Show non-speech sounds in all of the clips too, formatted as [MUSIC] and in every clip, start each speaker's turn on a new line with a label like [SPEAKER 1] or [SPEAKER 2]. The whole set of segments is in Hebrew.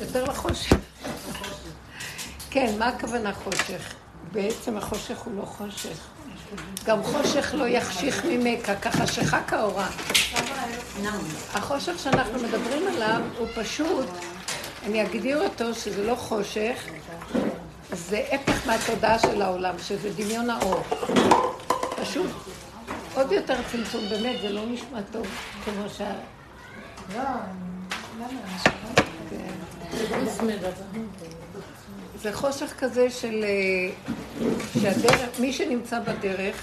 [SPEAKER 1] יותר לחושך. כן, מה הכוונה חושך? בעצם החושך הוא לא חושך. גם חושך לא יחשיך ממכה, כחשיכה כאורה. החושך שאנחנו מדברים עליו הוא פשוט, אני אגדיר אותו שזה לא חושך, זה הפך מהתודעה של העולם, שזה דמיון האור. פשוט עוד יותר צמצום, באמת, זה לא נשמע טוב כמו שה... לא, למה? זה חושך כזה של... אה, שהדרך, מי שנמצא בדרך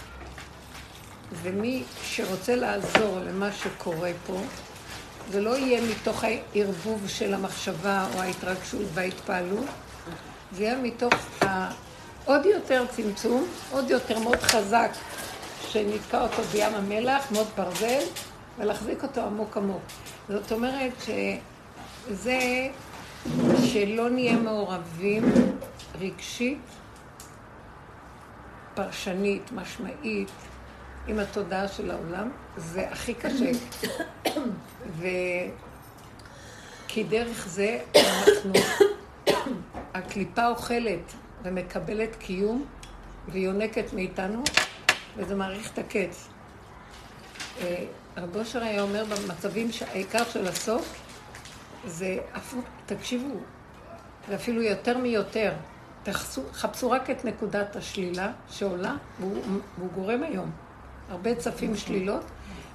[SPEAKER 1] ומי שרוצה לעזור למה שקורה פה, זה לא יהיה מתוך הערבוב של המחשבה או ההתרגשות וההתפעלות, זה יהיה מתוך העוד יותר צמצום, עוד יותר מאוד חזק, שנתקע אותו בים המלח, מאוד ברזל, ולהחזיק אותו עמוק עמוק. זאת אומרת שזה שלא נהיה מעורבים רגשית, פרשנית, משמעית, עם התודעה של העולם, זה הכי קשה. ו... כי דרך זה אנחנו, הקליפה אוכלת ומקבלת קיום ויונקת מאיתנו, וזה מעריך את הקץ. אה, רב אושר היה אומר במצבים שהעיקר של הסוף זה הפוך, תקשיבו, זה אפילו יותר מיותר. תחסו, חפשו רק את נקודת השלילה שעולה, והוא, והוא גורם היום. הרבה צפים שלילות,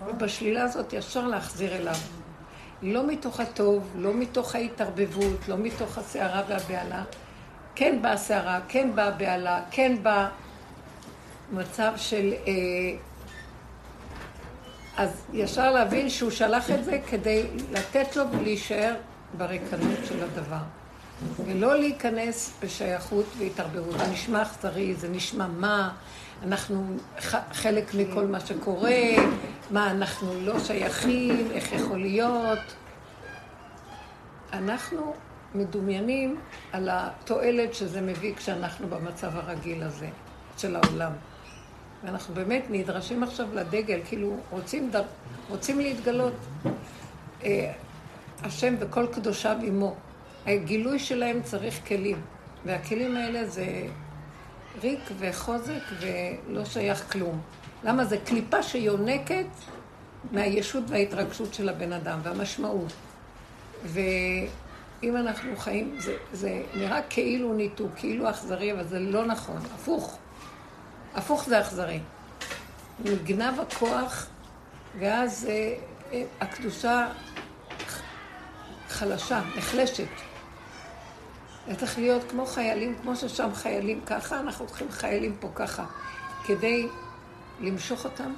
[SPEAKER 1] ובשלילה הזאת ישר להחזיר אליו. לא מתוך הטוב, לא מתוך ההתערבבות, לא מתוך הסערה והבהלה. כן באה הסערה, כן באה הבהלה, כן בא מצב של... אה, אז ישר להבין שהוא שלח את זה כדי לתת לו להישאר בריקנות של הדבר. ולא להיכנס בשייכות והתערבבות. זה נשמע אכזרי, זה נשמע מה, אנחנו חלק מכל מה שקורה, מה אנחנו לא שייכים, איך יכול להיות. אנחנו מדומיינים על התועלת שזה מביא כשאנחנו במצב הרגיל הזה של העולם. ואנחנו באמת נדרשים עכשיו לדגל, כאילו רוצים. רוצים להתגלות. אה, השם וכל קדושיו עמו. הגילוי שלהם צריך כלים, והכלים האלה זה ריק וחוזק ולא שייך כלום. למה? זה קליפה שיונקת מהישות וההתרגשות של הבן אדם, והמשמעות. ואם אנחנו חיים, זה, זה נראה כאילו ניתוק, כאילו אכזרי, אבל זה לא נכון, הפוך. הפוך זה אכזרי. נגנב הכוח, ואז אה, אה, הקדושה חלשה, נחלשת. זה צריך להיות כמו חיילים, כמו ששם חיילים ככה, אנחנו צריכים חיילים פה ככה, כדי למשוך אותם,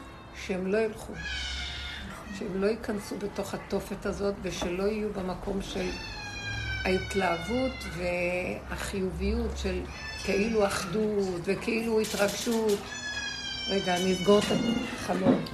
[SPEAKER 1] שהם לא ילכו, שהם לא ייכנסו בתוך התופת הזאת, ושלא יהיו במקום של ההתלהבות והחיוביות של כאילו אחדות וכאילו התרגשות. רגע, אני אסגור את החלום.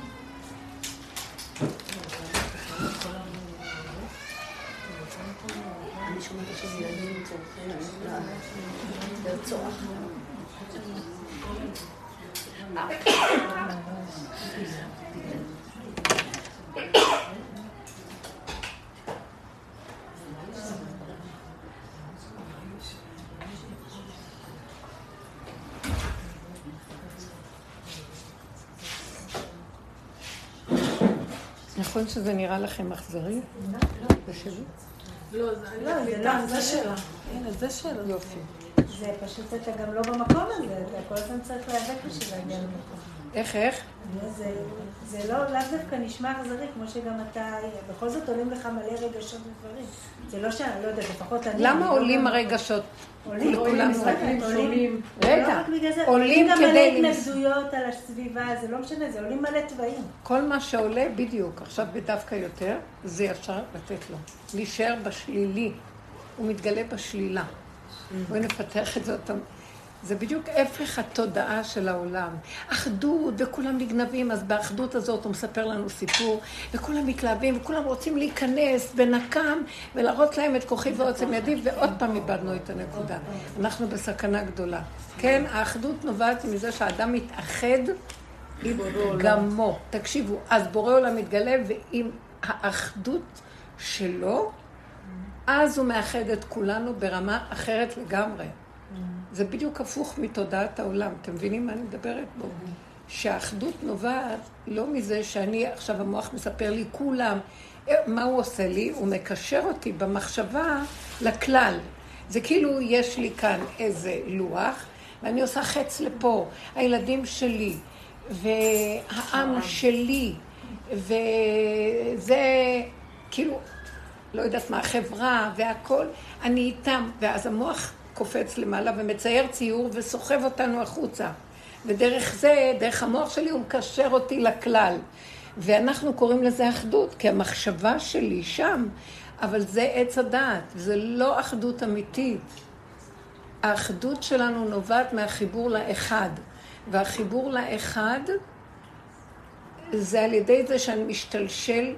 [SPEAKER 1] נכון שזה נראה לכם אכזרי? לא,
[SPEAKER 2] זה שלי? לא, זה לא, לא, שלה. הנה, זה שלה.
[SPEAKER 1] יופי.
[SPEAKER 3] זה פשוט אתה גם לא במקום הזה, אתה כל הזמן צריך להיאבק בשביל להגיע למקום.
[SPEAKER 1] איך, איך?
[SPEAKER 3] זה, זה לא, לאו דווקא נשמע אכזרי, כמו שגם אתה, בכל זאת עולים לך מלא רגשות ודברים. זה לא שאני, לא יודעת, לפחות אני...
[SPEAKER 1] למה עולים הרגשות?
[SPEAKER 3] עולים, עולים, עולים.
[SPEAKER 1] רגע,
[SPEAKER 3] עולים גם מלא התנגדויות על הסביבה, זה לא משנה, זה עולים מלא תוואים.
[SPEAKER 1] כל מה שעולה, בדיוק, עכשיו בדווקא יותר, זה ישר לתת לו. להישאר בשלילי. הוא מתגלה בשלילה. בואי נפתח את זה עוד פעם. זה בדיוק הפך התודעה של העולם. אחדות, וכולם נגנבים, אז באחדות הזאת הוא מספר לנו סיפור, וכולם מתלהבים, וכולם רוצים להיכנס בנקם, ולהראות להם את כוחי ועוצם ידי, ועוד פעם איבדנו את הנקודה. אנחנו בסכנה גדולה. כן, האחדות נובעת מזה שהאדם מתאחד עם גמו. תקשיבו, אז בורא עולם מתגלה, ועם האחדות שלו, אז הוא מאחד את כולנו ברמה אחרת לגמרי. זה בדיוק הפוך מתודעת העולם. אתם מבינים מה אני מדברת בו? שהאחדות נובעת לא מזה שאני, עכשיו המוח מספר לי כולם, מה הוא עושה לי? הוא מקשר אותי במחשבה לכלל. זה כאילו יש לי כאן איזה לוח, ואני עושה חץ לפה, הילדים שלי, והעם שלי, וזה כאילו, לא יודעת מה, החברה והכל, אני איתם, ואז המוח קופץ למעלה ומצייר ציור וסוחב אותנו החוצה. ודרך זה, דרך המוח שלי, הוא מקשר אותי לכלל. ואנחנו קוראים לזה אחדות, כי המחשבה שלי שם, אבל זה עץ הדעת, זה לא אחדות אמיתית. האחדות שלנו נובעת מהחיבור לאחד, והחיבור לאחד זה על ידי זה שאני משתלשל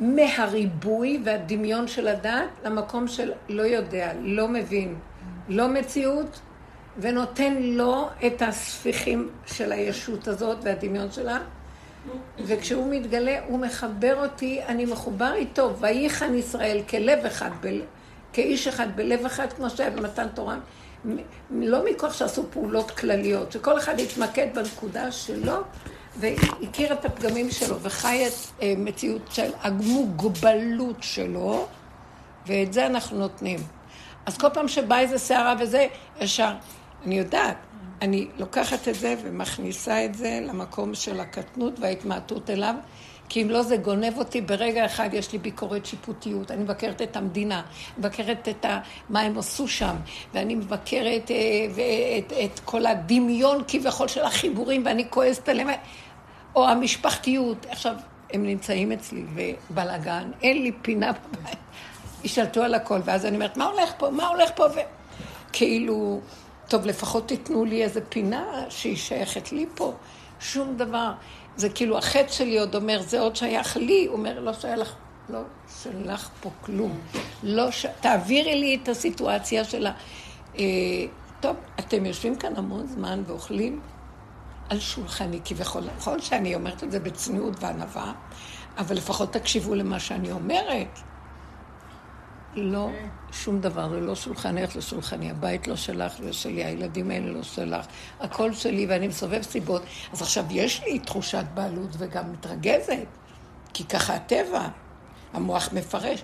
[SPEAKER 1] מהריבוי והדמיון של הדעת למקום של לא יודע, לא מבין, לא מציאות, ונותן לו את הספיחים של הישות הזאת והדמיון שלה, וכשהוא מתגלה, הוא מחבר אותי, אני מחובר איתו, וייחן ישראל כלב אחד, ב... כאיש אחד בלב אחד, כמו שהיה במתן תורה, לא מכוח שעשו פעולות כלליות, שכל אחד יתמקד בנקודה שלו, והכיר את הפגמים שלו, וחי את אה, מציאות של המוגבלות שלו, ואת זה אנחנו נותנים. אז כל פעם שבאה איזה סערה וזה, ישר, אני יודעת, אני לוקחת את זה ומכניסה את זה למקום של הקטנות וההתמעטות אליו, כי אם לא זה גונב אותי, ברגע אחד יש לי ביקורת שיפוטיות, אני מבקרת את המדינה, מבקרת את ה, מה הם עשו שם, ואני מבקרת אה, את, את כל הדמיון כביכול של החיבורים, ואני כועסת עליהם, או המשפחתיות. עכשיו, הם נמצאים אצלי, ובלאגן, אין לי פינה בבית. השתלטו על הכל, ואז אני אומרת, מה הולך פה? מה הולך פה? וכאילו, טוב, לפחות תיתנו לי איזה פינה שהיא שייכת לי פה. שום דבר. זה כאילו החטא שלי עוד אומר, זה עוד שייך לי. הוא אומר, לא שייך, לא שלך פה כלום. לא ש... תעבירי לי את הסיטואציה של ה... אה, טוב, אתם יושבים כאן המון זמן ואוכלים על שולחני כביכול. נכון שאני אומרת את זה בצניעות וענווה, אבל לפחות תקשיבו למה שאני אומרת. לא שום דבר, זה לא שולחנך, זה שולחני. הבית לא שלך, זה שלי, הילדים האלה לא שלך. הכל שלי, ואני מסובב סיבות. אז עכשיו יש לי תחושת בעלות וגם מתרגזת, כי ככה הטבע, המוח מפרש.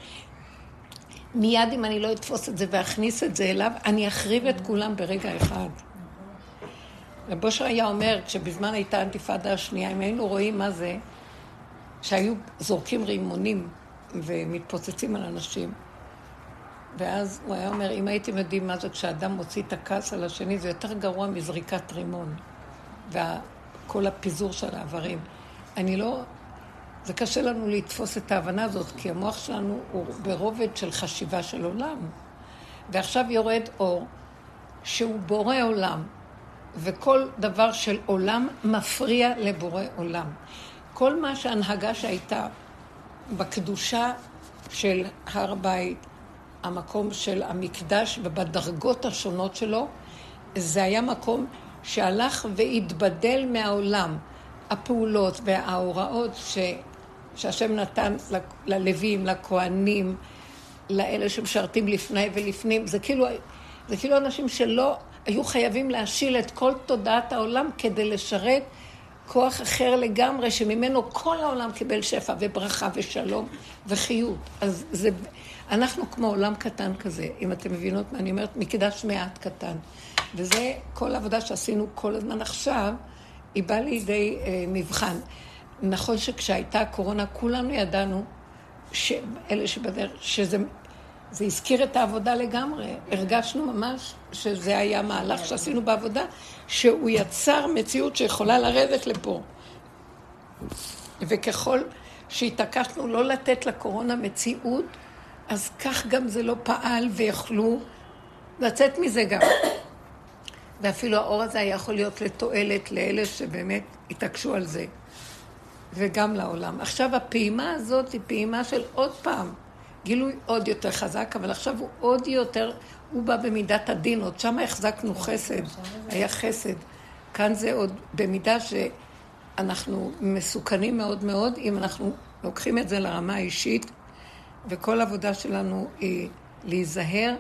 [SPEAKER 1] מיד אם אני לא אתפוס את זה ואכניס את זה אליו, אני אחריב את כולם ברגע אחד. רב היה אומר, כשבזמן הייתה האינתיפאדה השנייה, אם היינו רואים מה זה, שהיו זורקים רימונים ומתפוצצים על אנשים, ואז הוא היה אומר, אם הייתם יודעים מה זה כשאדם מוציא את הכעס על השני, זה יותר גרוע מזריקת רימון. וכל הפיזור של האיברים. אני לא... זה קשה לנו לתפוס את ההבנה הזאת, כי המוח שלנו הוא ברובד של חשיבה של עולם. ועכשיו יורד אור שהוא בורא עולם, וכל דבר של עולם מפריע לבורא עולם. כל מה שההנהגה שהייתה בקדושה של הר בית, המקום של המקדש ובדרגות השונות שלו, זה היה מקום שהלך והתבדל מהעולם. הפעולות וההוראות ש... שהשם נתן ללווים, לכהנים, לאלה שמשרתים לפני ולפנים, זה כאילו, זה כאילו אנשים שלא היו חייבים להשיל את כל תודעת העולם כדי לשרת כוח אחר לגמרי, שממנו כל העולם קיבל שפע וברכה ושלום וחיות. אז זה, אנחנו כמו עולם קטן כזה, אם אתם מבינות מה אני אומרת, מקדש מעט קטן. וזה כל העבודה שעשינו כל הזמן עכשיו, היא באה לידי אה, מבחן. נכון שכשהייתה הקורונה, כולנו ידענו, אלה שבדרך, שזה זה הזכיר את העבודה לגמרי. הרגשנו ממש שזה היה מהלך שעשינו בעבודה, שהוא יצר מציאות שיכולה לרדת לפה. וככל שהתעקשנו לא לתת לקורונה מציאות, אז כך גם זה לא פעל ויכלו לצאת מזה גם. ואפילו האור הזה היה יכול להיות לתועלת לאלה שבאמת התעקשו על זה, וגם לעולם. עכשיו הפעימה הזאת היא פעימה של עוד פעם, גילוי עוד יותר חזק, אבל עכשיו הוא עוד יותר, הוא בא במידת הדין, עוד שם החזקנו חסד, היה חסד. כאן זה עוד במידה שאנחנו מסוכנים מאוד מאוד, אם אנחנו לוקחים את זה לרמה האישית, וכל העבודה שלנו היא להיזהר,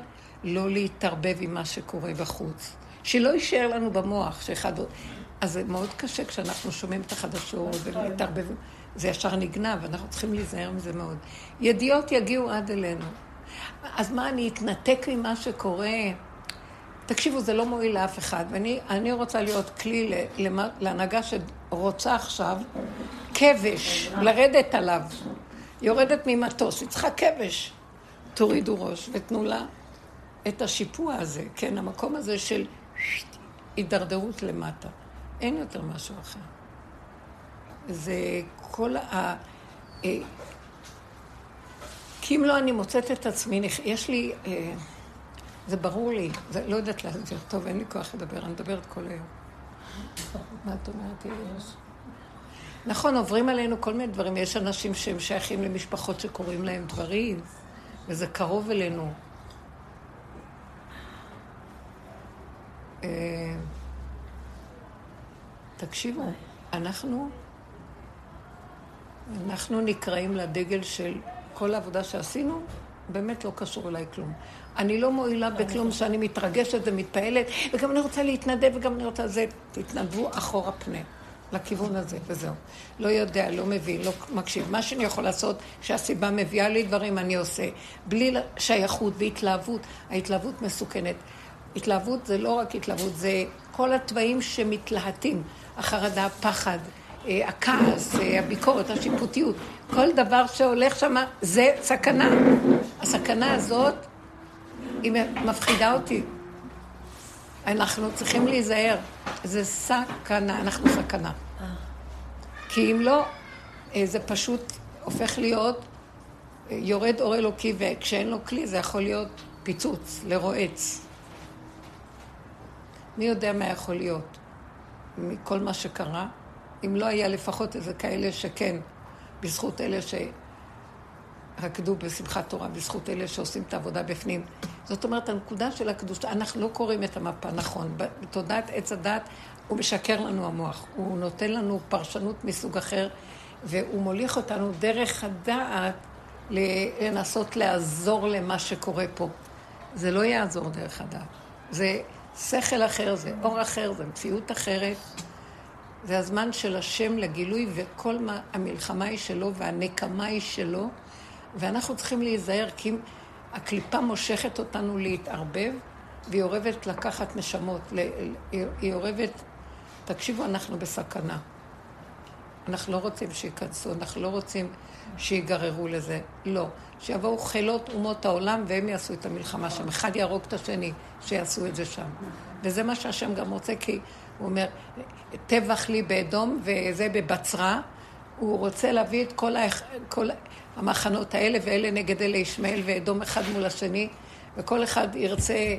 [SPEAKER 1] לא להתערבב עם מה שקורה בחוץ. שלא יישאר לנו במוח שאחד... אז זה מאוד קשה כשאנחנו שומעים את החדשות ומתערבב, זה ישר נגנב, אנחנו צריכים להיזהר מזה מאוד. ידיעות יגיעו עד אלינו. אז מה, אני אתנתק ממה שקורה? תקשיבו, זה לא מועיל לאף אחד, ואני רוצה להיות כלי להנהגה שרוצה עכשיו כבש, לרדת עליו. יורדת ממטוס, היא צריכה כבש. תורידו ראש ותנו לה את השיפוע הזה, כן, המקום הזה של הידרדרות למטה. אין יותר משהו אחר. זה כל ה... אה, כי אם לא, אני מוצאת את עצמי, יש לי... אה, זה ברור לי, זה, לא יודעת להסביר. טוב, אין לי כוח לדבר, אני מדברת כל היום. מה את אומרת, יש? נכון, עוברים עלינו כל מיני דברים. יש אנשים שהם שייכים למשפחות שקוראים להם דברים, וזה קרוב אלינו. אה, תקשיבו, אנחנו, אנחנו נקראים לדגל של כל העבודה שעשינו, באמת לא קשור אליי כלום. אני לא מועילה בכלום שאני מתרגשת ומתפעלת, וגם אני רוצה להתנדב, וגם אני רוצה זה. תתנדבו אחורה פנה, לכיוון הזה, וזהו. לא יודע, לא מבין, לא מקשיב. מה שאני יכול לעשות, כשהסיבה מביאה לי דברים, אני עושה. בלי שייכות והתלהבות. ההתלהבות מסוכנת. התלהבות זה לא רק התלהבות, זה כל התוואים שמתלהטים. החרדה, הפחד, אה, הכעס, אה, הביקורת, השיפוטיות. כל דבר שהולך שם זה סכנה. הסכנה הזאת היא מפחידה אותי. אנחנו צריכים להיזהר. זה סכנה, אנחנו סכנה. כי אם לא, אה, זה פשוט הופך להיות, אה, יורד אור אלוקי, וכשאין לו כלי זה יכול להיות פיצוץ, לרועץ. מי יודע מה יכול להיות מכל מה שקרה? אם לא היה לפחות איזה כאלה שכן, בזכות אלה ש... רקדו בשמחת תורה בזכות אלה שעושים את העבודה בפנים. זאת אומרת, הנקודה של הקדושה, אנחנו לא קוראים את המפה נכון. בתודעת עץ הדת הוא משקר לנו המוח. הוא נותן לנו פרשנות מסוג אחר, והוא מוליך אותנו דרך הדעת לנסות לעזור למה שקורה פה. זה לא יעזור דרך הדעת. זה שכל אחר, זה אור אחר, זה מציאות אחרת. זה הזמן של השם לגילוי, וכל מה, המלחמה היא שלו והנקמה היא שלו. ואנחנו צריכים להיזהר, כי הקליפה מושכת אותנו להתערבב, והיא אורבת לקחת נשמות. היא אורבת, תקשיבו, אנחנו בסכנה. אנחנו לא רוצים שייכנסו, אנחנו לא רוצים שיגררו לזה. לא. שיבואו חילות אומות העולם והם יעשו את המלחמה שם. אחד יהרוג את השני, שיעשו את זה שם. וזה מה שהשם גם רוצה, כי הוא אומר, טבח לי באדום וזה בבצרה. הוא רוצה להביא את כל, ה... כל... המחנות האלה ואלה נגד אלה ישמעאל ואדום אחד מול השני, וכל אחד ירצה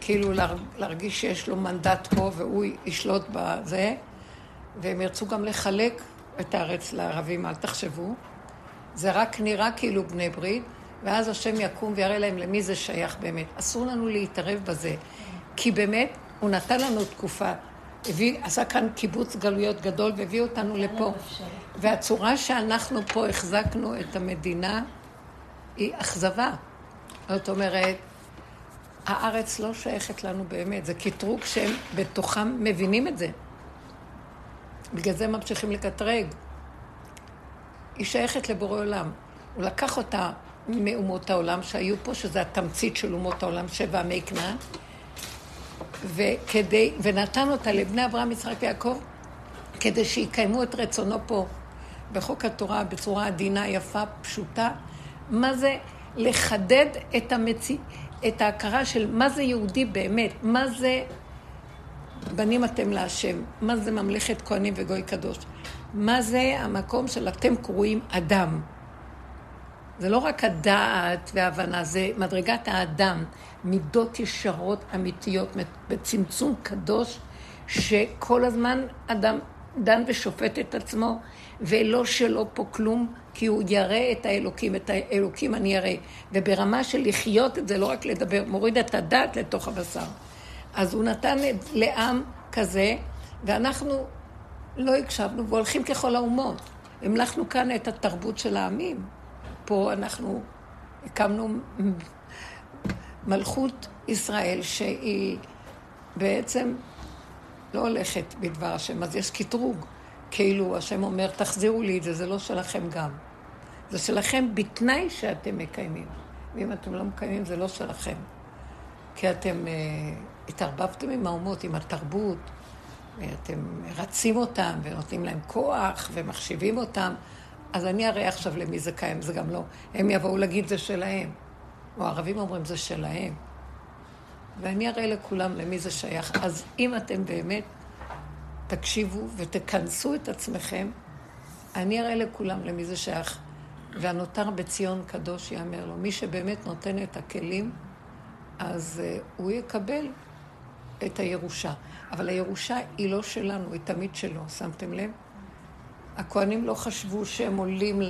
[SPEAKER 1] כאילו להרגיש שיש לו מנדט פה והוא ישלוט בזה, והם ירצו גם לחלק את הארץ לערבים, אל תחשבו. זה רק נראה כאילו בני ברית, ואז השם יקום ויראה להם למי זה שייך באמת. אסור לנו להתערב בזה, כי באמת הוא נתן לנו תקופה הביא, עשה כאן קיבוץ גלויות גדול והביא אותנו לפה. והצורה שאנחנו פה החזקנו את המדינה היא אכזבה. זאת אומרת, הארץ לא שייכת לנו באמת, זה קטרוג שהם בתוכם מבינים את זה. בגלל זה ממשיכים לקטרג. היא שייכת לבורא עולם. הוא לקח אותה מאומות העולם שהיו פה, שזה התמצית של אומות העולם, שבע עמי כנען, וכדי, ונתן אותה לבני אברהם, יצחק ויעקב, כדי שיקיימו את רצונו פה בחוק התורה בצורה עדינה, יפה, פשוטה. מה זה לחדד את, המציא, את ההכרה של מה זה יהודי באמת, מה זה בנים אתם להשם, מה זה ממלכת כהנים וגוי קדוש, מה זה המקום של אתם קרואים אדם. זה לא רק הדעת וההבנה, זה מדרגת האדם, מידות ישרות אמיתיות, בצמצום קדוש, שכל הזמן אדם דן ושופט את עצמו, ולא שלא פה כלום, כי הוא ירא את האלוקים, את האלוקים אני ירא. וברמה של לחיות את זה, לא רק לדבר, מוריד את הדעת לתוך הבשר. אז הוא נתן לעם כזה, ואנחנו לא הקשבנו והולכים ככל האומות. המלכנו כאן את התרבות של העמים. פה אנחנו הקמנו מלכות ישראל שהיא בעצם לא הולכת בדבר השם, אז יש קטרוג. כאילו השם אומר, תחזירו לי את זה, זה לא שלכם גם. זה שלכם בתנאי שאתם מקיימים. ואם אתם לא מקיימים, זה לא שלכם. כי אתם uh, התערבבתם עם האומות, עם התרבות, ואתם רצים אותם, ונותנים להם כוח, ומחשיבים אותם. אז אני אראה עכשיו למי זה קיים, זה גם לא. הם יבואו להגיד זה שלהם. או הערבים אומרים זה שלהם. ואני אראה לכולם למי זה שייך. אז אם אתם באמת תקשיבו ותכנסו את עצמכם, אני אראה לכולם למי זה שייך. והנותר בציון קדוש יאמר לו. מי שבאמת נותן את הכלים, אז uh, הוא יקבל את הירושה. אבל הירושה היא לא שלנו, היא תמיד שלו, שמתם לב? הכוהנים לא חשבו שהם עולים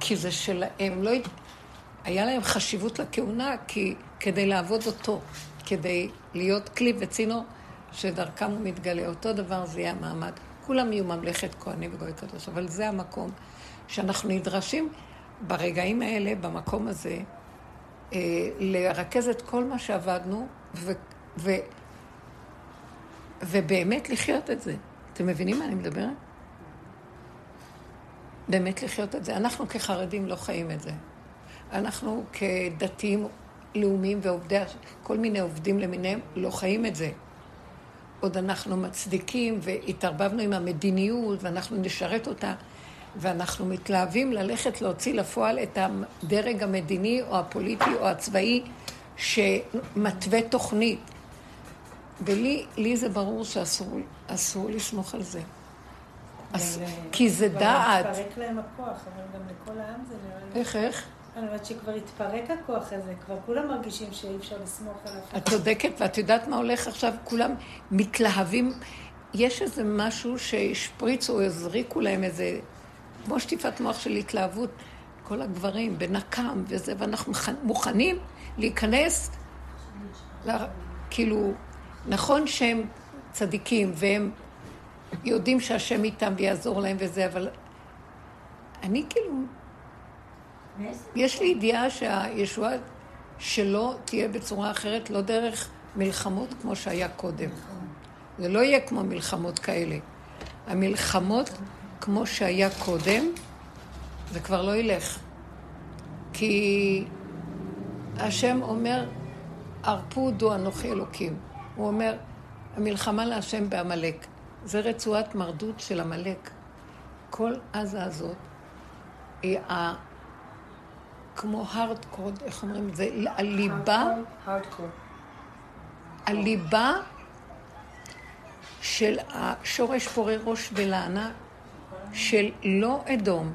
[SPEAKER 1] כי זה שלהם. לא... היה להם חשיבות לכהונה כי... כדי לעבוד אותו, כדי להיות כלי וצינור שדרכם הוא מתגלה. אותו דבר זה יהיה המעמד. כולם יהיו ממלכת כהנים וגוי קדוש, אבל זה המקום שאנחנו נדרשים ברגעים האלה, במקום הזה, אה, לרכז את כל מה שעבדנו ו, ו, ובאמת לחיות את זה. אתם מבינים מה אני מדברת? באמת לחיות את זה. אנחנו כחרדים לא חיים את זה. אנחנו כדתיים לאומיים ועובדי, כל מיני עובדים למיניהם, לא חיים את זה. עוד אנחנו מצדיקים והתערבבנו עם המדיניות ואנחנו נשרת אותה ואנחנו מתלהבים ללכת להוציא לפועל את הדרג המדיני או הפוליטי או הצבאי שמתווה תוכנית. ולי לי זה ברור שאסור לסמוך על זה.
[SPEAKER 3] אס,
[SPEAKER 1] כי זה דעת.
[SPEAKER 3] התפרק להם הכוח, אבל גם לכל העם זה נראה לי...
[SPEAKER 1] איך, איך?
[SPEAKER 3] אני אומרת שכבר התפרק הכוח הזה, כבר כולם מרגישים שאי אפשר לסמוך על אף אחד.
[SPEAKER 1] את צודקת, ואת יודעת מה הולך עכשיו? כולם מתלהבים. יש איזה משהו שהשפריצו הזריקו להם איזה, כמו שטיפת מוח של התלהבות, כל הגברים בנקם וזה, ואנחנו מוכנים להיכנס, לה, כאילו, נכון שהם צדיקים והם יודעים שהשם איתם ויעזור להם וזה, אבל אני כאילו יש לי ידיעה שהישועה שלו תהיה בצורה אחרת, לא דרך מלחמות כמו שהיה קודם. זה לא יהיה כמו מלחמות כאלה. המלחמות כמו שהיה קודם, זה כבר לא ילך. כי השם אומר, ערפו דו אנוכי אלוקים. הוא אומר, המלחמה להשם בעמלק. זה רצועת מרדות של עמלק. כל עזה הזאת כמו הארדקור, איך אומרים את זה? הליבה, הליבה של השורש פורה ראש ולענה של לא אדום,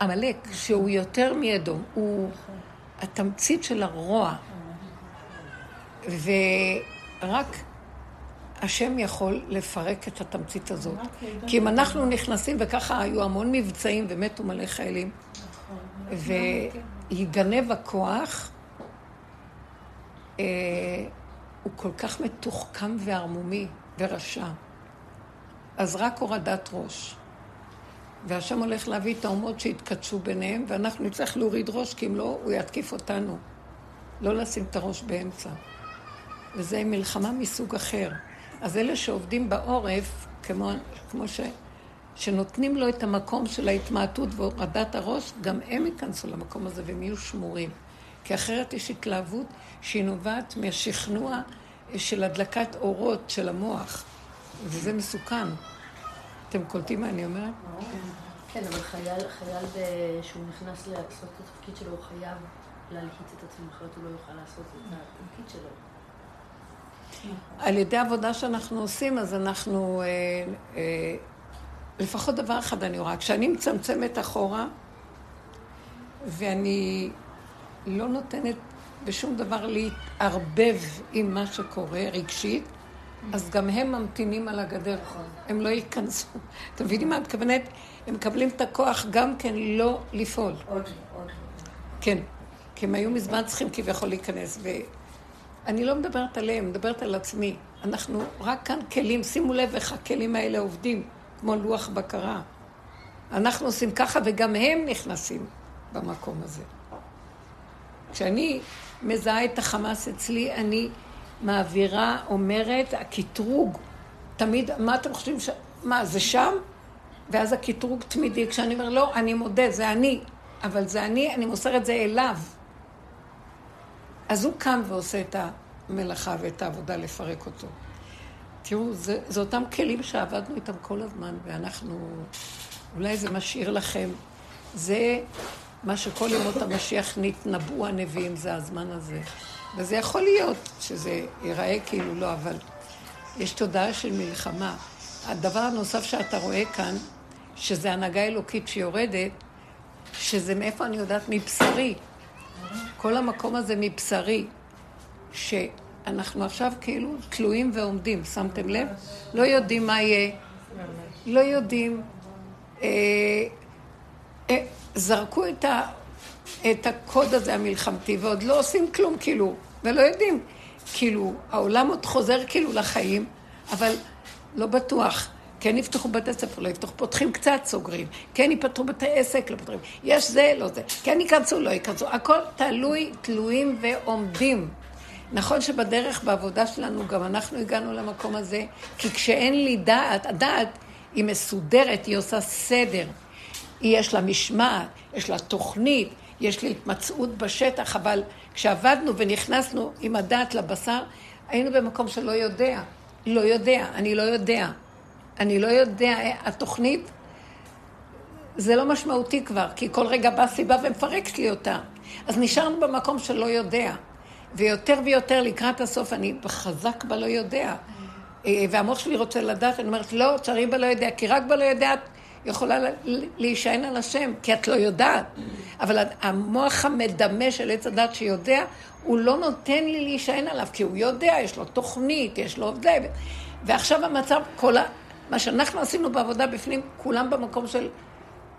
[SPEAKER 1] עמלק, שהוא יותר מאדום, הוא התמצית של הרוע. ורק השם יכול לפרק את התמצית הזאת. כי אם אנחנו נכנסים, וככה היו המון מבצעים ומתו מלא חיילים, ויגנב הכוח, אה, הוא כל כך מתוחכם וערמומי ורשע. אז רק הורדת ראש. והשם הולך להביא את האומות שיתקדשו ביניהם, ואנחנו נצטרך להוריד ראש, כי אם לא, הוא יתקיף אותנו. לא לשים את הראש באמצע. וזה מלחמה מסוג אחר. אז אלה שעובדים בעורף, כמו, כמו ש... שנותנים לו את המקום של ההתמעטות והורדת הראש, גם הם ייכנסו למקום הזה והם יהיו שמורים. כי אחרת יש התלהבות שהיא נובעת מהשכנוע של הדלקת אורות של המוח, וזה מסוכן. אתם קולטים מה אני אומרת?
[SPEAKER 2] כן, אבל חייל, חייל שהוא נכנס לעשות את התפקיד שלו, הוא חייב להלחיץ את עצמו, אחרת הוא לא יוכל לעשות את התפקיד שלו.
[SPEAKER 1] על ידי עבודה שאנחנו עושים, אז אנחנו... אה, אה, לפחות דבר אחד אני רואה, כשאני מצמצמת אחורה, ואני לא נותנת בשום דבר להתערבב עם מה שקורה רגשית, אז גם הם ממתינים על הגדר, הם לא ייכנסו. אתם מבינים מה את מתכוונת? הם מקבלים את הכוח גם כן לא לפעול. כן, כי הם היו מזמן צריכים כביכול להיכנס. ואני לא מדברת עליהם, מדברת על עצמי. אנחנו רק כאן כלים, שימו לב איך הכלים האלה עובדים. כמו לוח בקרה. אנחנו עושים ככה וגם הם נכנסים במקום הזה. כשאני מזהה את החמאס אצלי, אני מעבירה, אומרת, הקטרוג, תמיד, מה אתם חושבים ש... מה, זה שם? ואז הקטרוג תמידי, כשאני אומר, לא, אני מודה, זה אני, אבל זה אני, אני מוסר את זה אליו. אז הוא קם ועושה את המלאכה ואת העבודה לפרק אותו. תראו, זה, זה אותם כלים שעבדנו איתם כל הזמן, ואנחנו, אולי זה משאיר לכם, זה מה שכל ימות המשיח נתנבאו הנביאים, זה הזמן הזה. וזה יכול להיות שזה ייראה כאילו לא, אבל יש תודעה של מלחמה. הדבר הנוסף שאתה רואה כאן, שזה הנהגה אלוקית שיורדת, שזה מאיפה אני יודעת? מבשרי. כל המקום הזה מבשרי, שאנחנו עכשיו כאילו תלויים ועומדים, שמתם לב? לא יודעים מה יהיה, לא יודעים. אה, אה, זרקו את, ה, את הקוד הזה המלחמתי ועוד לא עושים כלום כאילו, ולא יודעים. כאילו, העולם עוד חוזר כאילו לחיים, אבל לא בטוח. כן יפתחו בתי ספר, לא יפתחו, פותחים קצת, סוגרים. כן יפתחו בתי עסק, לא פותחים. יש זה, לא זה. כן ייכנסו, לא ייכנסו. הכל תלוי, תלויים ועומדים. נכון שבדרך, בעבודה שלנו, גם אנחנו הגענו למקום הזה, כי כשאין לי דעת, הדעת היא מסודרת, היא עושה סדר. יש לה משמעת, יש לה תוכנית, יש לי התמצאות בשטח, אבל כשעבדנו ונכנסנו עם הדעת לבשר, היינו במקום שלא יודע. לא יודע, אני לא יודע. אני לא יודע, התוכנית, זה לא משמעותי כבר, כי כל רגע באה סיבה ומפרקת לי אותה. אז נשארנו במקום שלא יודע. ויותר ויותר לקראת הסוף אני חזק בלא יודע. אה, והמוח שלי רוצה לדעת, אני אומרת, לא, צריך בלא יודע, כי רק בלא יודע יכולה להישען על השם, כי את לא יודעת. אבל המוח המדמה של עץ הדת שיודע, הוא לא נותן לי להישען עליו, כי הוא יודע, יש לו תוכנית, יש לו זה. ועכשיו המצב, כל ה... מה שאנחנו עשינו בעבודה בפנים, כולם במקום של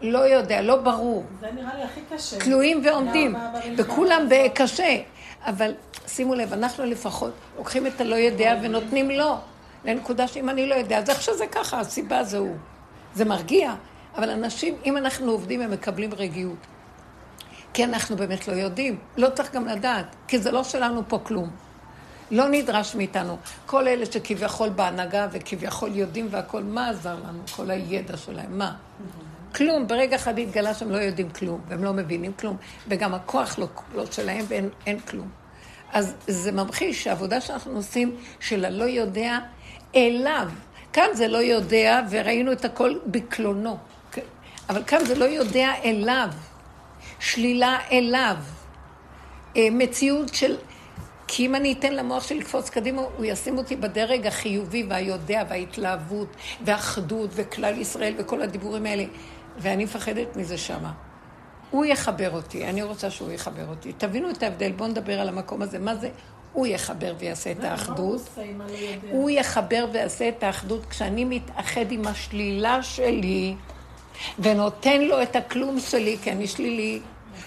[SPEAKER 1] לא יודע, לא ברור.
[SPEAKER 3] זה נראה לי הכי קשה.
[SPEAKER 1] תלויים ועומדים, וכולם בקשה. אבל שימו לב, אנחנו לפחות לוקחים את הלא יודע ונותנים לו. לנקודה שאם אני לא יודע, אז איך שזה ככה, הסיבה זה הוא. זה מרגיע, אבל אנשים, אם אנחנו עובדים, הם מקבלים רגיעות. כי אנחנו באמת לא יודעים. לא צריך גם לדעת, כי זה לא שלנו פה כלום. לא נדרש מאיתנו. כל אלה שכביכול בהנהגה וכביכול יודעים והכול, מה עזר לנו? כל הידע שלהם, מה? כלום. ברגע אחד התגלה שהם לא יודעים כלום, והם לא מבינים כלום, וגם הכוח לא, לא שלהם ואין כלום. אז זה ממחיש שהעבודה שאנחנו עושים של הלא יודע אליו, כאן זה לא יודע, וראינו את הכל בקלונו. אבל כאן זה לא יודע אליו. שלילה אליו. אה, מציאות של... כי אם אני אתן למוח שלי לקפוץ קדימה, הוא ישים אותי בדרג החיובי והיודע וההתלהבות והאחדות וכלל ישראל וכל הדיבורים האלה. ואני מפחדת מזה שמה. הוא יחבר אותי, אני רוצה שהוא יחבר אותי. תבינו את ההבדל, בואו נדבר על המקום הזה. מה זה הוא יחבר ויעשה את האחדות. הוא יחבר ויעשה את האחדות כשאני מתאחד עם השלילה שלי ונותן לו את הכלום שלי, כי אני שלילי.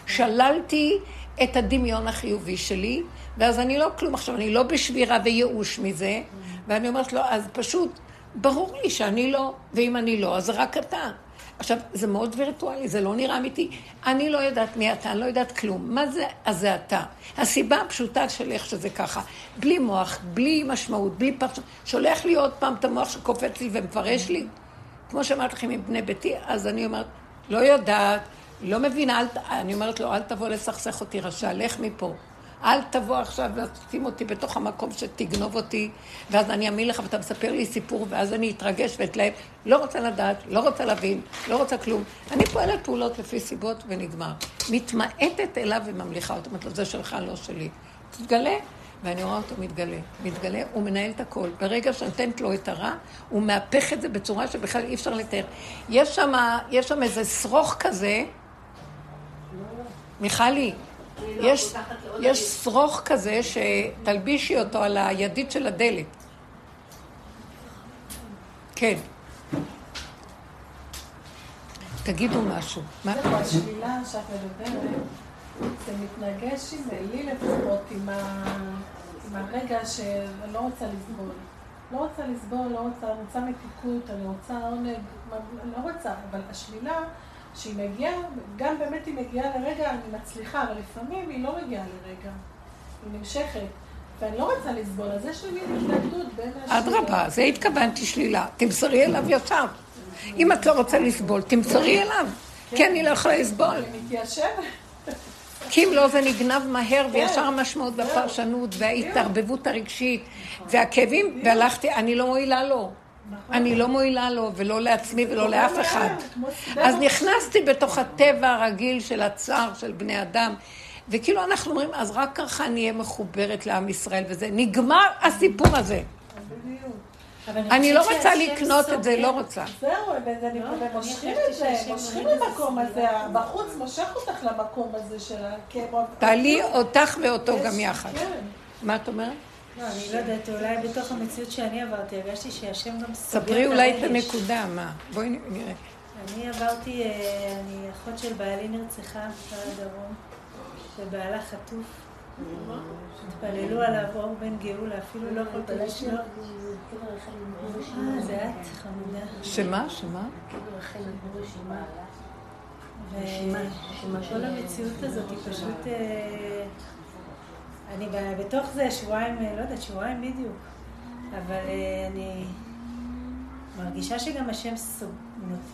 [SPEAKER 1] שללתי את הדמיון החיובי שלי, ואז אני לא כלום. עכשיו, אני לא בשבירה וייאוש מזה, ואני אומרת לו, אז פשוט, ברור לי שאני לא, ואם אני לא, אז רק אתה. עכשיו, זה מאוד וירטואלי, זה לא נראה אמיתי. אני לא יודעת מי אתה, אני לא יודעת כלום. מה זה, אז זה אתה. הסיבה הפשוטה של איך שזה ככה. בלי מוח, בלי משמעות, בלי פרשנות. שולח לי עוד פעם את המוח שקופץ לי ומפרש לי. כמו שאמרתי לכם עם בני ביתי, אז אני אומרת, לא יודעת, לא מבינה, אל, אני אומרת לו, אל תבוא לסכסך אותי רשע, לך מפה. אל תבוא עכשיו ותשים אותי בתוך המקום שתגנוב אותי, ואז אני אאמין לך ואתה מספר לי סיפור, ואז אני אתרגש ואתלהב. לא רוצה לדעת, לא רוצה להבין, לא רוצה כלום. אני פועלת פעולות לפי סיבות ונגמר. מתמעטת אליו וממליכה אותו. אומרת לו, זה שלך, לא שלי. תתגלה. ואני רואה אותו מתגלה. מתגלה, הוא מנהל את הכל. ברגע שנותנת לו את הרע, הוא מהפך את זה בצורה שבכלל אי אפשר לתאר. יש שם איזה שרוך כזה, מיכלי, יש, יש שרוך כזה שתלבישי אותו על הידית של הדלת. כן. תגידו משהו.
[SPEAKER 3] מה? השלילה שאת מדברת, זה מתנגש עם לי לפחות, עם, הרגע שאני לא רוצה לסבול. לא רוצה לסבול, לא רוצה, רוצה מתיקות, אני רוצה עונג, לא רוצה, אבל השלילה... שהיא מגיעה, גם באמת היא מגיעה לרגע, אני מצליחה, אבל לפעמים היא לא מגיעה לרגע. היא נמשכת. ואני לא רוצה לסבול, אז יש לי התנגדות בין השלילה.
[SPEAKER 1] אדרבה, זה התכוונתי שלילה. תמסרי אליו ישר. אם את לא רוצה לסבול, תמסרי אליו. כי אני לא יכולה לסבול.
[SPEAKER 3] אני מתיישבת.
[SPEAKER 1] כי אם לא, זה נגנב מהר, וישר המשמעות והפרשנות, וההתערבבות הרגשית, והכאבים, והלכתי, אני לא מועילה לו. אני לא מועילה לו, ולא לעצמי ולא לאף אחד. אז נכנסתי בתוך הטבע הרגיל של הצער של בני אדם. וכאילו אנחנו אומרים, אז רק ככה אני אהיה מחוברת לעם ישראל, וזה נגמר הסיפור הזה. אני לא רוצה לקנות את זה, לא רוצה.
[SPEAKER 3] זהו, ומושכים את זה, מושכים למקום הזה, בחוץ מושך אותך למקום הזה של הכאב.
[SPEAKER 1] תעלי אותך ואותו גם יחד.
[SPEAKER 3] כן.
[SPEAKER 1] מה את אומרת?
[SPEAKER 4] לא, אני לא יודעת, אולי בתוך המציאות שאני עברתי, הרגשתי שהשם גם סוגר
[SPEAKER 1] ספרי אולי את. הנקודה, מה? בואי נראה.
[SPEAKER 4] אני עברתי, אה, אני אחות של בעלי נרצחה בדרום, ובעלה חטוף. התפללו עליו אור בן גאולה, אפילו לא יכולתי לשלוח. אה, זה את, חמודה.
[SPEAKER 1] שמה? שמה?
[SPEAKER 4] וכל המציאות הזאת היא פשוט... אני בתוך זה שבועיים, אה, לא יודעת, שבועיים בדיוק. אבל אה, אני מרגישה שגם השם סוג...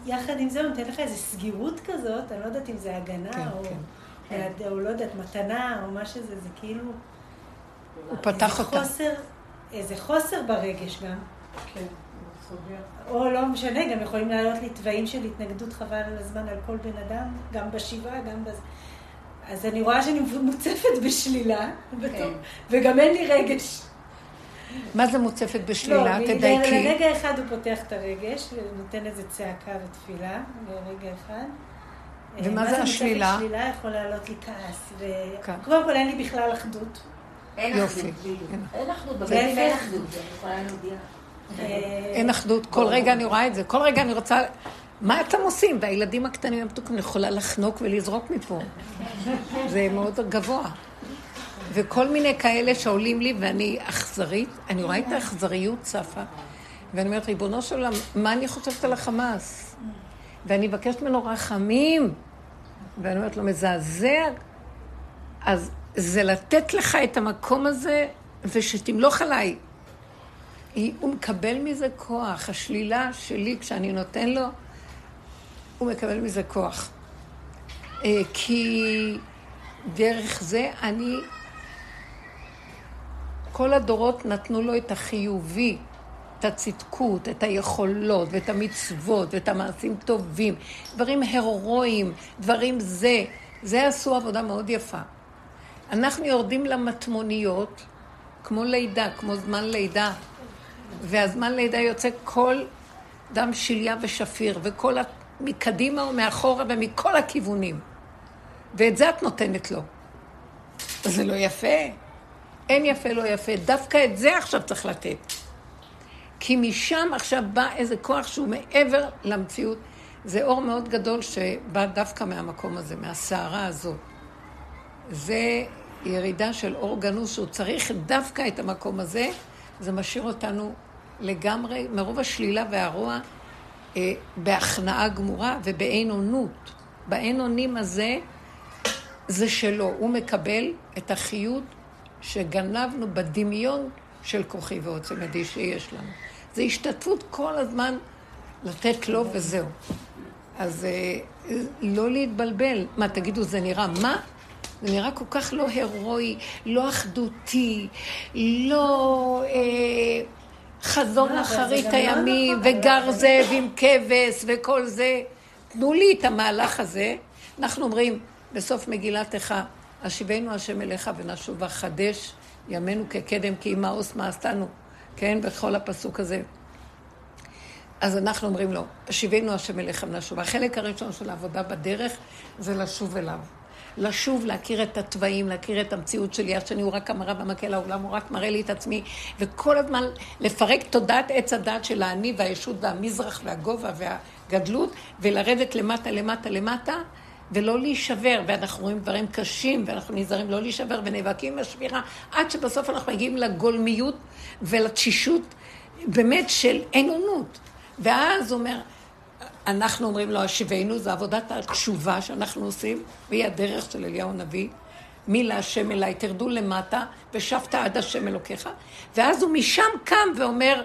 [SPEAKER 4] יחד עם זה הוא נותן לך איזו סגירות כזאת, אני לא יודעת אם זה הגנה
[SPEAKER 1] כן,
[SPEAKER 4] או...
[SPEAKER 1] כן.
[SPEAKER 4] או לא יודעת, מתנה או מה שזה, זה כאילו...
[SPEAKER 1] הוא פתח
[SPEAKER 4] איזה
[SPEAKER 1] אותה.
[SPEAKER 4] חוסר, איזה חוסר ברגש גם.
[SPEAKER 3] כן, סוגר.
[SPEAKER 4] או לא משנה, גם יכולים לעלות לי תוואים של התנגדות חבל על הזמן על כל בן אדם, גם בשבעה, גם בזה. אז אני רואה שאני מוצפת בשלילה, בתור- וגם אין לי רגש.
[SPEAKER 1] מה זה מוצפת בשלילה?
[SPEAKER 4] לא,
[SPEAKER 1] תדייקי.
[SPEAKER 4] לרגע אחד הוא פותח את הרגש, ונותן איזה צעקה ותפילה, לרגע אחד.
[SPEAKER 1] ומה
[SPEAKER 4] מה
[SPEAKER 1] זה השלילה?
[SPEAKER 4] מוצפת שלילה יכול לעלות לי כעס. ו-
[SPEAKER 1] כן.
[SPEAKER 4] קודם כל אין לי בכלל אחדות.
[SPEAKER 5] אין
[SPEAKER 1] יופי.
[SPEAKER 5] אחדות.
[SPEAKER 1] אין.
[SPEAKER 5] אין אחדות, בבית אין אחדות, אני יכולה להודיע.
[SPEAKER 4] אה,
[SPEAKER 1] אין אחדות, כל רגע אני רואה את זה, כל רגע אני רוצה... מה אתם עושים? והילדים הקטנים המתוקים, יכולה לחנוק ולזרוק מפה. זה מאוד גבוה. וכל מיני כאלה שעולים לי ואני אכזרית, אני רואה את האכזריות צפה, ואני אומרת, ריבונו של עולם, מה אני חושבת על החמאס? ואני מבקשת ממנו רחמים, ואני אומרת לו, מזעזע. אז זה לתת לך את המקום הזה, ושתמלוך עליי. היא, הוא מקבל מזה כוח. השלילה שלי, כשאני נותן לו, הוא מקבל מזה כוח. אה, כי דרך זה אני... כל הדורות נתנו לו את החיובי, את הצדקות, את היכולות, ואת המצוות, ואת המעשים טובים, דברים הירואיים, דברים זה. זה עשו עבודה מאוד יפה. אנחנו יורדים למטמוניות, כמו לידה, כמו זמן לידה. והזמן לידה יוצא כל דם שליה ושפיר, וכל. מקדימה ומאחורה ומכל הכיוונים. ואת זה את נותנת לו. זה לא יפה. אין יפה לא יפה. דווקא את זה עכשיו צריך לתת. כי משם עכשיו בא איזה כוח שהוא מעבר למציאות. זה אור מאוד גדול שבא דווקא מהמקום הזה, מהסערה הזאת. זה ירידה של אור גנוז שהוא צריך דווקא את המקום הזה, זה משאיר אותנו לגמרי, מרוב השלילה והרוע, בהכנעה גמורה ובאין אונות. באין אונים הזה, זה שלו. הוא מקבל את החיות שגנבנו בדמיון של כוחי ועוצם ידי שיש לנו. זה השתתפות כל הזמן לתת לו וזהו. אז אה, לא להתבלבל. מה, תגידו, זה נראה מה? זה נראה כל כך לא הירואי, לא אחדותי, לא אה, חזון
[SPEAKER 4] לא,
[SPEAKER 1] אחרית
[SPEAKER 4] לא
[SPEAKER 1] הימים,
[SPEAKER 4] נכון,
[SPEAKER 1] וגר זאב עם כבש וכל זה. תנו לי את המהלך הזה. אנחנו אומרים בסוף מגילת איכה, השיבנו השם אליך ונשובה חדש ימינו כקדם כי מעוז מעשתנו, כן? בכל הפסוק הזה. אז אנחנו אומרים לו, השיבנו השם אליך ונשוב. החלק הראשון של העבודה בדרך זה לשוב אליו. לשוב, להכיר את התוואים, להכיר את המציאות שלי, השני הוא רק המראה במקל העולם, הוא רק מראה לי את עצמי, וכל הזמן לפרק תודעת עץ הדת של האני והישות והמזרח והגובה והגדלות, ולרדת למטה, למטה, למטה, ולא להישבר, ואנחנו רואים דברים קשים, ואנחנו נזהרים לא להישבר, ונאבקים עם השבירה, עד שבסוף אנחנו מגיעים לגולמיות ולתשישות, באמת של אין אונות. ואז הוא אומר, אנחנו אומרים לו, השיבנו, זה עבודת התשובה שאנחנו עושים, והיא הדרך של אליהו הנביא. מי להשם אליי, תרדו למטה, ושבת עד השם אלוקיך. ואז הוא משם קם ואומר,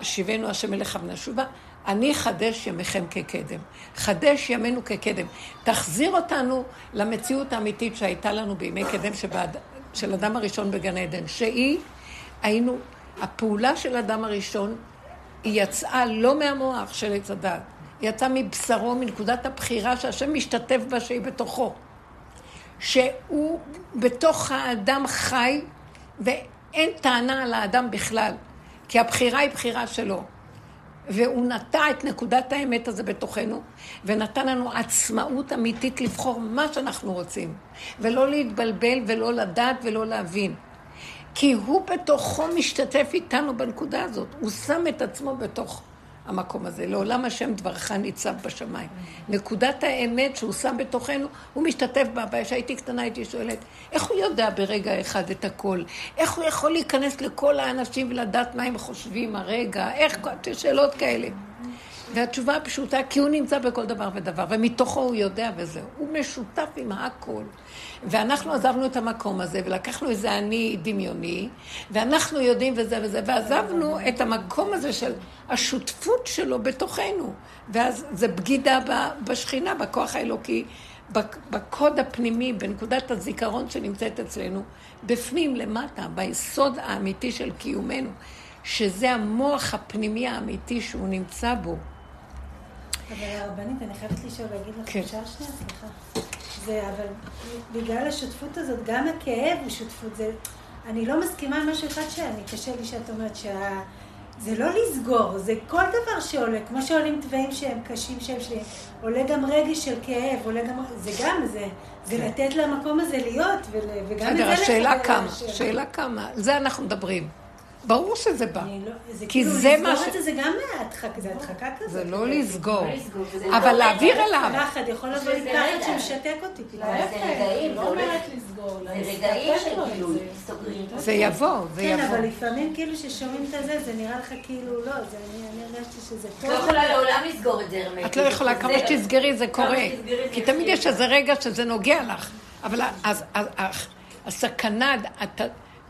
[SPEAKER 1] השיבנו השם אליך ונשובה, אני חדש ימיכם כקדם. חדש ימינו כקדם. תחזיר אותנו למציאות האמיתית שהייתה לנו בימי קדם שבעד, של אדם הראשון בגן עדן, שהיא, היינו, הפעולה של אדם הראשון, היא יצאה לא מהמוח של עץ הדת, יצאה מבשרו, מנקודת הבחירה שהשם משתתף בה שהיא בתוכו. שהוא בתוך האדם חי ואין טענה על האדם בכלל, כי הבחירה היא בחירה שלו. והוא נטע את נקודת האמת הזה בתוכנו, ונתן לנו עצמאות אמיתית לבחור מה שאנחנו רוצים, ולא להתבלבל ולא לדעת ולא להבין. כי הוא בתוכו משתתף איתנו בנקודה הזאת, הוא שם את עצמו בתוך המקום הזה. לעולם השם דברך ניצב בשמיים. נקודת האמת שהוא שם בתוכנו, הוא משתתף בה. כשהייתי קטנה הייתי שואלת, איך הוא יודע ברגע אחד את הכל? איך הוא יכול להיכנס לכל האנשים ולדעת מה הם חושבים הרגע? איך, שאלות כאלה. והתשובה הפשוטה, כי הוא נמצא בכל דבר ודבר, ומתוכו הוא יודע וזהו. הוא משותף עם הכל. ואנחנו עזבנו את המקום הזה, ולקחנו איזה אני דמיוני, ואנחנו יודעים וזה וזה, ועזבנו את המקום הזה של השותפות שלו בתוכנו. ואז זה בגידה בשכינה, בכוח האלוקי, בקוד הפנימי, בנקודת הזיכרון שנמצאת אצלנו, בפנים, למטה, ביסוד האמיתי של קיומנו, שזה המוח הפנימי האמיתי שהוא נמצא בו.
[SPEAKER 4] אבל הרבנית, אני חייבת לשאול, להגיד לך,
[SPEAKER 1] כן.
[SPEAKER 4] אפשר שנייה? סליחה. זה, אבל בגלל השותפות הזאת, גם הכאב הוא שותפות. זה, אני לא מסכימה עם משהו אחד שאני, קשה לי שאת אומרת שה... זה לא לסגור, זה כל דבר שעולה, כמו שעולים תוואים שהם קשים שהם שלי, עולה גם רגש של כאב, עולה גם, זה גם, זה, זה
[SPEAKER 1] כן.
[SPEAKER 4] לתת למקום הזה להיות, ול, וגם את זה
[SPEAKER 1] בסדר, השאלה
[SPEAKER 4] לחבר
[SPEAKER 1] כמה,
[SPEAKER 4] לשם.
[SPEAKER 1] שאלה כמה, על זה אנחנו מדברים. ברור שזה בא.
[SPEAKER 4] לא,
[SPEAKER 1] כי
[SPEAKER 4] כאילו,
[SPEAKER 1] זה מה
[SPEAKER 4] לסגור
[SPEAKER 1] ש-
[SPEAKER 4] את זה, זה גם הדחקה כזאת.
[SPEAKER 1] זה לא לסגור,
[SPEAKER 5] לא
[SPEAKER 1] אבל
[SPEAKER 5] לא
[SPEAKER 1] להעביר. אליו.
[SPEAKER 4] פחד, יכול לבוא לי
[SPEAKER 5] שזה
[SPEAKER 4] פחד. שמשתק אותי. פתאום.
[SPEAKER 5] זה רגעים,
[SPEAKER 3] לא. אומרת לסגור,
[SPEAKER 5] זה רגעים של
[SPEAKER 3] לו את
[SPEAKER 5] גילוי,
[SPEAKER 3] זה.
[SPEAKER 5] סוגרים.
[SPEAKER 1] זה יבוא, זה
[SPEAKER 4] כן, אבל
[SPEAKER 1] יבוא.
[SPEAKER 4] לפעמים כאילו ששומעים את הזה, זה נראה לך כאילו לא, זה, אני, אני הרגשתי שזה
[SPEAKER 5] את
[SPEAKER 4] טוב.
[SPEAKER 5] לא יכולה לעולם לסגור את זה הרמטית.
[SPEAKER 1] את לא יכולה, כמה
[SPEAKER 5] זה-
[SPEAKER 1] שתסגרי זה קורה. כי תמיד. יש איזה רגע שזה נוגע לך. אבל אז, אז, אז, הסכנה,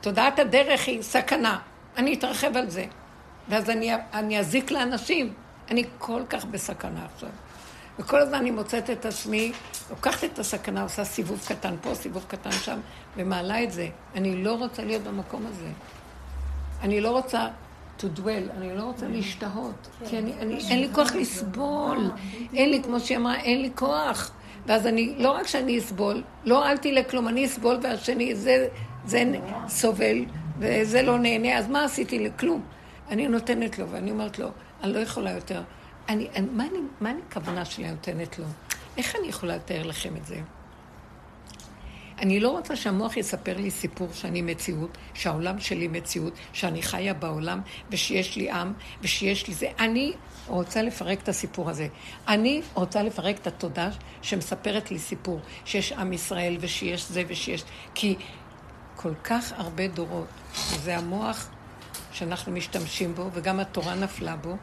[SPEAKER 1] תודעת הדרך היא סכנה. אני אתרחב על זה. ואז אני, אני אזיק לאנשים. אני כל כך בסכנה עכשיו. וכל הזמן אני מוצאת את עצמי, לוקחת את הסכנה, עושה סיבוב קטן פה, סיבוב קטן שם, ומעלה את זה. אני לא רוצה להיות במקום הזה. אני לא רוצה to dwell, אני לא רוצה להשתהות. כי אני, אני, אין לי כוח לסבול. אין לי, כמו שהיא אמרה, אין לי כוח. ואז אני, לא רק שאני אסבול, לא הועלתי לכלום, אני אסבול והשני, זה, זה סובל וזה לא נהנה, אז מה עשיתי לכלום? אני נותנת לו, ואני אומרת לו, אני לא יכולה יותר. אני, אני, מה, אני, מה אני הכוונה שלי נותנת לו? איך אני יכולה לתאר לכם את זה? אני לא רוצה שהמוח יספר לי סיפור שאני מציאות, שהעולם שלי מציאות, שאני חיה בעולם, ושיש לי עם, ושיש לי זה. אני רוצה לפרק את הסיפור הזה. אני רוצה לפרק את התודעה שמספרת לי סיפור, שיש עם ישראל, ושיש זה ושיש... כי כל כך הרבה דורות, זה המוח שאנחנו משתמשים בו, וגם התורה נפלה בו,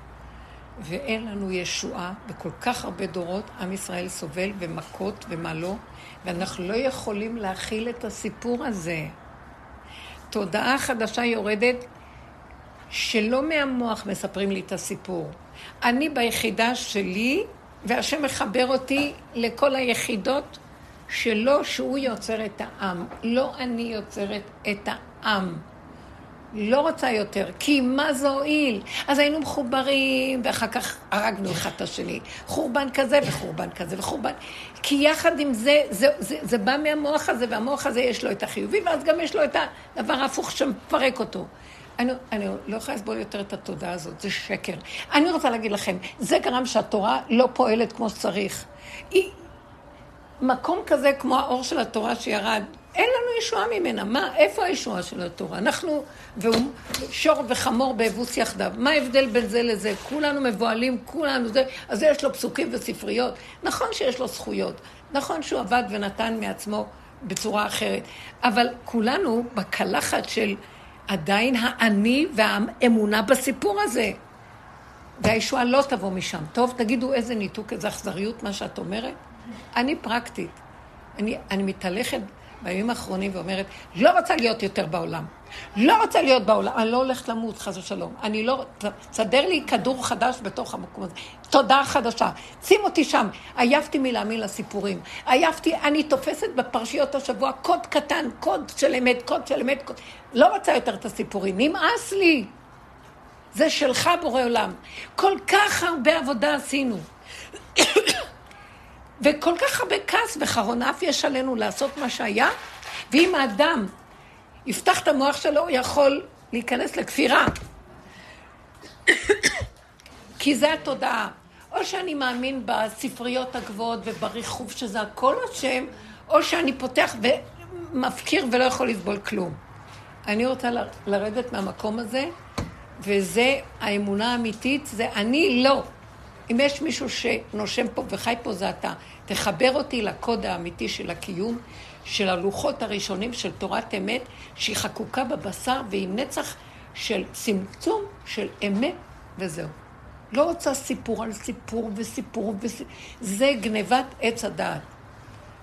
[SPEAKER 1] ואין לנו ישועה, וכל כך הרבה דורות עם ישראל סובל ומכות ומה לא, ואנחנו לא יכולים להכיל את הסיפור הזה. תודעה חדשה יורדת שלא מהמוח מספרים לי את הסיפור. אני ביחידה שלי, והשם מחבר אותי לכל היחידות שלו, שהוא יוצר את העם. לא אני יוצרת את העם. לא רוצה יותר, כי מה זה הועיל? אז היינו מחוברים, ואחר כך הרגנו אחד את השני. חורבן כזה וחורבן כזה וחורבן. כי יחד עם זה, זה, זה, זה בא מהמוח הזה, והמוח הזה יש לו את החיובי, ואז גם יש לו את הדבר ההפוך שמפרק אותו. אני, אני לא יכולה לסבול יותר את התודעה הזאת, זה שקר. אני רוצה להגיד לכם, זה גרם שהתורה לא פועלת כמו שצריך. מקום כזה כמו האור של התורה שירד, אין לנו ישועה ממנה. מה, איפה הישועה של התורה? אנחנו, והוא שור וחמור באבוס יחדיו. מה ההבדל בין זה לזה? כולנו מבוהלים, כולנו זה, אז יש לו פסוקים וספריות. נכון שיש לו זכויות, נכון שהוא עבד ונתן מעצמו בצורה אחרת, אבל כולנו בקלחת של עדיין האני והאמונה בסיפור הזה. והישועה לא תבוא משם. טוב, תגידו איזה ניתוק, איזה אכזריות מה שאת אומרת. אני פרקטית. אני, אני מתהלכת בימים האחרונים ואומרת, לא רוצה להיות יותר בעולם. לא רוצה להיות בעולם, אני לא הולכת למות, חס ושלום. אני לא... תסדר לי כדור חדש בתוך המקום הזה. תודעה חדשה. שים אותי שם. עייפתי מלהאמין לסיפורים. עייפתי, אני תופסת בפרשיות השבוע קוד קטן, קוד של אמת, קוד של אמת. קוד... לא רוצה יותר את הסיפורים. נמאס לי. זה שלך, בורא עולם. כל כך הרבה עבודה עשינו. וכל כך הרבה כעס וחרון אף יש עלינו לעשות מה שהיה, ואם האדם יפתח את המוח שלו, הוא יכול להיכנס לכפירה. [COUGHS] כי זה התודעה. או שאני מאמין בספריות הגבוהות ובריחוף שזה הכל השם, או שאני פותח ומפקיר ולא יכול לסבול כלום. אני רוצה לרדת מהמקום הזה, וזה האמונה האמיתית, זה אני לא. אם יש מישהו שנושם פה וחי פה, זה אתה. תחבר אותי לקוד האמיתי של הקיום, של הלוחות הראשונים של תורת אמת, שהיא חקוקה בבשר והיא נצח של צמצום, של אמת, וזהו. לא רוצה סיפור על סיפור וסיפור וסיפור. זה גנבת עץ הדעת.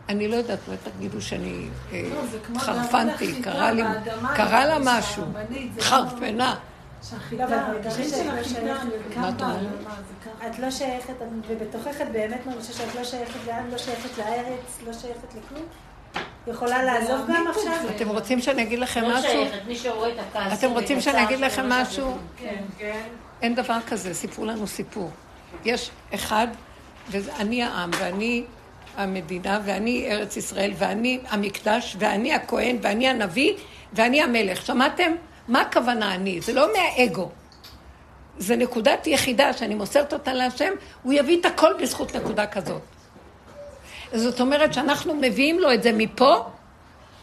[SPEAKER 1] אני לא יודעת, אולי תגידו שאני אה,
[SPEAKER 3] לא,
[SPEAKER 1] חרפנתי, קרה לה משהו,
[SPEAKER 3] לא-
[SPEAKER 1] חרפנה.
[SPEAKER 3] שהחיטה,
[SPEAKER 4] לא,
[SPEAKER 3] של
[SPEAKER 4] לא
[SPEAKER 3] החיטה
[SPEAKER 1] את
[SPEAKER 4] לא שייכת, ובתוכך את באמת מרגישה שאת לא שייכת לאן, לא שייכת לארץ, לא שייכת לכלום? יכולה לעזוב גם עכשיו?
[SPEAKER 1] אתם רוצים שאני אגיד לכם
[SPEAKER 5] לא
[SPEAKER 1] משהו?
[SPEAKER 5] שייכת, מי שרואה את הכעס.
[SPEAKER 1] אתם רוצים שאני אגיד לכם
[SPEAKER 5] לא
[SPEAKER 1] משהו?
[SPEAKER 3] כן, כן.
[SPEAKER 1] אין דבר כזה, סיפרו לנו סיפור. יש אחד, ואני העם, ואני המדינה, ואני ארץ ישראל, ואני המקדש, ואני הכהן, ואני הנביא, ואני המלך. שמעתם? מה הכוונה אני? זה לא מהאגו. זה נקודת יחידה שאני מוסרת אותה להשם, הוא יביא את הכל בזכות נקודה כזאת. זאת אומרת שאנחנו מביאים לו את זה מפה,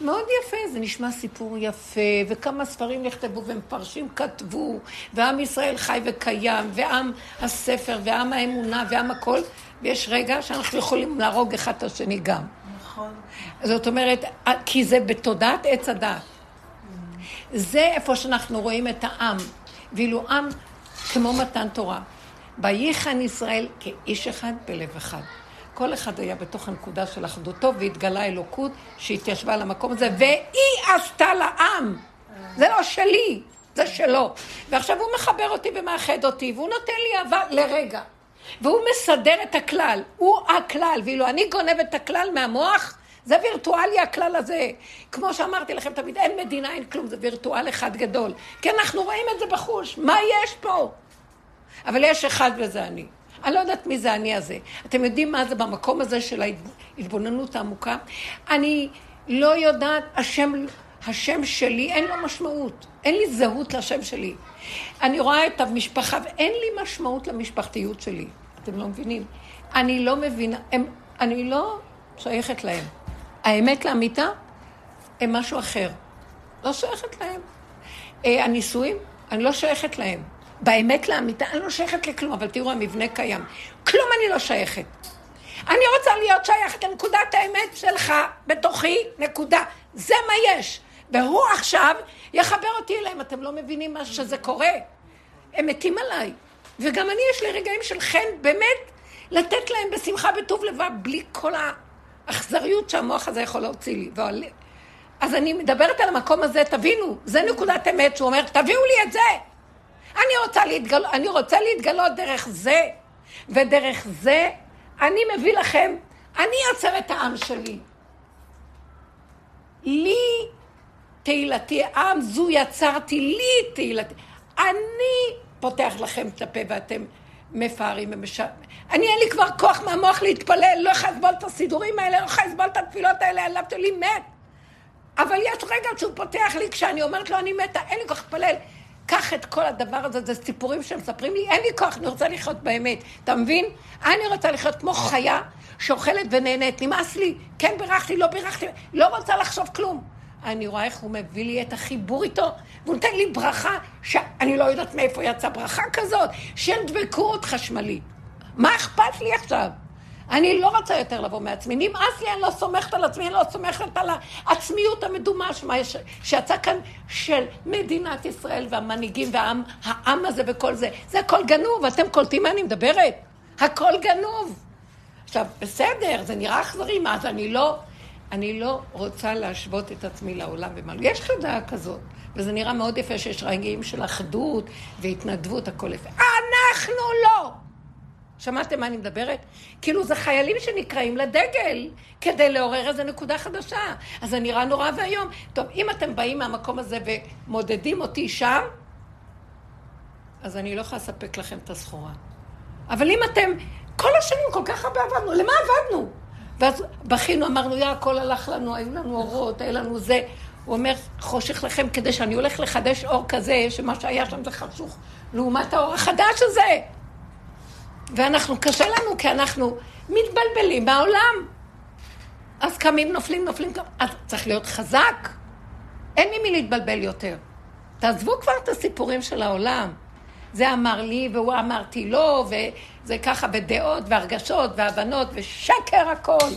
[SPEAKER 1] מאוד יפה, זה נשמע סיפור יפה, וכמה ספרים נכתבו ומפרשים כתבו, ועם ישראל חי וקיים, ועם הספר, ועם האמונה, ועם הכל, ויש רגע שאנחנו יכולים להרוג אחד את השני גם.
[SPEAKER 3] נכון.
[SPEAKER 1] זאת אומרת, כי זה בתודעת עץ הדת. זה איפה שאנחנו רואים את העם, ואילו עם כמו מתן תורה. וייחן ישראל כאיש אחד בלב אחד. כל אחד היה בתוך הנקודה של אחדותו, והתגלה אלוקות שהתיישבה למקום הזה, והיא עשתה לעם. זה לא שלי, זה שלו. ועכשיו הוא מחבר אותי ומאחד אותי, והוא נותן לי אהבה לרגע. והוא מסדר את הכלל, הוא הכלל, ואילו אני גונב את הכלל מהמוח, זה וירטואלי הכלל הזה. כמו שאמרתי לכם תמיד, אין מדינה, אין כלום, זה וירטואל אחד גדול. כי אנחנו רואים את זה בחוש, מה יש פה? אבל יש אחד וזה אני. אני לא יודעת מי זה אני הזה. אתם יודעים מה זה במקום הזה של ההתבוננות העמוקה? אני לא יודעת, השם, השם שלי אין לו משמעות. אין לי זהות לשם שלי. אני רואה את המשפחה ואין לי משמעות למשפחתיות שלי. אתם לא מבינים? אני לא מבינה, הם, אני לא שייכת להם. האמת לאמיתה הם משהו אחר. לא שייכת להם. אה, הנישואים, אני לא שייכת להם. באמת לאמיתה, אני לא שייכת לכלום, אבל תראו, המבנה קיים. כלום אני לא שייכת. אני רוצה להיות שייכת לנקודת האמת שלך בתוכי, נקודה. זה מה יש. והוא עכשיו יחבר אותי אליהם. אתם לא מבינים מה שזה קורה. הם מתים עליי. וגם אני, יש לי רגעים של חן, באמת, לתת להם בשמחה בטוב לבב, בלי כל האכזריות שהמוח הזה יכול להוציא לי. ועל... אז אני מדברת על המקום הזה, תבינו, זה נקודת אמת שהוא אומר, תביאו לי את זה. אני רוצה, להתגל... אני רוצה להתגלות דרך זה, ודרך זה אני מביא לכם, אני יוצר את העם שלי. לי תהילתי, עם זו יצרתי, לי תהילתי. אני פותח לכם את הפה ואתם מפארים ומשם. אני אין לי כבר כוח מהמוח להתפלל, לא יכולה לסבול את הסידורים האלה, לא יכולה לסבול את התפילות האלה, הלב שלי מת. אבל יש רגע שהוא פותח לי כשאני אומרת לו אני מתה, אין לי כוח להתפלל. קח את כל הדבר הזה, זה סיפורים שמספרים לי, אין לי כוח, אני רוצה לחיות באמת. אתה מבין? אני רוצה לחיות כמו חיה שאוכלת ונהנית. נמאס לי, כן בירכתי, לא בירכתי, לא רוצה לחשוב כלום. אני רואה איך הוא מביא לי את החיבור איתו, והוא נותן לי ברכה, שאני לא יודעת מאיפה יצאה ברכה כזאת, של דבקות חשמלית. מה אכפת לי עכשיו? אני לא רוצה יותר לבוא מעצמי. נמאס לי, אני לא סומכת על עצמי, אני לא סומכת על העצמיות המדומה יש- שיצא כאן של מדינת ישראל והמנהיגים והעם העם הזה וכל זה. זה הכל גנוב, אתם קולטים מה אני מדברת? הכל גנוב. עכשיו, בסדר, זה נראה אכזרי, מה, אז אני לא, אני לא רוצה להשוות את עצמי לעולם ומעלה. יש תודעה כזאת, וזה נראה מאוד יפה שיש רגעים של אחדות והתנדבות, הכל יפה. אנחנו לא! שמעתם מה אני מדברת? כאילו זה חיילים שנקראים לדגל כדי לעורר איזו נקודה חדשה. אז זה נראה נורא ואיום. טוב, אם אתם באים מהמקום הזה ומודדים אותי שם, אז אני לא יכולה לספק לכם את הסחורה. אבל אם אתם, כל השנים כל כך הרבה עבדנו, למה עבדנו? ואז בכינו, אמרנו, יא, הכל הלך לנו, היו לנו אורות, היה לנו זה. הוא אומר, חושך לכם כדי שאני הולך לחדש אור כזה, שמה שהיה שם זה חשוך, לעומת האור החדש הזה. ואנחנו, קשה לנו, כי אנחנו מתבלבלים מהעולם. אז קמים, נופלים, נופלים. אז צריך להיות חזק. אין ממי להתבלבל יותר. תעזבו כבר את הסיפורים של העולם. זה אמר לי, והוא אמרתי לו, וזה ככה בדעות והרגשות והבנות, ושקר הכל.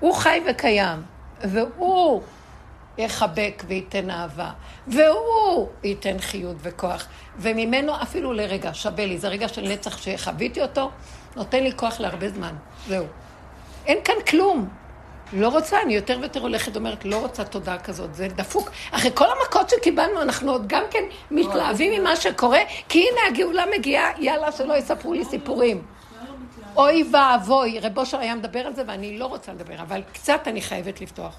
[SPEAKER 1] הוא חי וקיים, והוא יחבק וייתן אהבה, והוא ייתן חיות וכוח, וממנו אפילו לרגע שווה לי, זה רגע של נצח שחוויתי אותו, נותן לי כוח להרבה זמן, זהו. אין כאן כלום. לא רוצה, אני יותר ויותר הולכת, אומרת, לא רוצה תודה כזאת, זה דפוק. אחרי כל המכות שקיבלנו, אנחנו עוד גם כן מתלהבים ממה שקורה, כי הנה הגאולה מגיעה, יאללה, שלא יספרו לי סיפורים. אוי ואבוי, רב אושר היה מדבר על זה ואני לא רוצה לדבר, אבל קצת אני חייבת לפתוח.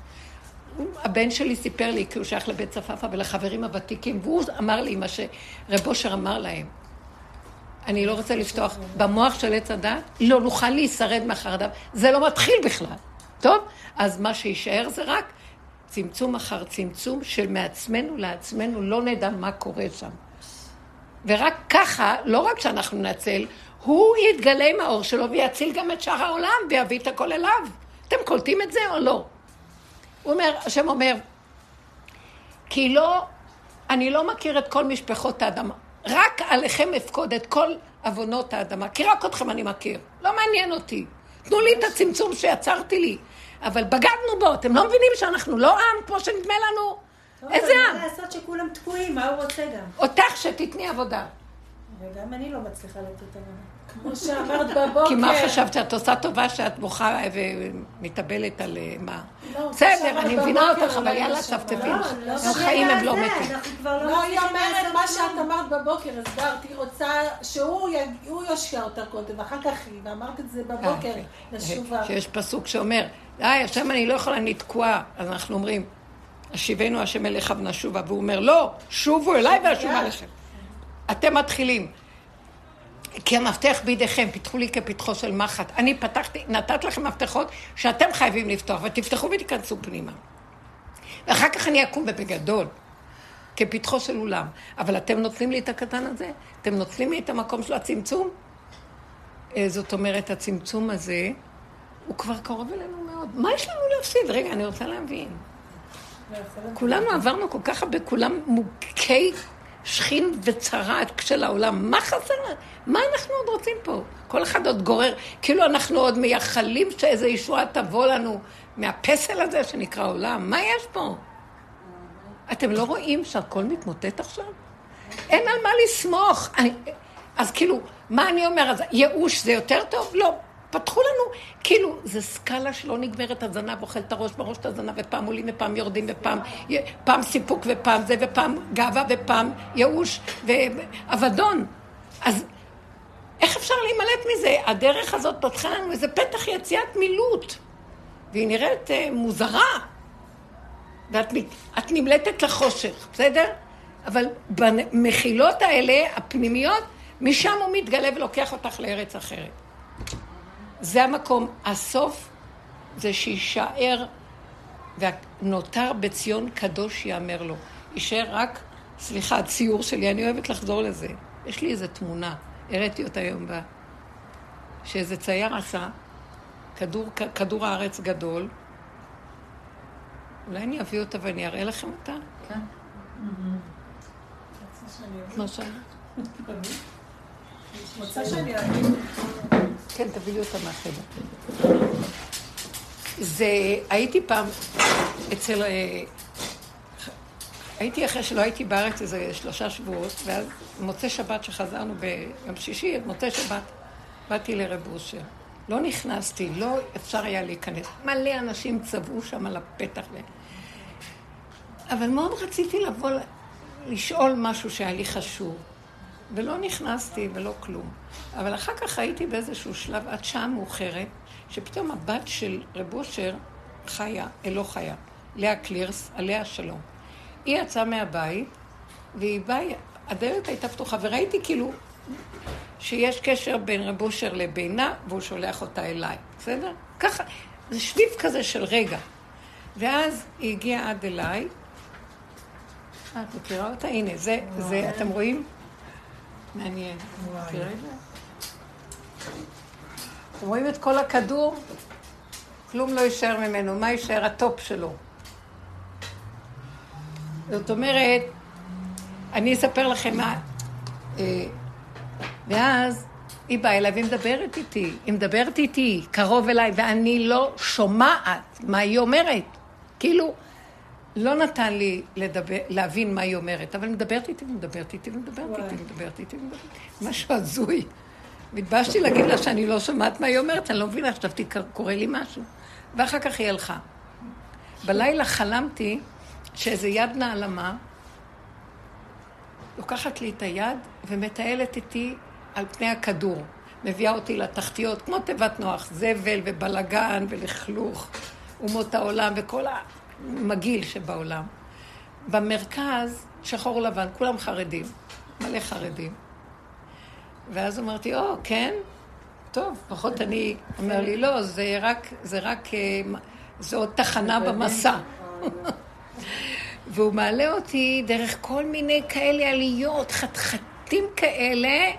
[SPEAKER 1] הבן שלי סיפר לי, כי הוא שייך לבית צפאפא ולחברים הוותיקים, והוא אמר לי מה שרב אושר אמר להם. אני לא רוצה לפתוח. במוח של עץ הדת, לא נוכל להישרד מהחרדה. זה לא מתחיל בכלל. טוב? אז מה שיישאר זה רק צמצום אחר צמצום של מעצמנו לעצמנו, לא נדע מה קורה שם. ורק ככה, לא רק שאנחנו נצל, הוא יתגלה עם האור שלו ויציל גם את שאר העולם ויביא את הכל אליו. אתם קולטים את זה או לא? הוא אומר, השם אומר, כי לא, אני לא מכיר את כל משפחות האדמה. רק עליכם אפקוד את כל עוונות האדמה, כי רק אתכם אני מכיר. לא מעניין אותי. תנו לי את הצמצום שיצרתי לי. אבל בגדנו בו, אתם לא מבינים שאנחנו לא עם כמו שנדמה לנו?
[SPEAKER 4] טוב,
[SPEAKER 1] איזה עם?
[SPEAKER 4] מה לעשות שכולם תקועים, מה הוא רוצה גם?
[SPEAKER 1] אותך שתתני עבודה.
[SPEAKER 4] וגם אני לא מצליחה לתת עבודה.
[SPEAKER 3] כמו שאמרת בבוקר.
[SPEAKER 1] כי מה חשבת? את עושה טובה שאת בוכה ומתאבלת על אה, מה?
[SPEAKER 3] לא,
[SPEAKER 1] בסדר, אני מבינה אותך, אבל יאללה. צפצפי.
[SPEAKER 4] לא,
[SPEAKER 1] הם
[SPEAKER 4] לא
[SPEAKER 1] חיים, הם לא
[SPEAKER 4] הזה,
[SPEAKER 1] מתים.
[SPEAKER 4] לא
[SPEAKER 3] לא, היא אומרת, מה. שאת אמרת בבוקר, הסברתי, היא רוצה שהוא יושיע אותה קודם, ואחר כך היא, ואמרת את זה בבוקר,
[SPEAKER 1] אה,
[SPEAKER 3] לשובה.
[SPEAKER 1] שיש פסוק שאומר, די, השם אני לא יכולה, אני תקועה. אז אנחנו אומרים, השיבנו השם אליך ונשובה, והוא אומר, לא, שובו אליי ואשובה לכם. אתם מתחילים. כי המפתח בידיכם, פיתחו לי כפתחו של מחט. אני פתחתי, נתת לכם מפתחות שאתם חייבים לפתוח, ותפתחו ותיכנסו פנימה. ואחר כך אני אקום ובגדול, כפתחו של אולם. אבל אתם נותנים לי את הקטן הזה? אתם נותנים לי את המקום של הצמצום? אה, זאת אומרת, הצמצום הזה, הוא כבר קרוב אלינו מאוד. מה יש לנו להפסיד? רגע, אני רוצה להבין. כולנו עברנו כל כך הרבה, כולם מוכי שכין וצרת של העולם. מה חסר? מה אנחנו עוד רוצים פה? כל אחד עוד גורר, כאילו אנחנו עוד מייחלים שאיזו ישועה תבוא לנו מהפסל הזה שנקרא עולם. מה יש פה? אתם לא רואים שהכל מתמוטט עכשיו? אין על מה לסמוך. אני, אז כאילו, מה אני אומר? אז ייאוש זה יותר טוב? לא. פתחו לנו, כאילו, זה סקאלה שלא נגמרת, הזנב אוכל את הראש בראש את הזנב, ופעם עולים ופעם יורדים, ופעם פעם סיפוק ופעם זה, ופעם גאווה ופעם ייאוש ואבדון. אז איך אפשר להימלט מזה? הדרך הזאת פתחה לנו איזה פתח יציאת מילוט, והיא נראית אה, מוזרה. ואת נמלטת לחושך, בסדר? אבל במחילות האלה, הפנימיות, משם הוא מתגלה ולוקח אותך לארץ אחרת. זה המקום. הסוף זה שיישאר, ונותר בציון קדוש יאמר לו. יישאר רק, סליחה, הציור שלי, אני אוהבת לחזור לזה. יש לי איזו תמונה, הראיתי אותה היום בה, שאיזה צייר עשה, כדור, כדור הארץ גדול, אולי אני אביא אותה ואני אראה לכם אותה?
[SPEAKER 5] כן.
[SPEAKER 1] מה שאלה? [LAUGHS]
[SPEAKER 3] רוצה שאני אגיד?
[SPEAKER 1] כן, תביא לי אותה מהחדר. זה, הייתי פעם אצל... אה, הייתי אחרי שלא הייתי בארץ איזה שלושה שבועות, ואז מוצאי שבת שחזרנו ביום שישי, מוצאי שבת, באתי לרב אושר. לא נכנסתי, לא אפשר היה להיכנס. מלא אנשים צבעו שם על הפתח. אבל מאוד רציתי לבוא לשאול משהו שהיה לי חשוב. ולא נכנסתי ולא כלום. אבל אחר כך הייתי באיזשהו שלב, עד שעה מאוחרת, שפתאום הבת של רב אושר חיה, אה, לא חיה, לאה קלירס, עליה השלום. היא יצאה מהבית, והיא באה, הדלת הייתה פתוחה, וראיתי כאילו שיש קשר בין רב אושר לבינה, והוא שולח אותה אליי, בסדר? ככה, זה שביב כזה של רגע. ואז היא הגיעה עד אליי. אה, את מכירה אותה? הנה, זה, זה, אתם רואים? מעניין. זה? אתם רואים את כל הכדור? כלום לא יישאר ממנו. מה יישאר? ה top שלו. זאת אומרת, אני אספר לכם מה... אה, ואז היא באה אליי והיא מדברת איתי. היא מדברת איתי קרוב אליי, ואני לא שומעת מה היא אומרת. כאילו, לא נתן לי לדבר, להבין מה היא אומרת, אבל מדברת איתי ומדברת איתי ומדברת איתי ומדברת איתי ומדברת איתי. משהו הזוי. והתביישתי להגיד לה שאני לא שומעת מה היא אומרת, אני לא מבינה, חשבתי, קורה לי משהו. ואחר כך היא הלכה. בלילה חלמתי שאיזה יד נעלמה לוקחת לי את היד ומטיילת איתי על פני הכדור. מביאה אותי לתחתיות, כמו תיבת נוח, זבל ובלגן ולכלוך, אומות העולם וכל המגעיל שבעולם. במרכז, שחור לבן, כולם חרדים, מלא חרדים. ואז אמרתי, או, כן? טוב, לפחות אני, אומר לי, לא, זה רק, זה רק, אה, זה עוד תחנה במסע. והוא מעלה אותי דרך כל מיני כאלה עליות, חתחתים כאלה,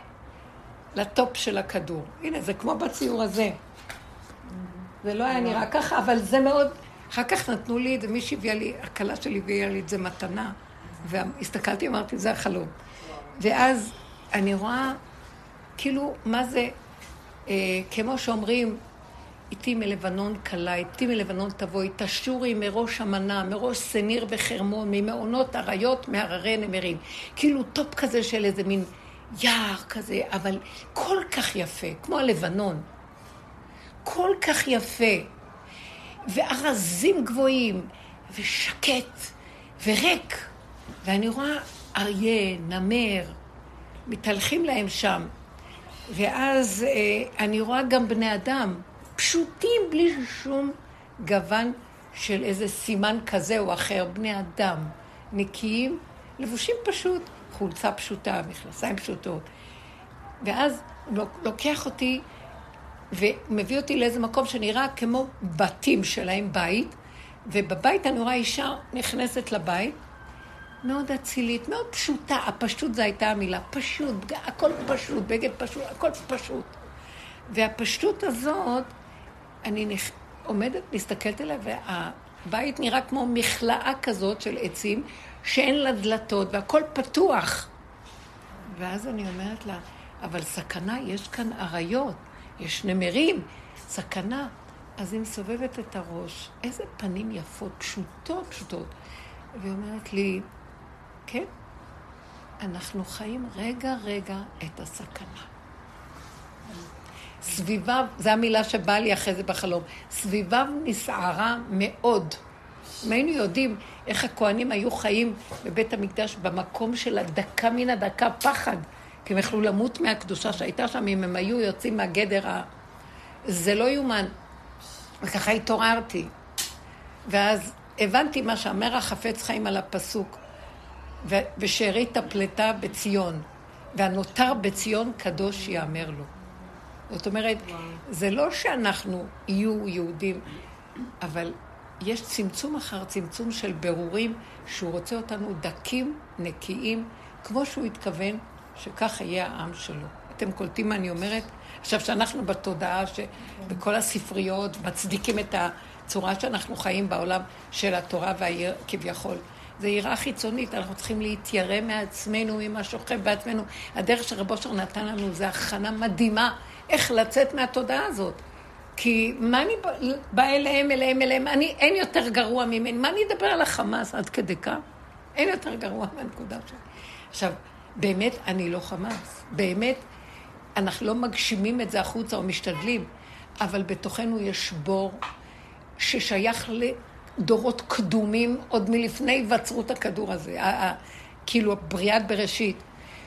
[SPEAKER 1] לטופ של הכדור. הנה, זה כמו בציור הזה. זה לא היה נראה ככה, אבל זה מאוד... אחר כך נתנו לי את זה, מישהי הביאה לי, הכלה שלי הביאה לי את זה מתנה, והסתכלתי, אמרתי, זה החלום. ואז אני רואה, כאילו, מה זה, אה, כמו שאומרים, אתי מלבנון כלה, אתי מלבנון תבואי, תשורי מראש אמנה, מראש שניר וחרמון, ממעונות אריות, מהררי נמרים. כאילו נוף כזה של איזה מין יער כזה, אבל כל כך יפה, כמו הלבנון. כל כך יפה. וארזים גבוהים, ושקט, וריק. ואני רואה אריה, נמר, מתהלכים להם שם. ואז אה, אני רואה גם בני אדם, פשוטים, בלי שום גוון של איזה סימן כזה או אחר, בני אדם, נקיים, לבושים פשוט, חולצה פשוטה, מכנסיים פשוטות. ואז לוקח אותי ומביא אותי לאיזה מקום שנראה כמו בתים שלהם, בית, ובבית אני רואה אישה נכנסת לבית, מאוד אצילית, מאוד פשוטה, הפשוט זו הייתה המילה, פשוט, הכל פשוט, בגד פשוט, הכל פשוט. והפשטות הזאת, אני נכ... עומדת, מסתכלת עליה, והבית נראה כמו מכלאה כזאת של עצים, שאין לה דלתות, והכל פתוח. ואז אני אומרת לה, אבל סכנה, יש כאן אריות. יש נמרים, סכנה. אז היא מסובבת את הראש, איזה פנים יפות, פשוטות, פשוטות. והיא אומרת לי, כן, אנחנו חיים רגע-רגע את הסכנה. סביביו, זו המילה שבאה לי אחרי זה בחלום, סביביו נסערה מאוד. אם היינו יודעים איך הכוהנים היו חיים בבית המקדש במקום של הדקה מן הדקה פחד, כי הם יכלו למות מהקדושה שהייתה שם, אם הם היו יוצאים מהגדר ה... זה לא יאומן. וככה התעוררתי. ואז הבנתי מה שאמר החפץ חיים על הפסוק, ו- ושארית הפלטה בציון, והנותר בציון קדוש יאמר לו. זאת אומרת, זה לא שאנחנו יהיו יהודים, אבל יש צמצום אחר צמצום של ברורים, שהוא רוצה אותנו דקים, נקיים, כמו שהוא התכוון שככה יהיה העם שלו. אתם קולטים מה אני אומרת? עכשיו, שאנחנו בתודעה שבכל הספריות מצדיקים את הצורה שאנחנו חיים בעולם של התורה והעיר כביכול, זה יראה חיצונית, אנחנו צריכים להתיירא מעצמנו, ממה שוכב בעצמנו. הדרך שרב אושר נתן לנו זה הכנה מדהימה איך לצאת מהתודעה הזאת. כי מה אני באה אליהם, אליהם, אליהם, אני, אין יותר גרוע ממני. מה אני אדבר על החמאס עד כדי כך? אין יותר גרוע מהנקודה שלי. עכשיו, באמת, אני לא חמאס. באמת, אנחנו לא מגשימים את זה החוצה או משתדלים, אבל בתוכנו יש בור ששייך לדורות קדומים, עוד מלפני היווצרות הכדור הזה, כאילו בריאת בראשית,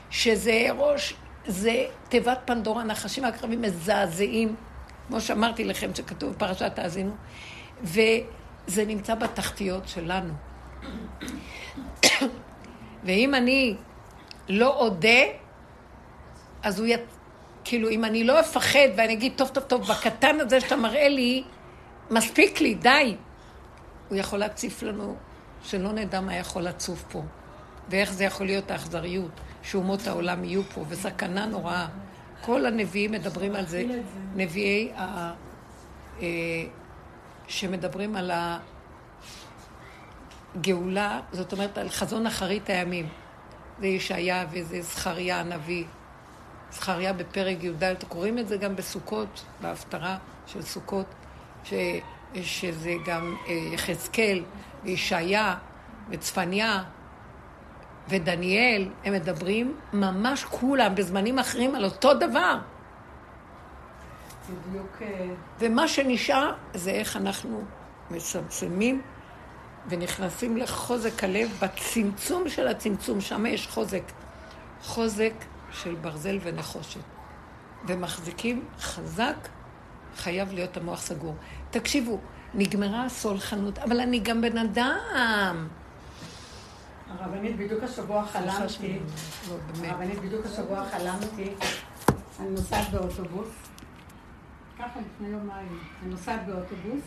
[SPEAKER 1] שזה ראש, זה תיבת פנדורה, נחשים הקרבים מזעזעים, כמו שאמרתי לכם, שכתוב בפרשת האזינו, וזה נמצא בתחתיות שלנו. [COUGHS] ואם אני לא אודה, אז הוא י... כאילו, אם אני לא אפחד ואני אגיד, טוב, טוב, טוב, בקטן הזה שאתה מראה לי, מספיק לי, די. הוא יכול להציף לנו, שלא נדע מה יכול לצוף פה, ואיך זה יכול להיות האכזריות, שאומות העולם יהיו פה, וסכנה נוראה. כל הנביאים מדברים על זה, נביאי ה... אה, שמדברים על הגאולה, זאת אומרת, על חזון אחרית הימים. זה ישעיה וזה זכריה הנביא. זכריה בפרק י"ד, קוראים את זה גם בסוכות, בהפטרה של סוכות, ש, שזה גם אה, יחזקאל וישעיה וצפניה ודניאל, הם מדברים ממש כולם בזמנים אחרים על אותו דבר.
[SPEAKER 3] בדיוק... אה,
[SPEAKER 1] ומה שנשאר זה איך אנחנו מצמצמים ונכנסים לחוזק הלב בצמצום של הצמצום, שם יש חוזק. חוזק של ברזל ונחושת. ומחזיקים חזק, חייב להיות המוח סגור. תקשיבו, נגמרה הסולחנות, אבל אני גם בן אדם.
[SPEAKER 6] הרבנית, בדיוק השבוע חלמתי,
[SPEAKER 1] לא,
[SPEAKER 6] הרבנית, בדיוק השבוע חלמתי, אני נוסעת באוטובוס, ככה לפני יומיים, אני נוסעת באוטובוס,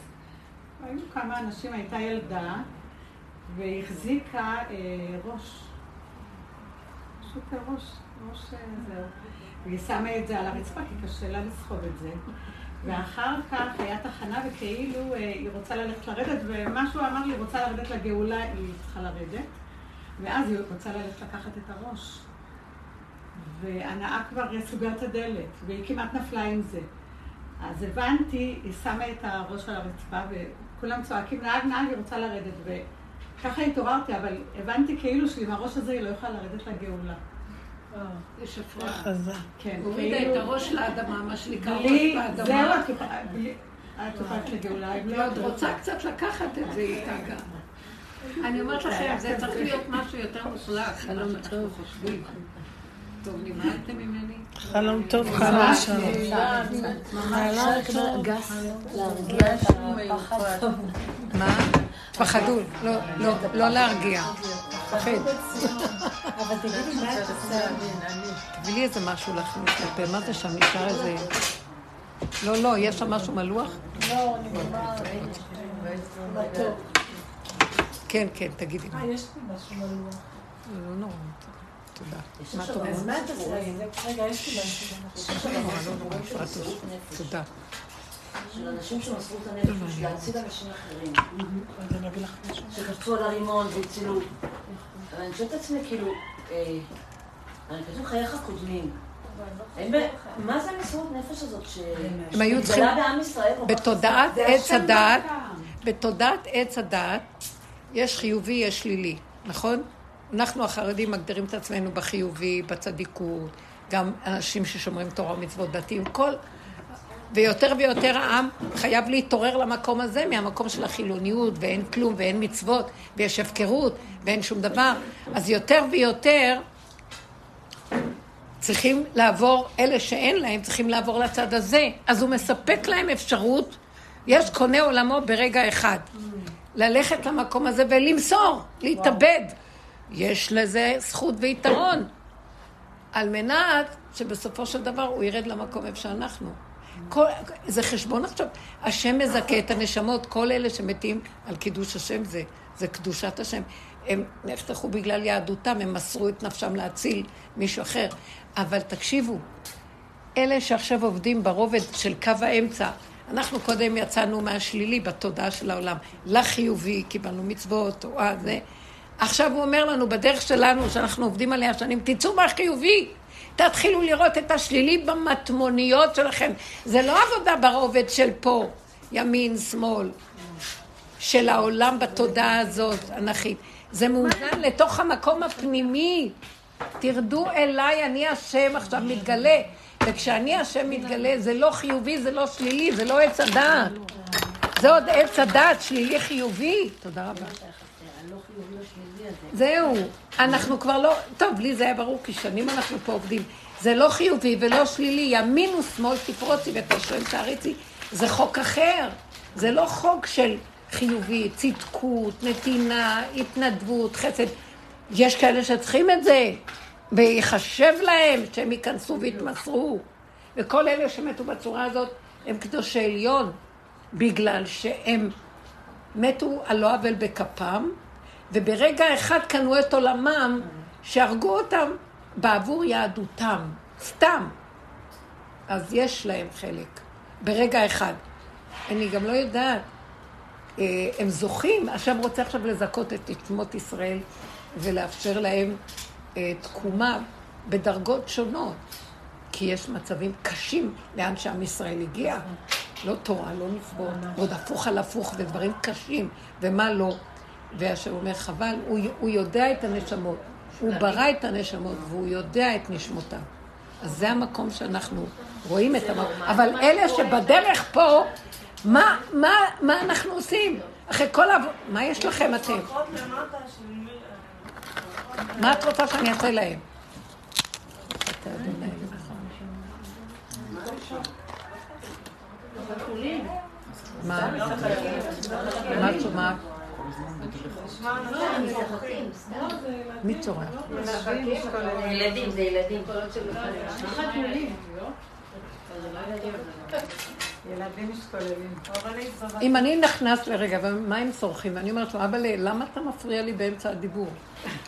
[SPEAKER 6] היו כמה אנשים, הייתה ילדה, והחזיקה אה, ראש, פשוט ראש, ראש אה, זהו, והיא שמה את זה על הרצפה, כי קשה לה לסחוב את זה. ואחר כך היה תחנה וכאילו אה, היא רוצה ללכת לרדת, ומשהו אמר לי, רוצה לרדת לגאולה, היא צריכה לרדת. ואז היא רוצה ללכת לקחת את הראש. והנאה כבר סוגרת את הדלת, והיא כמעט נפלה עם זה. אז הבנתי, היא שמה את הראש על הרצפה, וכולם צועקים, נהג, נהג, היא רוצה לרדת. וככה התעוררתי, אבל הבנתי כאילו שעם הראש הזה היא לא יכולה לרדת לגאולה.
[SPEAKER 1] יש הפרעה.
[SPEAKER 6] כן,
[SPEAKER 1] הורידה
[SPEAKER 6] כאילו...
[SPEAKER 1] את הראש לאדמה, מה שנקרא ראש באדמה.
[SPEAKER 6] זהו, את הופעת לגאולה, אם
[SPEAKER 1] היא
[SPEAKER 6] לא
[SPEAKER 1] עוד רוצה קצת לקחת את זה איתה גם. [LAUGHS] אני אומרת לכם, זה צריך להיות משהו יותר מוחלט ממה שאנחנו חושבים. טוב, נמהלתם ממני?
[SPEAKER 4] חלום טוב, חלום שלום.
[SPEAKER 2] לקבל גס, להרגיע את הפחד.
[SPEAKER 1] מה? פחדו, לא, לא, לא להרגיע. פחד.
[SPEAKER 4] אבל תגידי, מה את עושה?
[SPEAKER 1] תביא לי איזה משהו להכניס לפה, מה זה שם? נשאר איזה... לא, לא, יש שם משהו מלוח?
[SPEAKER 3] לא, אני ממש... מתוק.
[SPEAKER 1] כן, כן, תגידי.
[SPEAKER 3] אה, יש לי משהו מלוח.
[SPEAKER 1] לא נורא. תודה. מה את אומרת?
[SPEAKER 4] אז מה את עושה?
[SPEAKER 3] רגע, יש לי.
[SPEAKER 1] לא לא תודה.
[SPEAKER 2] של אנשים שמסרו את הנפש, להציל אנשים אחרים.
[SPEAKER 3] משהו.
[SPEAKER 2] שקפצו על הרימון והצילו. אבל אני שואלת את עצמי, כאילו, אה, אני כתוב חייך קודמים. ב- מה זה המסירות נפש הזאת
[SPEAKER 1] הם היו צריכים-
[SPEAKER 2] שמתגלה בעם ישראל?
[SPEAKER 1] בתודעת? עץ הדעת, בתודעת עץ הדעת, יש חיובי, יש שלילי, נכון? אנחנו החרדים מגדירים את עצמנו בחיובי, בצדיקות, גם אנשים ששומרים תורה ומצוות דתיים, כל... ויותר ויותר העם חייב להתעורר למקום הזה, מהמקום של החילוניות, ואין כלום, ואין מצוות, ויש הפקרות, ואין שום דבר. אז יותר ויותר צריכים לעבור, אלה שאין להם, צריכים לעבור לצד הזה. אז הוא מספק להם אפשרות, יש קונה עולמו ברגע אחד. ללכת למקום הזה ולמסור, להתאבד. יש לזה זכות ויתרון. על מנת שבסופו של דבר הוא ירד למקום איפה שאנחנו. כל, זה חשבון עכשיו. השם מזכה את הנשמות, כל אלה שמתים על קידוש השם זה, זה קדושת השם. הם נחתכו בגלל יהדותם, הם מסרו את נפשם להציל מישהו אחר. אבל תקשיבו, אלה שעכשיו עובדים ברובד של קו האמצע, אנחנו קודם יצאנו מהשלילי בתודעה של העולם, לחיובי, קיבלנו מצוות, או אה, זה. עכשיו הוא אומר לנו, בדרך שלנו, שאנחנו עובדים עליה שנים, תצאו מהחיובי. תתחילו לראות את השלילי במטמוניות שלכם. זה לא עבודה ברובד של פה, ימין, שמאל, של העולם בתודעה הזאת, אנכית. זה מאוזן לתוך המקום הפנימי. תרדו אליי, אני השם עכשיו מתגלה. וכשאני השם מתגלה, זה לא חיובי, זה לא שלילי, זה לא עץ הדעת. זה עוד עץ הדעת, שלילי חיובי. תודה רבה. זהו, אנחנו כבר לא, טוב, לי זה היה ברור, כי שנים אנחנו פה עובדים. זה לא חיובי ולא שלילי, ימין ושמאל תפרוצי ותשרם תעריצי, זה חוק אחר. זה לא חוק של חיובי, צדקות, נתינה, התנדבות, חסד. יש כאלה שצריכים את זה, ויחשב להם שהם ייכנסו ויתמסרו. וכל אלה שמתו בצורה הזאת הם קדושי עליון, בגלל שהם מתו על לא עוול בכפם, וברגע אחד קנו את עולמם, שהרגו אותם בעבור יהדותם, סתם. אז יש להם חלק, ברגע אחד. אני גם לא יודעת, אה, הם זוכים, השם רוצה עכשיו לזכות את שמות ישראל ולאפשר להם אה, תקומה בדרגות שונות, כי יש מצבים קשים לאן שעם ישראל הגיע. לא תורה, לא נסבור, ועוד הפוך על הפוך, ודברים קשים, ומה לא. והשם אומר, חבל, הוא, הוא יודע את הנשמות. הוא ברא את הנשמות, והוא יודע את נשמותיו. אז זה המקום שאנחנו רואים את המקום. אבל אלה שבדרך פה, מה, מה, מה אנחנו עושים? אחרי כל ה... מה יש לכם אתם? מה את רוצה שאני אעשה להם? מה? מה את שומעת? מי צורח?
[SPEAKER 5] ילדים, זה ילדים.
[SPEAKER 1] אם אני נכנס לרגע, ומה הם צורכים? ואני אומרת לו, אבא, למה אתה מפריע לי באמצע הדיבור?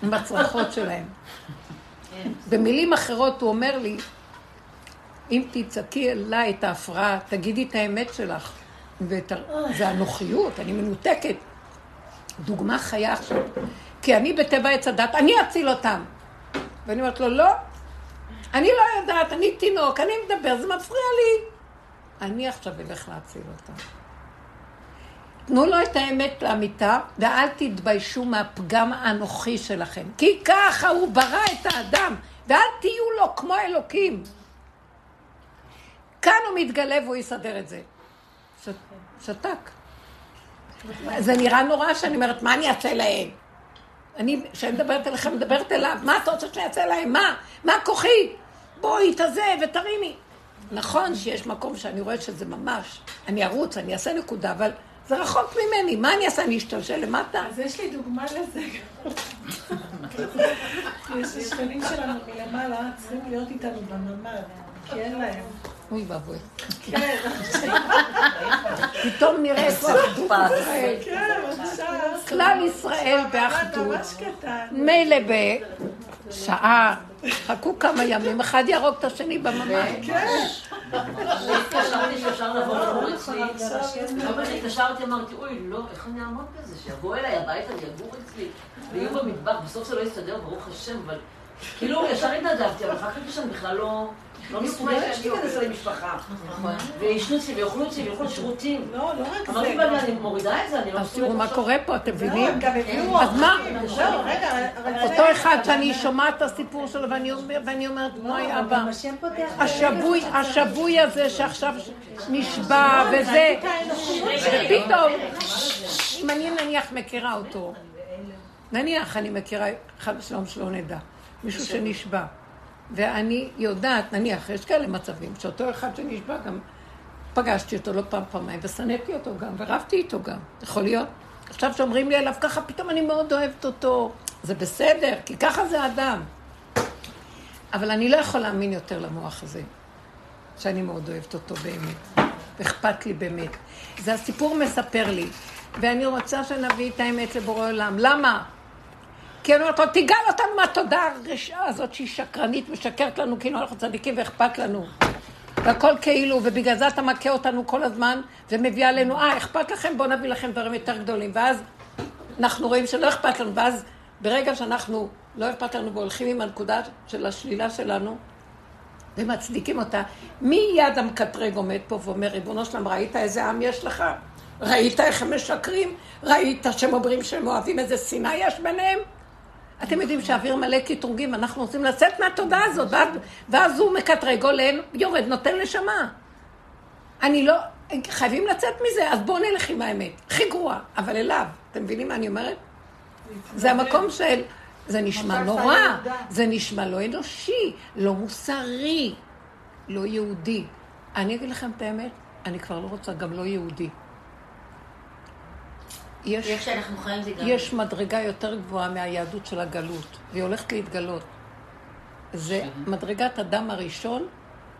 [SPEAKER 1] עם הצרחות שלהם. במילים אחרות הוא אומר לי, אם תצעקי אליי את ההפרעה, תגידי את האמת שלך. ואת. זה הנוחיות, אני מנותקת. דוגמה חיה עכשיו. כי אני בטבע עץ הדת, אני אציל אותם. ואני אומרת לו, לא, אני לא יודעת, אני תינוק, אני מדבר, זה מפריע לי. אני עכשיו אלך להציל אותם. תנו לו את האמת לאמיתה, ואל תתביישו מהפגם האנוכי שלכם. כי ככה הוא ברא את האדם, ואל תהיו לו כמו אלוקים. כאן הוא מתגלה והוא יסדר את זה. ש... שתק. זה נראה נורא שאני אומרת, מה אני אעשה להם? אני, כשאני מדברת אליכם, מדברת אליו, מה אתה רוצה שאני אעשה להם? מה? מה כוחי? בואי, תזה ותרימי. נכון שיש מקום שאני רואה שזה ממש, אני ארוץ, אני אעשה נקודה, אבל זה רחוק ממני, מה אני אעשה? אני אשתלשל למטה?
[SPEAKER 3] אז יש לי דוגמה לזה. [LAUGHS] יש שכנים שלנו מלמעלה, צריכים להיות איתנו בממ"ד, כי אין להם.
[SPEAKER 1] אוי ואבוי.
[SPEAKER 3] כן,
[SPEAKER 1] פתאום נראה איפה אחדות ישראל. כלל ישראל באחדות. מילא בשעה, חכו כמה ימים, אחד יהרוג את השני בממ"ד.
[SPEAKER 3] כן.
[SPEAKER 2] התקשרתי שאפשר לבוא. כל פעם שהתקשרתי אמרתי, אוי, לא, איך אני אעמוד בזה? שיבואו אליי הביתה ויגורו אצלי, ויהיו במטבח. בסוף זה לא יסתדר, ברוך השם, אבל... כאילו, ישר התנדבתי, אבל אחר כך שאני בכלל לא... לא מסוגלת להיכנס למשפחה. וישנו אצלי ויאכלו אצלי וילכו לשירותים.
[SPEAKER 3] לא, לא רק
[SPEAKER 2] אמרתי,
[SPEAKER 3] זה.
[SPEAKER 2] אבל אני מורידה את זה, אני לא
[SPEAKER 1] אז תראו
[SPEAKER 2] מסוגלת
[SPEAKER 1] מה. קורה פה, אתם
[SPEAKER 3] לא,
[SPEAKER 1] מבינים?
[SPEAKER 3] הביאו
[SPEAKER 1] אז מה?
[SPEAKER 3] לא.
[SPEAKER 1] אותו אחד שאני שומעת את הסיפור שלו ואני אומר- ואני אומרת, וואי אבא,
[SPEAKER 4] השם פותח...
[SPEAKER 1] השבוי, השבוי הזה שעכשיו נשבע וזה, ופתאום, אם אני נניח מכירה אותו, נניח אני מכירה, חד ושלום שלא נדע, מישהו שנשבע, ואני יודעת, נניח, יש כאלה מצבים, שאותו אחד שנשבע גם, פגשתי אותו לא פעם פעמיים, ושנאתי אותו גם, ורבתי איתו גם, יכול להיות. עכשיו שאומרים לי עליו ככה, פתאום אני מאוד אוהבת אותו. זה בסדר, כי ככה זה אדם. אבל אני לא יכול להאמין יותר למוח הזה, שאני מאוד אוהבת אותו באמת, ואכפת לי באמת. זה הסיפור מספר לי, ואני רוצה שנביא את האמת לבורא עולם. למה? כי אני אומרת לו, תיגל אותנו מהתודעה הרשעה הזאת שהיא שקרנית, משקרת לנו כאילו אנחנו צדיקים ואכפת לנו. והכל כאילו, ובגלל זה אתה מכה אותנו כל הזמן, ומביא עלינו, אה, אכפת לכם? בואו נביא לכם דברים יותר גדולים. ואז אנחנו רואים שלא אכפת לנו, ואז ברגע שאנחנו, לא אכפת לנו והולכים עם הנקודה של השלילה שלנו, ומצדיקים אותה, מיד המקטרג עומד פה ואומר, ריבונו שלם, ראית איזה עם יש לך? ראית איך הם משקרים? ראית שהם אומרים שהם אוהבים איזה שנאה יש ביניהם? אתם יודעים שהאוויר מלא קטרוגים, אנחנו רוצים לצאת מהתודעה הזאת, ואז, ואז הוא מקטרג, עולה, יורד, נותן נשמה. אני לא, חייבים לצאת מזה, אז בואו נלך עם האמת. הכי גרוע, אבל אליו. אתם מבינים מה אני אומרת? זה המקום של... זה נשמע נורא, זה נשמע לא אנושי, לא מוסרי, לא יהודי. אני אגיד לכם את האמת, אני כבר לא רוצה גם לא יהודי. יש,
[SPEAKER 5] איך שאנחנו חיים זה גם...
[SPEAKER 1] יש מדרגה יותר גבוהה מהיהדות של הגלות, והיא הולכת להתגלות. זה מדרגת אדם הראשון,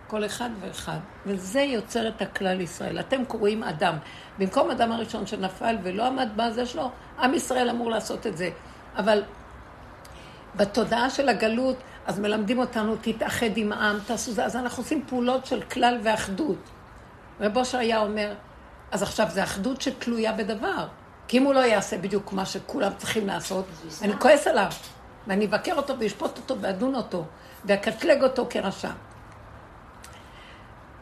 [SPEAKER 1] כל אחד ואחד. וזה יוצר את הכלל ישראל. אתם קוראים אדם. במקום אדם הראשון שנפל ולא עמד בזה שלו, עם ישראל אמור לעשות את זה. אבל בתודעה של הגלות, אז מלמדים אותנו, תתאחד עם העם, תעשו זה. אז אנחנו עושים פעולות של כלל ואחדות. רב אושר היה אומר, אז עכשיו זה אחדות שתלויה בדבר. כי אם הוא לא יעשה בדיוק מה שכולם צריכים לעשות, אני כועס עליו, ואני אבקר אותו ואשפוט אותו ואדון אותו, ואקטלג אותו כרשע.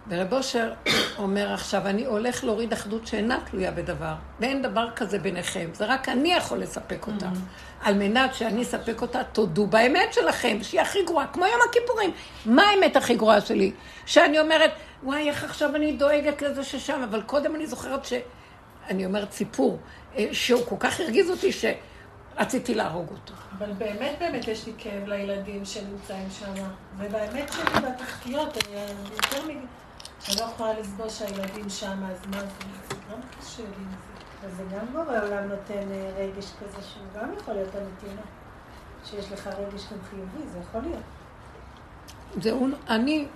[SPEAKER 1] ורב אושר אומר עכשיו, אני הולך להוריד אחדות שאינה תלויה בדבר, ואין דבר כזה ביניכם, זה רק אני יכול לספק אותה. על מנת שאני אספק אותה, תודו באמת שלכם, שהיא הכי גרועה, כמו יום הכיפורים. מה האמת הכי גרועה שלי? שאני אומרת, וואי, איך עכשיו אני דואגת לזה ששם, אבל קודם אני זוכרת ש... אני אומרת סיפור, אה, שהוא כל כך הרגיז אותי שרציתי להרוג אותו.
[SPEAKER 3] אבל באמת באמת יש לי כאב לילדים שנמצאים שם. ובאמת שלי בתחתיות, אני יותר מ... אני לא יכולה לסבול שהילדים שם, אז מה זה? זה גם קשה לי עם זה.
[SPEAKER 4] וזה גם בורא עולם נותן אה, רגש כזה שהוא גם יכול להיות אמיתי, לא? שיש לך רגש גם חיובי, זה יכול להיות.
[SPEAKER 1] זהו, אני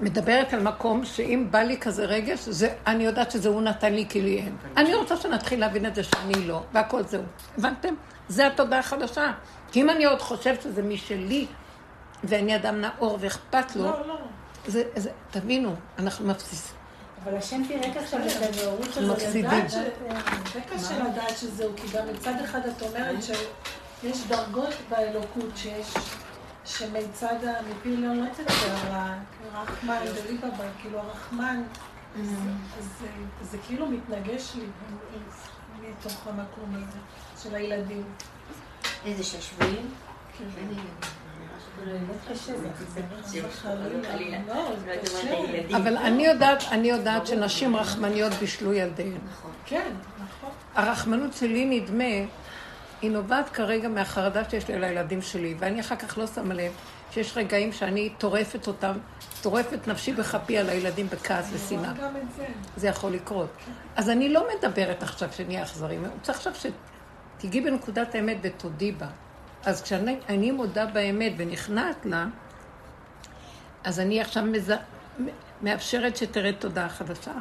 [SPEAKER 1] מדברת על מקום שאם בא לי כזה רגש, זה, אני יודעת שזה הוא נתן לי כי לי אין. אני רוצה שנתחיל להבין את זה שאני לא, והכל זהו. הבנתם? זה התודעה החדשה. כי אם אני עוד חושב שזה משלי, ואני אדם נאור ואכפת לו,
[SPEAKER 3] לא, לא.
[SPEAKER 1] זה, זה, תבינו, אנחנו מפסיסים.
[SPEAKER 4] אבל השם פירק עכשיו את הנאורות הזו.
[SPEAKER 3] לדעת ש- זה קשה לדעת שזהו, כי גם מצד אחד את אומרת שיש דרגות באלוקות שיש, שמצד ה... מפי לא לא תצא הרחמן, דליבבה, כאילו הרחמן, אז זה- זה כאילו מתנגש לי מתוך המקום הזה של הילדים.
[SPEAKER 5] איזה?
[SPEAKER 3] כן.
[SPEAKER 5] הילדים.
[SPEAKER 1] אבל אני יודעת, אני יודעת שנשים רחמניות בישלו ילדיהן.
[SPEAKER 5] נכון.
[SPEAKER 3] כן, נכון.
[SPEAKER 1] הרחמנות שלי נדמה, היא נובעת כרגע מהחרדה שיש לי על הילדים שלי, ואני אחר כך לא שמה לב שיש רגעים שאני טורפת אותם, טורפת נפשי בכפי על הילדים בכעס ושנאה.
[SPEAKER 3] זה.
[SPEAKER 1] יכול לקרות. אז אני לא מדברת עכשיו שנהיה אכזרים, אני רוצה עכשיו שתיגעי בנקודת האמת ותודי בה. אז כשאני אני מודה באמת ונכנעת לה, אז אני עכשיו מז... מאפשרת שתרד תודעה חדשה.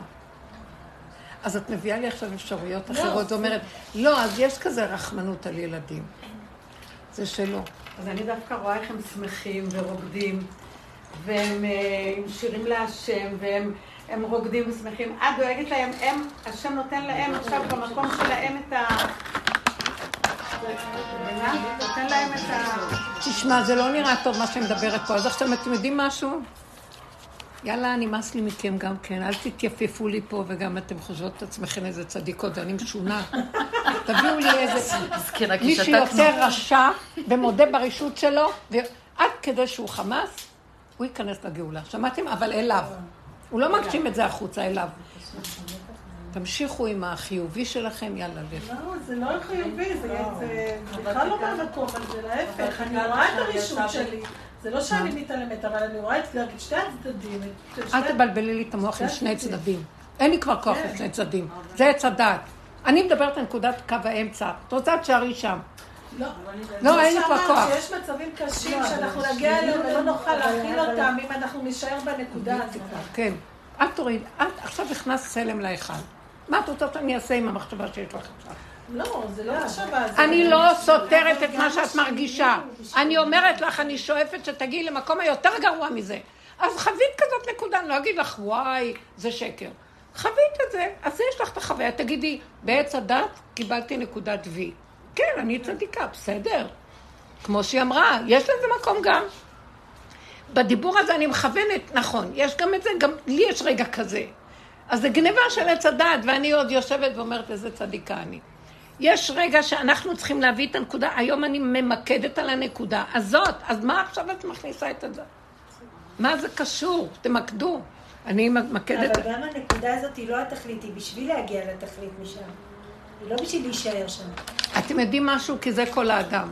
[SPEAKER 1] אז את מביאה לי עכשיו אפשרויות אחרות, ואומרת, לא, אז יש כזה רחמנות על ילדים. זה שלא.
[SPEAKER 6] אז אני דווקא רואה איך הם שמחים ורוקדים, והם אה, שירים להשם, והם הם רוקדים ושמחים. את דואגת להם, הם, השם נותן להם עכשיו במקום שלהם את ה... נותן להם את ה...
[SPEAKER 1] תשמע, זה לא נראה טוב מה שמדברת פה, אז עכשיו אתם יודעים משהו? יאללה, נמאס לי מכם גם כן, אל תתייפפו לי פה, וגם אתם חושבות את עצמכם איזה צדיקות, אני משונה. [LAUGHS] תביאו לי איזה... מי. שיותר רשע ומודה ברשות שלו, ועד כדי שהוא חמאס, הוא ייכנס לגאולה. שמעתם? אבל אליו. הוא לא מגשים את זה החוצה, אליו. תמשיכו עם החיובי שלכם, יאללה, לך.
[SPEAKER 3] לא, זה לא חיובי, זה זה בכלל לא מהמקום הזה, להפך, אני רואה את הרישות שלי. זה לא שאני מתעלמת, אבל אני רואה את שתי הצדדים. את שתי-
[SPEAKER 1] אל תבלבלי לי את המוח עם שני צדדים. אין לי כבר כוח לשני צדדים. זה עץ הדעת. אני מדברת על נקודת קו האמצע. את רוצה תשארי שם.
[SPEAKER 3] לא,
[SPEAKER 1] לא, אין לי כבר כוח.
[SPEAKER 3] שיש מצבים קשים שאנחנו נגיע אליהם ולא נוכל להכיל אותם אם אנחנו נישאר בנקודה הזאת.
[SPEAKER 1] כן. אל תוריד. את עכשיו הכנסת צלם להיכל. מה את רוצה שאני אעשה עם המחשבה שיש לך עכשיו?
[SPEAKER 3] לא, זה לא מחשבה.
[SPEAKER 1] אני לא סותרת את מה שאת מרגישה. אני אומרת לך, אני שואפת שתגיעי למקום היותר גרוע מזה. אז חווית כזאת נקודה, אני לא אגיד לך, וואי, זה שקר. חווית את זה, אז יש לך את החוויה. תגידי, בעץ הדת קיבלתי נקודת וי. כן, אני צדיקה, בסדר. כמו שהיא אמרה, יש לזה מקום גם. בדיבור הזה אני מכוונת, נכון, יש גם את זה, גם לי יש רגע כזה. אז זה גניבה של עץ הדעת, ואני עוד יושבת ואומרת איזה צדיקה אני. יש רגע שאנחנו צריכים להביא את הנקודה, היום אני ממקדת על הנקודה הזאת, אז מה עכשיו את מכניסה את זה? מה זה קשור? תמקדו. אני ממקדת...
[SPEAKER 4] אבל גם הנקודה הזאת היא לא התכלית, היא בשביל להגיע לתכלית משם. היא לא בשביל להישאר שם.
[SPEAKER 1] אתם יודעים משהו? כי זה כל האדם.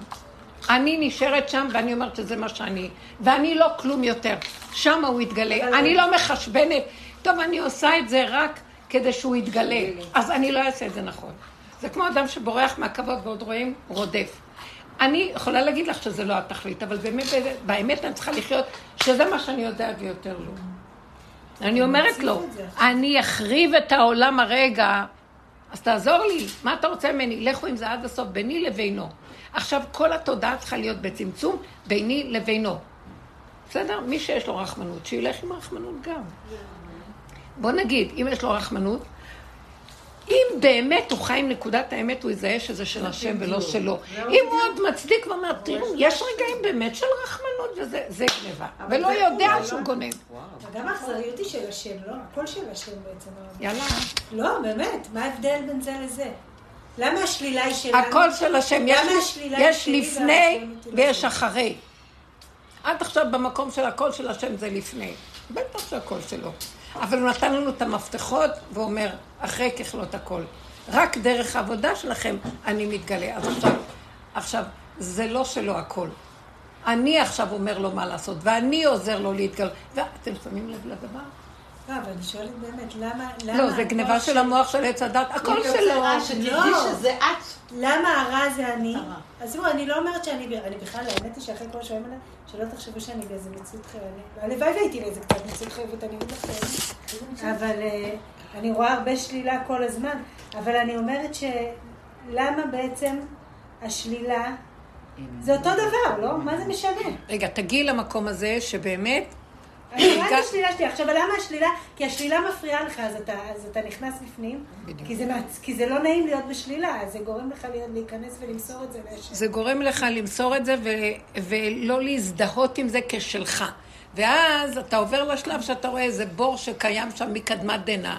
[SPEAKER 1] אני נשארת שם ואני אומרת שזה מה שאני, ואני לא כלום יותר. שם הוא יתגלה. אני לא מחשבנת, טוב, אני עושה את זה רק כדי שהוא יתגלה, אז אני לא אעשה את זה נכון. זה כמו אדם שבורח מהכבוד ועוד רואים, רודף. אני יכולה להגיד לך שזה לא התכלית, אבל באמת, באמת אני צריכה לחיות שזה מה שאני יודעת ויותר לא. אני אומרת לו, אני אחריב את העולם הרגע, אז תעזור לי, מה אתה רוצה ממני? לכו עם זה עד הסוף, ביני לבינו. עכשיו, כל התודעה צריכה להיות בצמצום ביני לבינו. בסדר? מי שיש לו רחמנות, שילך עם רחמנות גם. בוא נגיד, אם יש לו רחמנות, אם באמת הוא חי עם נקודת האמת, הוא יזהה שזה של השם ולא שלו. אם הוא עוד מצדיק ואומר, תראו, יש רגעים באמת של רחמנות, וזה גניבה. ולא יודע שהוא גונב.
[SPEAKER 4] גם האכזריות היא של השם, לא? הכל של השם בעצם.
[SPEAKER 1] יאללה.
[SPEAKER 4] לא, באמת, מה ההבדל בין זה לזה? למה השלילה היא שלנו?
[SPEAKER 1] הכל של השם. יש לפני ויש אחרי. עד עכשיו במקום של הכל של השם זה לפני. בטח שהכל שלו. אבל הוא נתן לנו את המפתחות ואומר, אחרי ככלות הכל. רק דרך העבודה שלכם אני מתגלה. אז עכשיו, עכשיו, זה לא שלו הכל. אני עכשיו אומר לו מה לעשות, ואני עוזר לו להתגלות. ואתם שמים לב לדבר?
[SPEAKER 4] לא, אבל אני שואלת באמת, למה...
[SPEAKER 1] לא, זה גניבה של המוח של עץ הדת, הכל שלו.
[SPEAKER 6] שתדעי שזה את.
[SPEAKER 4] למה הרע זה אני? אז תראו, אני לא אומרת שאני... אני בכלל, האמת היא שאחרי כל שואלים עליי, שלא תחשבו שאני באיזה מציאות חייבת. הלוואי והייתי לאיזה קצת מציאות חייבת, אני אגיד לכם. אבל אני רואה הרבה שלילה כל הזמן. אבל אני אומרת שלמה בעצם השלילה... זה אותו דבר, לא? מה זה משנה?
[SPEAKER 1] רגע, תגיעי למקום הזה שבאמת... [COUGHS]
[SPEAKER 4] השלילה שלי. עכשיו, למה השלילה? כי השלילה מפריעה לך, אז אתה, אז אתה נכנס בפנים. כי זה, כי זה לא נעים להיות בשלילה, אז זה גורם לך להיות, להיכנס ולמסור את זה לשם.
[SPEAKER 1] זה גורם לך למסור את זה ו, ולא להזדהות עם זה כשלך. ואז אתה עובר לשלב שאתה רואה איזה בור שקיים שם מקדמת דנא,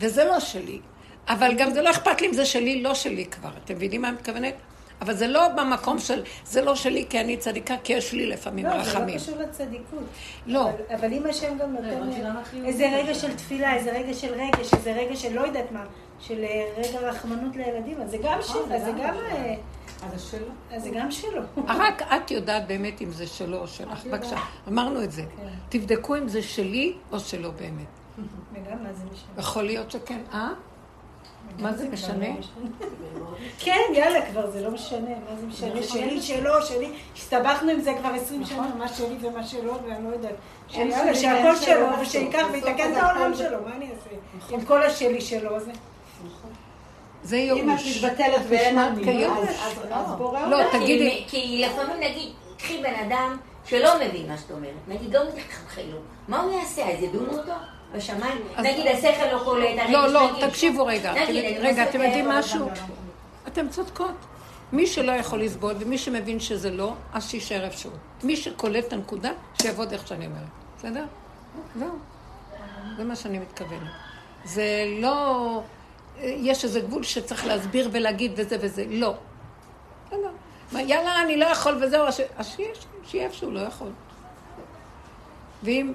[SPEAKER 1] וזה לא שלי. אבל גם זה לא אכפת לי אם זה שלי, לא שלי כבר. אתם מבינים מה אני מתכוונת? אבל זה לא במקום של, זה לא שלי כי אני צדיקה, כי יש לי לפעמים
[SPEAKER 4] לא,
[SPEAKER 1] רחמים.
[SPEAKER 4] לא, זה לא קשור לצדיקות.
[SPEAKER 1] לא.
[SPEAKER 4] אבל, אבל אם השם גם נותן איזה רגע של תפילה, איזה רגע של רגש, איזה רגע של לא יודעת מה, של אה, רגע רחמנות לילדים, אז זה גם שלו, אז זה גם... אה,
[SPEAKER 6] אז זה שלו.
[SPEAKER 4] אז זה גם שלו.
[SPEAKER 1] רק את יודעת באמת אם זה שלו או שלך. בבקשה, אמרנו את זה.
[SPEAKER 4] כן.
[SPEAKER 1] תבדקו אם זה שלי או שלו באמת.
[SPEAKER 4] וגם מה זה משנה.
[SPEAKER 1] יכול להיות שכן. אה? מה זה משנה?
[SPEAKER 4] כן, יאללה, כבר זה לא משנה, מה זה משנה? שלי, שלו, שלי. הסתבכנו עם זה כבר עשרים שנה, מה שלי ומה שלו, ואני לא יודעת. שיאללה, שהכל שלו, ושייקח ויתקן את העולם שלו, מה אני אעשה? עם כל השלי שלו, זה...
[SPEAKER 1] זה
[SPEAKER 6] אם את
[SPEAKER 1] ייאוש.
[SPEAKER 6] מתבטלת ואין
[SPEAKER 1] כיום.
[SPEAKER 6] אז- אז בורא
[SPEAKER 1] לא. תגידי,
[SPEAKER 5] כי- לפעמים נגיד, קחי בן אדם שלא מבין מה שאת אומרת, נגיד לא לו, מה הוא יעשה? אז ידונו אותו? בשמיים? נגיד השכל לא קולט, הרגש
[SPEAKER 1] לא, לא,
[SPEAKER 5] נגיד-
[SPEAKER 1] תקשיבו רגע.
[SPEAKER 5] נגיד,
[SPEAKER 1] אתם-
[SPEAKER 5] אני
[SPEAKER 1] רגע, אתם יודעים משהו?
[SPEAKER 5] אבל-
[SPEAKER 1] אתם צודקות. מי שלא יכול לסבול ומי שמבין שזה לא, אז שיישאר איפשהו. מי שקולט את הנקודה, שיעבוד איך שאני אומרת. בסדר? זהו. זה מה שאני מתכוונת. זה לא... יש איזה גבול שצריך להסביר ולהגיד וזה וזה. לא. בסדר. יאללה, אני לא יכול וזהו, אז שיהיה איפשהו, לא יכול. ואם...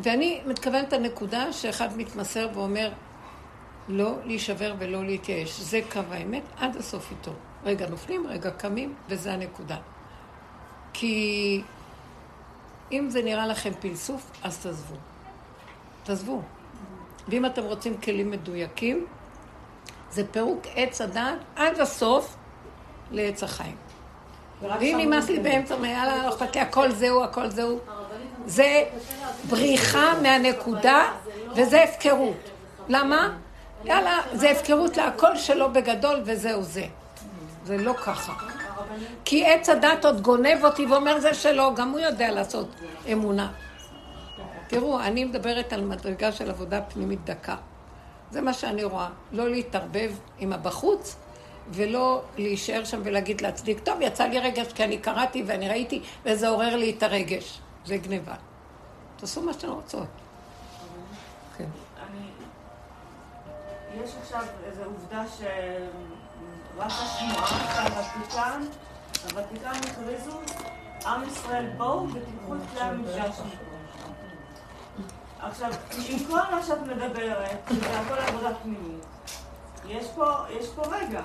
[SPEAKER 1] ואני מתכוונת לנקודה שאחד מתמסר ואומר, לא להישבר ולא להתייאש. זה קו האמת עד הסוף איתו. רגע נופלים, רגע קמים, וזה הנקודה. כי אם זה נראה לכם פלסוף, אז תעזבו. תעזבו. ואם אתם רוצים כלים מדויקים, זה פירוק עץ הדעת עד הסוף לעץ החיים. ואם נמאס לי באמצע, יאללה, לא אכפת לי, הכל זהו, הכל זהו. זה בריחה מהנקודה, וזה הפקרות. למה? יאללה, זה הפקרות להכל שלו בגדול, וזהו זה. זה לא ככה. כי עץ הדת עוד גונב אותי ואומר זה שלו, גם הוא יודע לעשות אמונה. תראו, אני מדברת על מדרגה של עבודה פנימית דקה. זה מה שאני רואה. לא להתערבב עם הבחוץ, ולא להישאר שם ולהגיד להצדיק, טוב, יצא לי רגש כי אני קראתי ואני ראיתי, וזה עורר לי את הרגש. זה גניבה. תעשו מה שאתם רוצות. כן.
[SPEAKER 7] יש עכשיו איזו עובדה שרק השמועה שהוותיקן, הוותיקן הכריזו, עם ישראל בואו ותיקחו את כלי המקדש עכשיו, עם כל מה שאת מדברת, זה הכל עבודה פנימית, יש פה, יש פה רגע,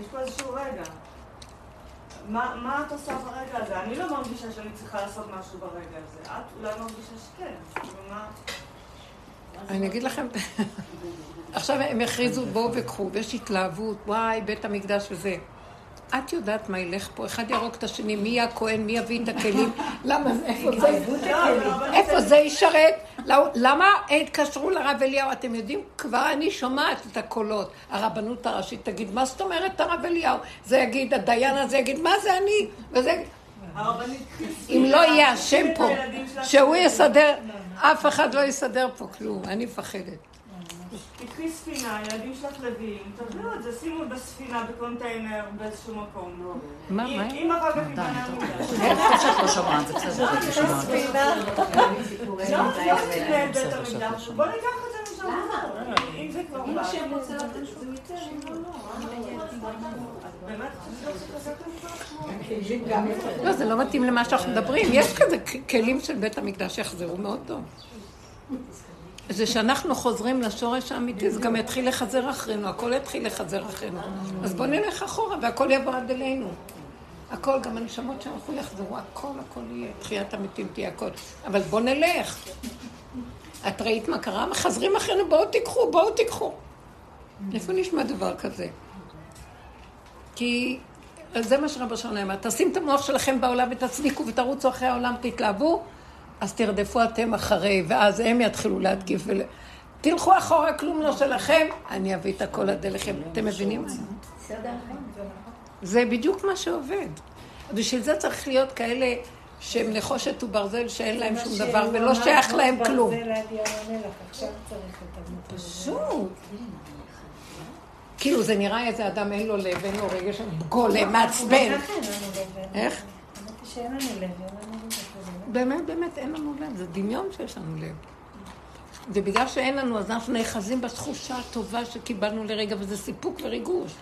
[SPEAKER 7] יש פה איזשהו רגע. מה, מה את עושה ברגע הזה? אני לא מרגישה שאני צריכה לעשות משהו ברגע הזה. את אולי מרגישה שכן. מה...
[SPEAKER 1] אני אגיד לכם, [LAUGHS] עכשיו הם הכריזו בואו וקחו, ויש התלהבות, וואי, בית המקדש וזה. את יודעת מה ילך פה, אחד יהרוג את השני, מי יהיה הכהן, מי יביא את הכלים, למה איפה זה, איפה זה ישרת, למה התקשרו לרב אליהו, אתם יודעים, כבר אני שומעת את הקולות, הרבנות הראשית תגיד, מה זאת אומרת הרב אליהו, זה יגיד, הדיין הזה יגיד, מה זה אני, וזה, אם לא יהיה השם פה, שהוא יסדר, אף אחד לא יסדר פה כלום, אני מפחדת.
[SPEAKER 7] תקחי ספינה, ילדים שלך לוויים, תביאו את זה, שימו בספינה בקונטיינר באיזשהו מקום. מה, מה? אם אחר כך יתמנה
[SPEAKER 2] איך שאת לא שומעת, זה בסדר, את
[SPEAKER 7] לא בוא ניקח את זה משם. אם זה כבר בא. אם רוצה לתת זה ייתן, אם לא,
[SPEAKER 1] לא. לא, זה לא מתאים למה שאנחנו מדברים. יש כזה כלים של בית המקדש שיחזרו מאוד טוב. זה שאנחנו חוזרים לשורש האמיתי, זה גם יתחיל לחזר אחרינו, הכל יתחיל לחזר אחרינו. אז בואו נלך אחורה והכל יבוא עד אלינו. הכל, גם הנשמות שהלכו יחזרו, הכל, הכל יהיה, תחיית המתים תהיה הכל. אבל בואו נלך. את ראית מה קרה? מחזרים אחרינו, בואו תיקחו, בואו תיקחו. איפה נשמע דבר כזה? כי זה מה שרבו שלנו אמר, תשים את המוח שלכם בעולם ותצדיקו ותרוצו אחרי העולם, תתלהבו, אז תרדפו אתם אחרי, ואז הם יתחילו להתקיף. ול... תלכו אחורה, כלום לא שלכם, אני אביא את הכל עד אליכם. אתם מבינים? זה בדיוק מה שעובד. בשביל זה צריך להיות כאלה שהם נחושת וברזל שאין להם שום דבר ולא שייך להם כלום. פשוט. כאילו זה נראה איזה אדם אין לו לב, אין לו רגש, גולם, מעצבן. איך? שאין לנו לב, באמת, באמת, אין לנו לב. זה דמיון שיש לנו לב. ובגלל שאין לנו, אז אנחנו נאחזים בתחושה הטובה שקיבלנו לרגע, וזה סיפוק וריגוש.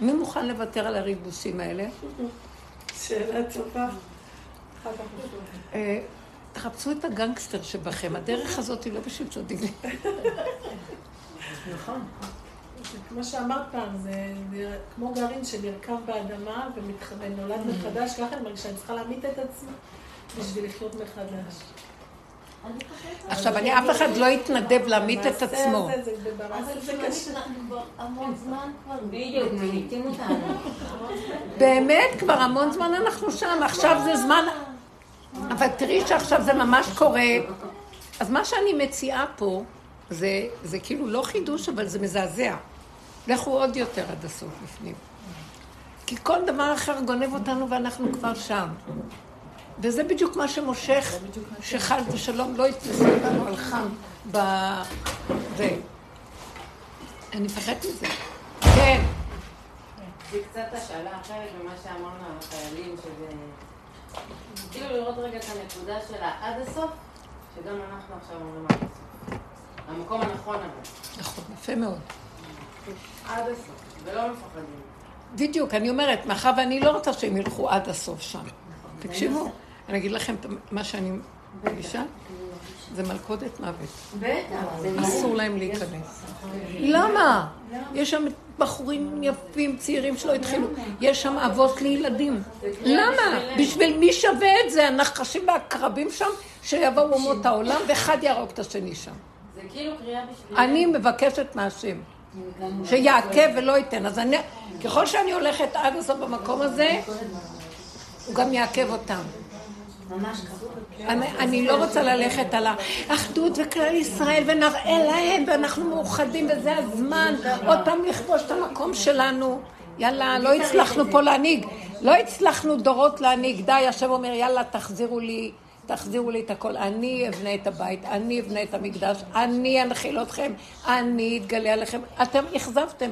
[SPEAKER 1] מי מוכן לוותר על הריגושים האלה?
[SPEAKER 3] שאלה טובה.
[SPEAKER 1] אה, תחפשו את הגנגסטר שבכם, הדרך הזאת היא לא בשביל צדיקים.
[SPEAKER 3] נכון. כמו שאמרת פעם, זה כמו גרעין שנרקב באדמה ונולד מחדש, ככה אני מרגישה, אני צריכה להמית את עצמי בשביל לחיות מחדש.
[SPEAKER 1] עכשיו, אני, אף אחד לא יתנדב להמית את עצמו. באמת, כבר המון זמן אנחנו שם, עכשיו זה זמן... אבל תראי שעכשיו זה ממש קורה. אז מה שאני מציעה פה, זה, זה כאילו לא חידוש, אבל זה מזעזע. לכו עוד יותר עד הסוף בפנים. כי כל דבר אחר גונב אותנו ואנחנו כבר שם. וזה בדיוק מה שמושך, שחל ושלום לא יתפסו אותנו על חם ב... ו... אני מפחדת מזה. כן.
[SPEAKER 8] זה קצת השאלה אחרת ממה שאמרנו על החיילים, שזה... כאילו לראות רגע את הנקודה שלה עד הסוף, שגם אנחנו עכשיו אומרים עד הסוף. המקום הנכון אבל.
[SPEAKER 1] נכון, יפה מאוד.
[SPEAKER 8] עד הסוף, ולא מפחדים.
[SPEAKER 1] בדיוק, אני אומרת, מאחר ואני לא רוצה שהם ילכו עד הסוף שם. תקשיבו, אני אגיד לכם מה שאני מרגישה, זה מלכודת מוות.
[SPEAKER 5] בטח.
[SPEAKER 1] אסור להם להיכנס. למה? יש שם בחורים יפים, צעירים שלא התחילו. יש שם אבות לילדים. למה? בשביל מי שווה את זה? הנחשים והקרבים שם, שיבואו אומות העולם, ואחד יהרוג את השני שם.
[SPEAKER 8] זה כאילו קריאה בשביל...
[SPEAKER 1] אני מבקשת מהשם. שיעכב ולא ייתן. אז אני, ככל שאני הולכת עד הסוף במקום הזה, הוא גם יעכב אותם. אני, אני לא רוצה ללכת על האחדות וכלל ישראל ונראה להם ואנחנו מאוחדים וזה הזמן עוד פעם לכבוש את המקום שלנו. יאללה, לא הצלחנו פה להנהיג, לא הצלחנו דורות להנהיג. די, השם אומר, יאללה, תחזירו לי תחזירו לי את הכל, אני אבנה את הבית, אני אבנה את המקדש, אני אנחיל אתכם, אני אתגלה עליכם. אתם אכזבתם,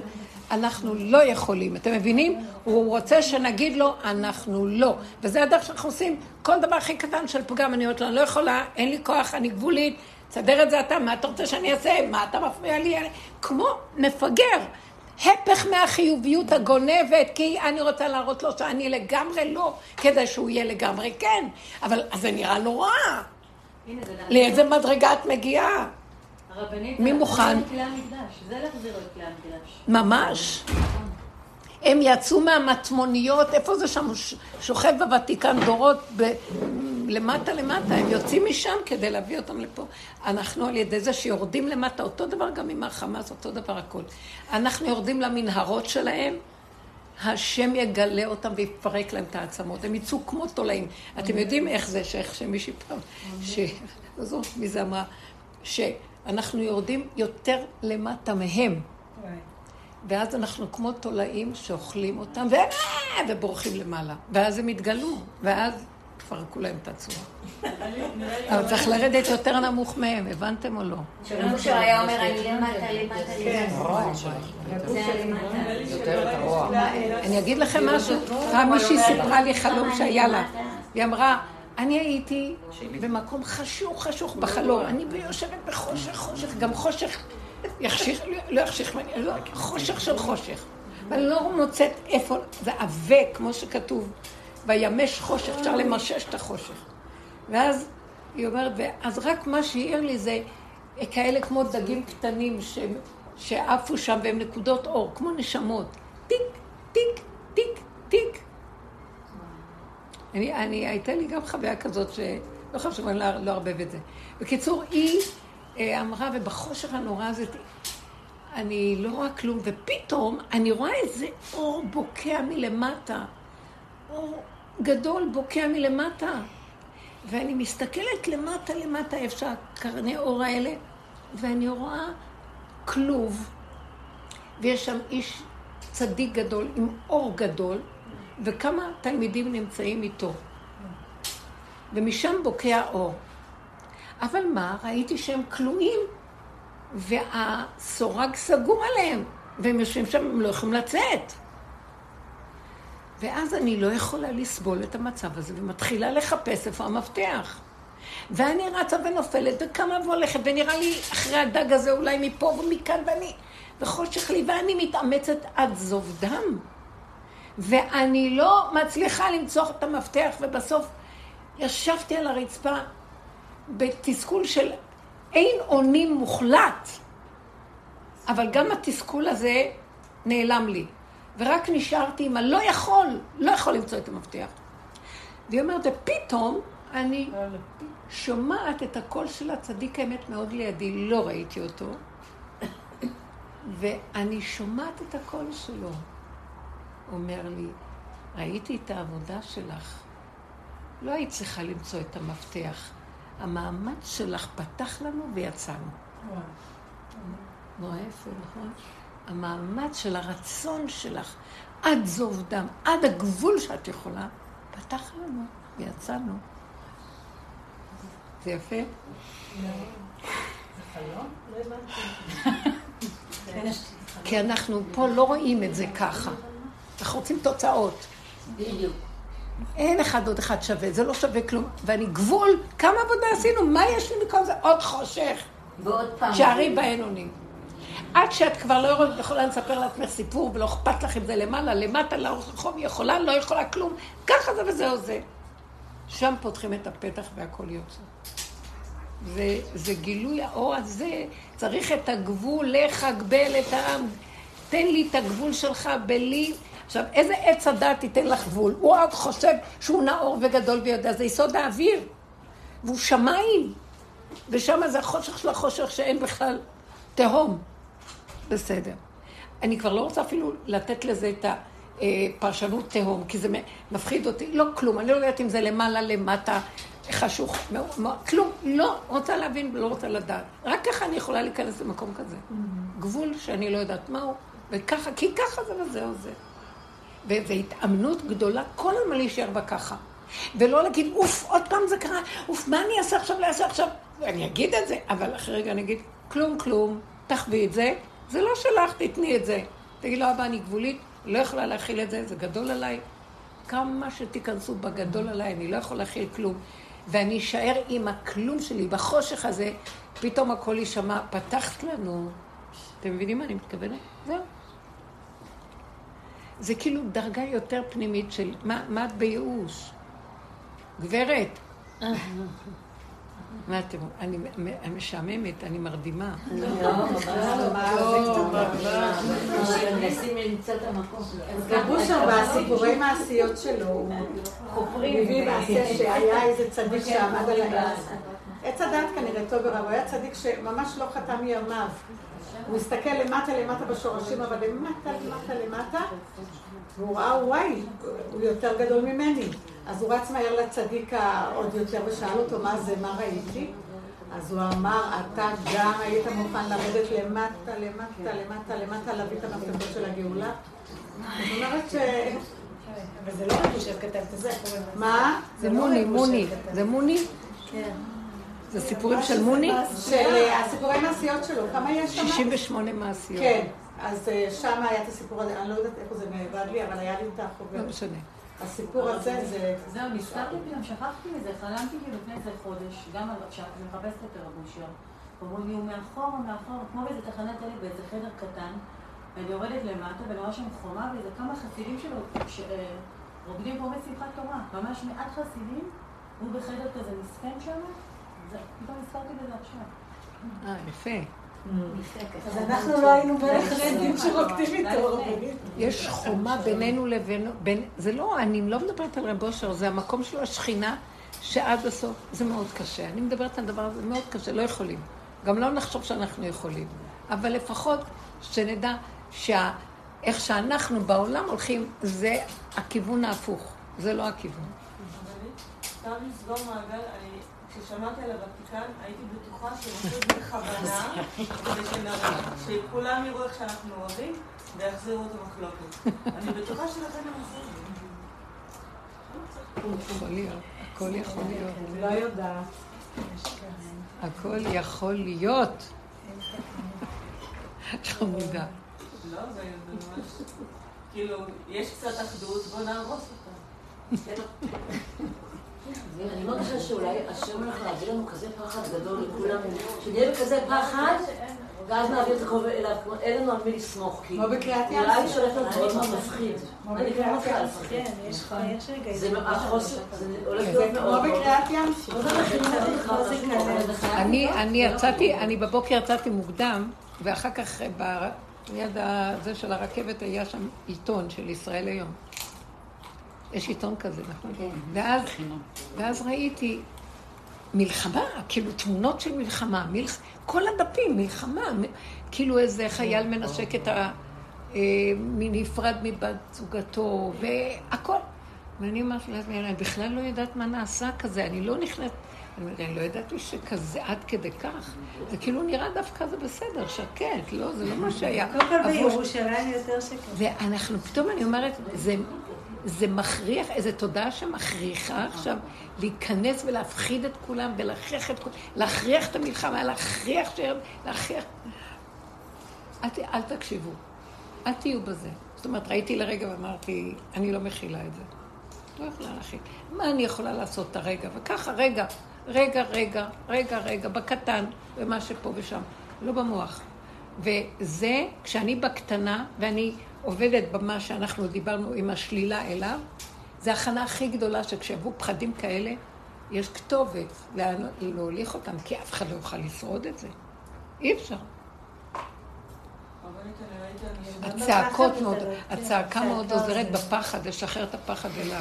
[SPEAKER 1] אנחנו לא יכולים, אתם מבינים? הוא רוצה שנגיד לו, אנחנו לא. וזה הדרך שאנחנו עושים, כל דבר הכי קטן של פגם, אני אומרת לו, אני לא יכולה, אין לי כוח, אני גבולית, תסדר את זה אתה, מה אתה רוצה שאני אעשה? מה אתה מפריע לי? כמו מפגר. הפך מהחיוביות הגונבת, כי אני רוצה להראות לו שאני לגמרי לא, כדי שהוא יהיה לגמרי כן. אבל זה נראה נורא. לאיזה מדרגה את מגיעה?
[SPEAKER 9] הרבנית,
[SPEAKER 1] מי מוכן?
[SPEAKER 9] זה כלי המקדש, זה להחזיר את כלי המקדש.
[SPEAKER 1] ממש. הם יצאו מהמטמוניות, איפה זה שם? שוכב בוותיקן דורות, ב... למטה למטה, הם יוצאים משם כדי להביא אותם לפה. אנחנו על ידי זה שיורדים למטה, אותו דבר גם עם החמאס, אותו דבר הכל. אנחנו יורדים למנהרות שלהם, השם יגלה אותם ויפרק להם את העצמות. הם יצאו כמו תולעים. אתם יודעים איך זה, שאיך שמישהי פעם, ש... זוכרת מי זה אמרה, שאנחנו יורדים יותר למטה מהם. ואז אנחנו כמו תולעים שאוכלים אותם, ו... ובורחים למעלה. ואז הם יתגלו, ואז יפרקו להם את הצורה. אבל צריך לרדת יותר נמוך מהם, הבנתם או לא?
[SPEAKER 5] אושר היה אומר, אני למטה, למטה, למטה. זה הלמטה.
[SPEAKER 1] אני אגיד לכם משהו, פעם מישהי סיפרה לי חלום שהיה לה. היא אמרה, אני הייתי במקום חשוך חשוך בחלום, אני יושבת בחושך חושך, גם חושך יחשיך, לא יחשיך לא, חושך של חושך. ואני לא מוצאת איפה, זה עבה, כמו שכתוב, וימש חושך, אפשר למשש את החושך. ואז היא אומרת, ואז רק מה שהעיר לי זה כאלה כמו דגים קטנים. שעפו שם והם נקודות אור, כמו נשמות. טיק, טיק, טיק, טיק. אני, אני, הייתה לי גם חוויה כזאת שלא חשוב, אני לא, לא אערבב את זה. בקיצור, היא אמרה, ובחושך הנורא הזה, אני לא רואה כלום, ופתאום אני רואה איזה אור בוקע מלמטה. אור גדול בוקע מלמטה. ואני מסתכלת למטה למטה, איפה שהקרני אור האלה, ואני רואה כלוב, ויש שם איש צדיק גדול עם אור גדול, וכמה תלמידים נמצאים איתו. ומשם בוקע אור. אבל מה, ראיתי שהם כלואים, והסורג סגור עליהם, והם יושבים שם, הם לא יכולים לצאת. ואז אני לא יכולה לסבול את המצב הזה, ומתחילה לחפש איפה המפתח. ואני רצה ונופלת, וקמה והולכת, ונראה לי אחרי הדג הזה אולי מפה ומכאן, ואני... וחושך לי, ואני מתאמצת עד זוב דם. ואני לא מצליחה למצוא את המפתח, ובסוף ישבתי על הרצפה בתסכול של אין אונים מוחלט. אבל גם התסכול הזה נעלם לי. ורק נשארתי עם הלא יכול, לא יכול למצוא את המפתח. והיא אומרת, ופתאום אני שומעת את הקול של הצדיק האמת מאוד לידי, לא ראיתי אותו, ואני שומעת את הקול שלו. אומר לי, ראיתי את העבודה שלך. לא היית צריכה למצוא את המפתח. המאמץ שלך פתח לנו ויצאנו. נורא יפה, נכון? המאמץ של הרצון שלך, עד זוב דם, עד הגבול שאת יכולה, פתח לנו ויצאנו. זה יפה? כי [LAUGHS] אנחנו פה לא רואים את זה ככה. אנחנו רוצים תוצאות.
[SPEAKER 5] בדיוק.
[SPEAKER 1] אין אחד עוד אחד שווה, זה לא שווה כלום. ואני גבול, כמה עבודה עשינו, מה יש לי מכל זה? עוד חושך.
[SPEAKER 5] ועוד פעם.
[SPEAKER 1] שערים בהן עונים. עד שאת כבר לא יכולה לספר לעצמך סיפור ולא אכפת לך אם זה למעלה, למטה, לאורך רחוב, יכולה, לא יכולה כלום. ככה זה וזהו זה. שם פותחים את הפתח והכל יוצא. זה, זה גילוי האור הזה, צריך את הגבול, לך הגבל את העם. תן לי את הגבול שלך בלי... עכשיו, איזה עץ הדת ייתן לך גבול? הוא עוד חושב שהוא נאור וגדול ויודע, זה יסוד האוויר. והוא שמיים. ושם זה החושך של החושך שאין בכלל תהום. בסדר. אני כבר לא רוצה אפילו לתת לזה את הפרשנות תהום, כי זה מפחיד אותי. לא כלום, אני לא יודעת אם זה למעלה, למטה, חשוך, כלום. לא רוצה להבין ולא רוצה לדעת. רק ככה אני יכולה להיכנס למקום כזה. גבול שאני לא יודעת מהו, וככה, כי ככה זה וזהו זה. וזו התאמנות גדולה, כל הזמן להישאר בה ככה. ולא להגיד, אוף, עוד פעם זה קרה, אוף, מה אני אעשה עכשיו, לא אעשה עכשיו? אני אגיד את זה, אבל אחרי רגע אני אגיד, כלום, כלום, תחווי את זה, זה לא שלך, תתני את זה. תגיד לו, אבא, אני גבולית, לא יכולה להכיל את זה, זה גדול עליי. כמה שתיכנסו בגדול עליי, אני לא יכולה להכיל כלום. ואני אשאר עם הכלום שלי, בחושך הזה, פתאום הכל יישמע, פתחת לנו. אתם מבינים מה אני מתכוונת? זהו. זה כאילו דרגה יותר פנימית של מה, מה את בייאוש? גברת. [LAUGHS] מה אתם, אני אני משעממת, אני מרדימה.
[SPEAKER 6] רב אושר בסיפורי מעשיות שלו, הוא מביא מעשה שהיה איזה צדיק שעמד על העץ. עץ הדעת כנראה טוב ורב, הוא היה צדיק שממש לא חתם מימיו. הוא הסתכל למטה למטה בשורשים, אבל למטה למטה למטה, והוא ראה, וואי, הוא יותר גדול ממני. אז הוא רץ מהר לצדיק העוד יותר ושאל אותו מה זה, מה ראיתי? אז הוא אמר, אתה גם היית מוכן לרדת למטה, למטה, למטה, למטה, להביא את המפתחות של הגאולה? זאת אומרת ש...
[SPEAKER 4] אבל זה לא רק יושב כתב את הסיפורים.
[SPEAKER 6] מה?
[SPEAKER 1] זה מוני, מוני. זה מוני?
[SPEAKER 4] כן.
[SPEAKER 1] זה סיפורים של מוני?
[SPEAKER 6] של הסיפורי מעשיות שלו, כמה יש שם?
[SPEAKER 1] 68 מעשיות.
[SPEAKER 6] כן, אז אה, שם היה את הסיפור הזה, אני לא יודעת איפה זה נאבד לי, אבל היה לי את
[SPEAKER 1] לא
[SPEAKER 6] החוברת.
[SPEAKER 1] משנה.
[SPEAKER 6] הסיפור הזה זה...
[SPEAKER 9] זהו, נזכרתי פתאום, שכחתי מזה, חלמתי כאילו לפני איזה חודש, גם על עכשיו, אני מחפשת את הרב אושר. אומרים לי, הוא מאחור, הוא מאחור, כמו באיזה תחנת דלק, באיזה חדר קטן. ואני יורדת למטה, ואני רואה שם חומה, ואיזה כמה חסידים שלו, שרוקדים פה בשמחת תורה. ממש מעט חסידים, הוא בחדר כזה מסכן שם, פתאום נזכרתי בזה עכשיו.
[SPEAKER 1] אה, יפה.
[SPEAKER 3] אז אנחנו לא היינו בין החרדים שרוקדים איתו, רבנית.
[SPEAKER 1] יש חומה בינינו לבין... בין, זה לא, אני לא מדברת על רב אושר, זה המקום של השכינה, שעד הסוף זה מאוד קשה. אני מדברת על דבר הזה, מאוד קשה, לא יכולים. גם לא נחשוב שאנחנו יכולים. אבל לפחות שנדע שה... איך שאנחנו בעולם הולכים, זה הכיוון ההפוך, זה לא הכיוון.
[SPEAKER 7] אפשר לסגור מעגל, אני, כששמעתי על הוותיקן, הייתי בטוחה שהם בכוונה, כדי שנראה, שכולם יראו איך שאנחנו אוהבים, ויחזירו את המחלוקת. אני בטוחה שלכן הם עשו את זה.
[SPEAKER 1] יכול להיות, הכל יכול להיות.
[SPEAKER 6] לא יודעת.
[SPEAKER 1] הכל יכול להיות. חמודה.
[SPEAKER 7] לא, זה זה ממש, כאילו, יש קצת אחדות, בוא נהרוס אותה.
[SPEAKER 2] אני מרגישה שאולי השם הולך להביא לנו כזה פחד גדול לכולם, שנהיה בכזה פחד, ואז נעביר את הכל אליו, כמו אין לנו על מי לסמוך, כי
[SPEAKER 6] כמו בקריאת ים
[SPEAKER 2] נראה לי
[SPEAKER 6] סוף.
[SPEAKER 2] שהולך להיות מאוד מאוד מפחיד. אני כבר לא מתחילה לפחד.
[SPEAKER 4] כן, יש יש רגעים.
[SPEAKER 2] זה החוסר, זה הולך
[SPEAKER 1] כן.
[SPEAKER 2] להיות
[SPEAKER 6] זה
[SPEAKER 2] מאוד
[SPEAKER 6] כמו. בקריאת ים.
[SPEAKER 1] אני, אני יצאתי, אני בבוקר יצאתי מוקדם, ואחר כך ב- ליד הזה של הרכבת היה שם עיתון של ישראל היום. יש עיתון כזה, נכון? ואז, ואז ראיתי מלחמה, כאילו תמונות של מלחמה, מלח... כל הדפים, מלחמה, מ- כאילו איזה חייל מנשק את ה... אה, נפרד מבת זוגתו, והכל. ואני אמרתי לעצמי, אני בכלל לא יודעת מה נעשה כזה, אני לא נכנסת... אני לא ידעתי שכזה עד כדי כך. זה כאילו נראה דווקא זה בסדר, שקט, לא, זה לא מה שהיה.
[SPEAKER 4] קודם כל
[SPEAKER 1] אבל-
[SPEAKER 4] בירושלים יותר שקט.
[SPEAKER 1] ואנחנו, פתאום אני אומרת, זה, זה מכריח, איזו תודעה שמכריחה עכשיו להיכנס ולהפחיד את כולם ולהכריח את כולם, להכריח את המלחמה, להכריח ש... להכריח... אל, אל תקשיבו, אל תהיו בזה. זאת אומרת, ראיתי לרגע ואמרתי, אני לא מכילה את זה. לא יכולה להכיל. מה אני יכולה לעשות את הרגע? וככה, רגע, רגע, רגע, רגע, רגע, בקטן, ומה שפה ושם, לא במוח. וזה, כשאני בקטנה, ואני עובדת במה שאנחנו דיברנו עם השלילה אליו, זה ההכנה הכי גדולה שכשיבואו פחדים כאלה, יש כתובת לאן להוליך אותם, כי אף אחד לא יוכל לשרוד את זה. אי אפשר.
[SPEAKER 7] רבנית, אני ראיתי, אני
[SPEAKER 1] הצעקות מאוד, הצעקה
[SPEAKER 4] כן,
[SPEAKER 1] מאוד עוזרת בפחד, לשחרר את הפחד אליו.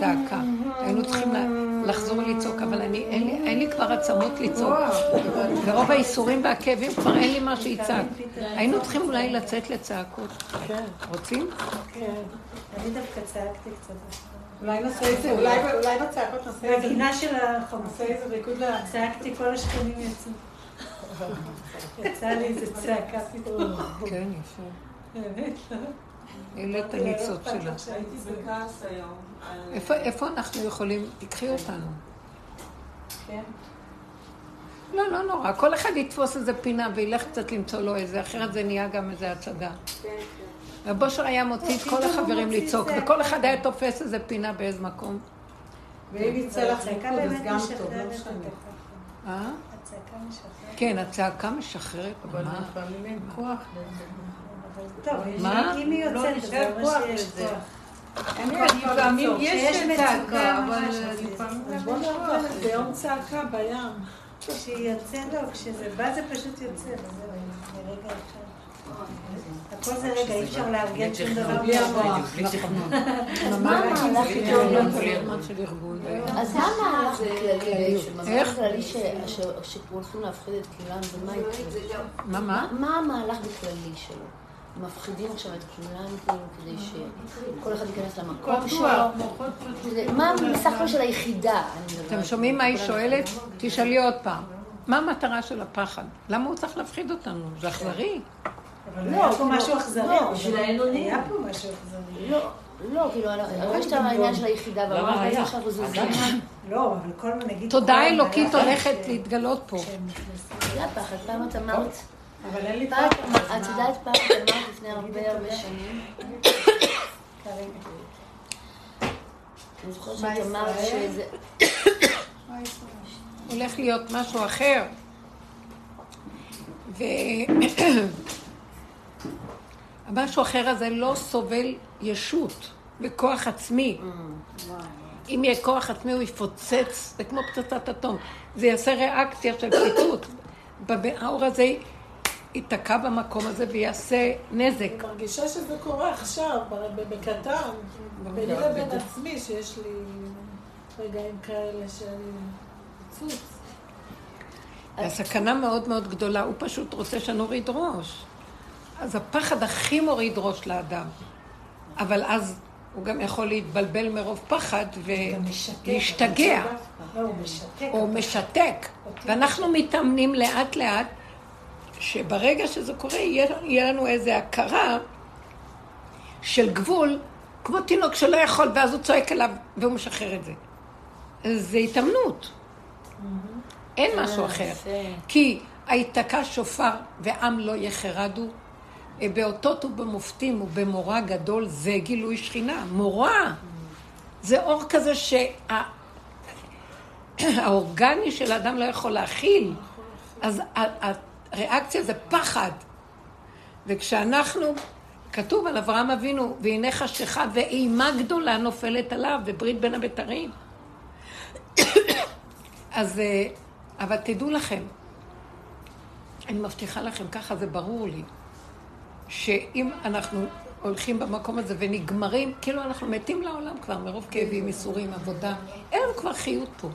[SPEAKER 4] צעקה.
[SPEAKER 1] היינו צריכים לחזור לצעוק, אבל אני, אין לי, כבר עצמות לצעוק. ורוב האיסורים והכאבים כבר אין לי מה שיצעק. היינו צריכים אולי לצאת לצעקות. רוצים?
[SPEAKER 4] כן. אני דווקא צעקתי קצת.
[SPEAKER 6] אולי נעשה את זה, אולי אולי בצעקות נעשה את זה.
[SPEAKER 4] בגינה של
[SPEAKER 6] נעשה
[SPEAKER 4] החמוצים.
[SPEAKER 6] איזה ריקוד ל...
[SPEAKER 4] צעקתי, כל השכנים יצאו. יצא לי איזה צעקה פתאום.
[SPEAKER 1] כן, יפה.
[SPEAKER 4] באמת, לא?
[SPEAKER 1] העלית את הניצוץ שלה.
[SPEAKER 7] הייתי בכעס היום. על-
[SPEAKER 1] איפה- איפה אנחנו יכולים? תיקחי אותנו.
[SPEAKER 3] כן.
[SPEAKER 1] לא, לא נורא. כל אחד יתפוס איזה פינה וילך קצת למצוא לו איזה, אחרת זה נהיה גם איזה הצגה. הבושר היה מוציא את כל
[SPEAKER 4] פתאום הוא
[SPEAKER 1] החברים לצעוק. וכל אחד היה תופס איזה פינה באיזה מקום.
[SPEAKER 6] ואם יצא לך ריקוד, אז גם טוב, לא משנה.
[SPEAKER 4] התוכחה.
[SPEAKER 1] אה?
[SPEAKER 4] הצעקה משחררת.
[SPEAKER 1] כן, הצעקה משחררת
[SPEAKER 6] אבל
[SPEAKER 1] ממש.
[SPEAKER 6] לפעמים אין כוח לזה.
[SPEAKER 4] אבל טוב? אם היא
[SPEAKER 6] לא
[SPEAKER 4] יוצאת, זה אומר
[SPEAKER 6] כוח
[SPEAKER 4] שיש
[SPEAKER 6] לזה.
[SPEAKER 4] כוח.
[SPEAKER 6] לפעמים יש צעקה, אבל
[SPEAKER 4] אז
[SPEAKER 6] לפעמים
[SPEAKER 3] בוא נעבור
[SPEAKER 6] כוח.
[SPEAKER 3] ביום צעקה בים.
[SPEAKER 4] כשהיא יוצא, לא, כשזה בא זה פשוט יוצא, וזהו, זה רגע אחד. הכל זה רגע, אי אפשר לארגן שום דבר.
[SPEAKER 6] בלי המוח.
[SPEAKER 5] מה
[SPEAKER 1] ממש,
[SPEAKER 5] המהלך
[SPEAKER 1] זה
[SPEAKER 5] איתו?
[SPEAKER 1] לא כל הזמן של ארגון.
[SPEAKER 5] אז מה המהלך בכללי,
[SPEAKER 1] איך?
[SPEAKER 5] שהולכים להפחיד את כולם, ומה יקרה?
[SPEAKER 1] מה, מה?
[SPEAKER 5] מה המהלך בכללי שלו? מפחידים עכשיו את כולם כאילו כדי שכל אחד ייכנס למקום שלו? מה בסך הכל של היחידה?
[SPEAKER 1] אתם שומעים מה היא שואלת? תשאלי עוד פעם. מה המטרה של הפחד? למה הוא צריך להפחיד אותנו? זה אכזרי.
[SPEAKER 4] אבל
[SPEAKER 5] לא,
[SPEAKER 4] היה פה
[SPEAKER 5] כאילו,
[SPEAKER 4] משהו אכזרי.
[SPEAKER 5] לא,
[SPEAKER 2] בשביל האין-אונים.
[SPEAKER 4] היה פה משהו אכזרי.
[SPEAKER 5] לא, לא, כאילו, אבל יש את העניין של היחידה, ואמרת בעצם עכשיו זוזים.
[SPEAKER 4] לא, אבל כל מיני, נגיד...
[SPEAKER 1] תודעה
[SPEAKER 4] כל
[SPEAKER 1] אלוקית הולכת להתגלות פה.
[SPEAKER 5] זה הפחד, פעם את אמרת,
[SPEAKER 6] אבל אין לי כוח.
[SPEAKER 5] את יודעת פעם את אמרת לפני הרבה הרבה שנים. אני זוכרת שאת אמרת? שזה...
[SPEAKER 1] הולך להיות משהו אחר. והמשהו אחר הזה לא סובל ישות וכוח עצמי. אם יהיה כוח עצמי הוא יפוצץ, זה כמו פצצת אטום. זה יעשה ריאקציה של פיצוץ. בב- האור הזה ייתקע במקום הזה ויעשה נזק.
[SPEAKER 3] אני מרגישה שזה קורה עכשיו, בקטן, ביני לבין עצמי, שיש לי רגעים כאלה שאני צוץ.
[SPEAKER 1] הסכנה מאוד מאוד גדולה, הוא פשוט רוצה שנוריד ראש. אז הפחד הכי מוריד ראש לאדם. אבל אז הוא גם יכול להתבלבל מרוב פחד ולהשתגע,
[SPEAKER 4] לא, הוא משתק.
[SPEAKER 1] או משתק. ואנחנו מתאמנים לאט לאט, שברגע שזה קורה, יהיה, לנו איזו הכרה של גבול, כמו תינוק שלא יכול, ואז הוא צועק אליו, והוא משחרר את זה. זה התאמנות. אין משהו אחר. כי היתקע שופר ועם לא יחרדו, באותות ובמופתים ובמורא גדול זה גילוי שכינה. מורא! זה אור כזה שהאורגני [COUGHS] של האדם לא יכול להכיל. אז הריאקציה זה פחד. וכשאנחנו, כתוב על אברהם אבינו, והנה חשיכה ואימה גדולה נופלת עליו, וברית בין הבתרים. [COUGHS] אז, אה, אבל תדעו לכם, אני מבטיחה לכם, ככה זה ברור לי, שאם אנחנו הולכים במקום הזה ונגמרים, כאילו אנחנו מתים לעולם כבר מרוב כאבים, ייסורים, עבודה, אין לנו כבר חיות פה.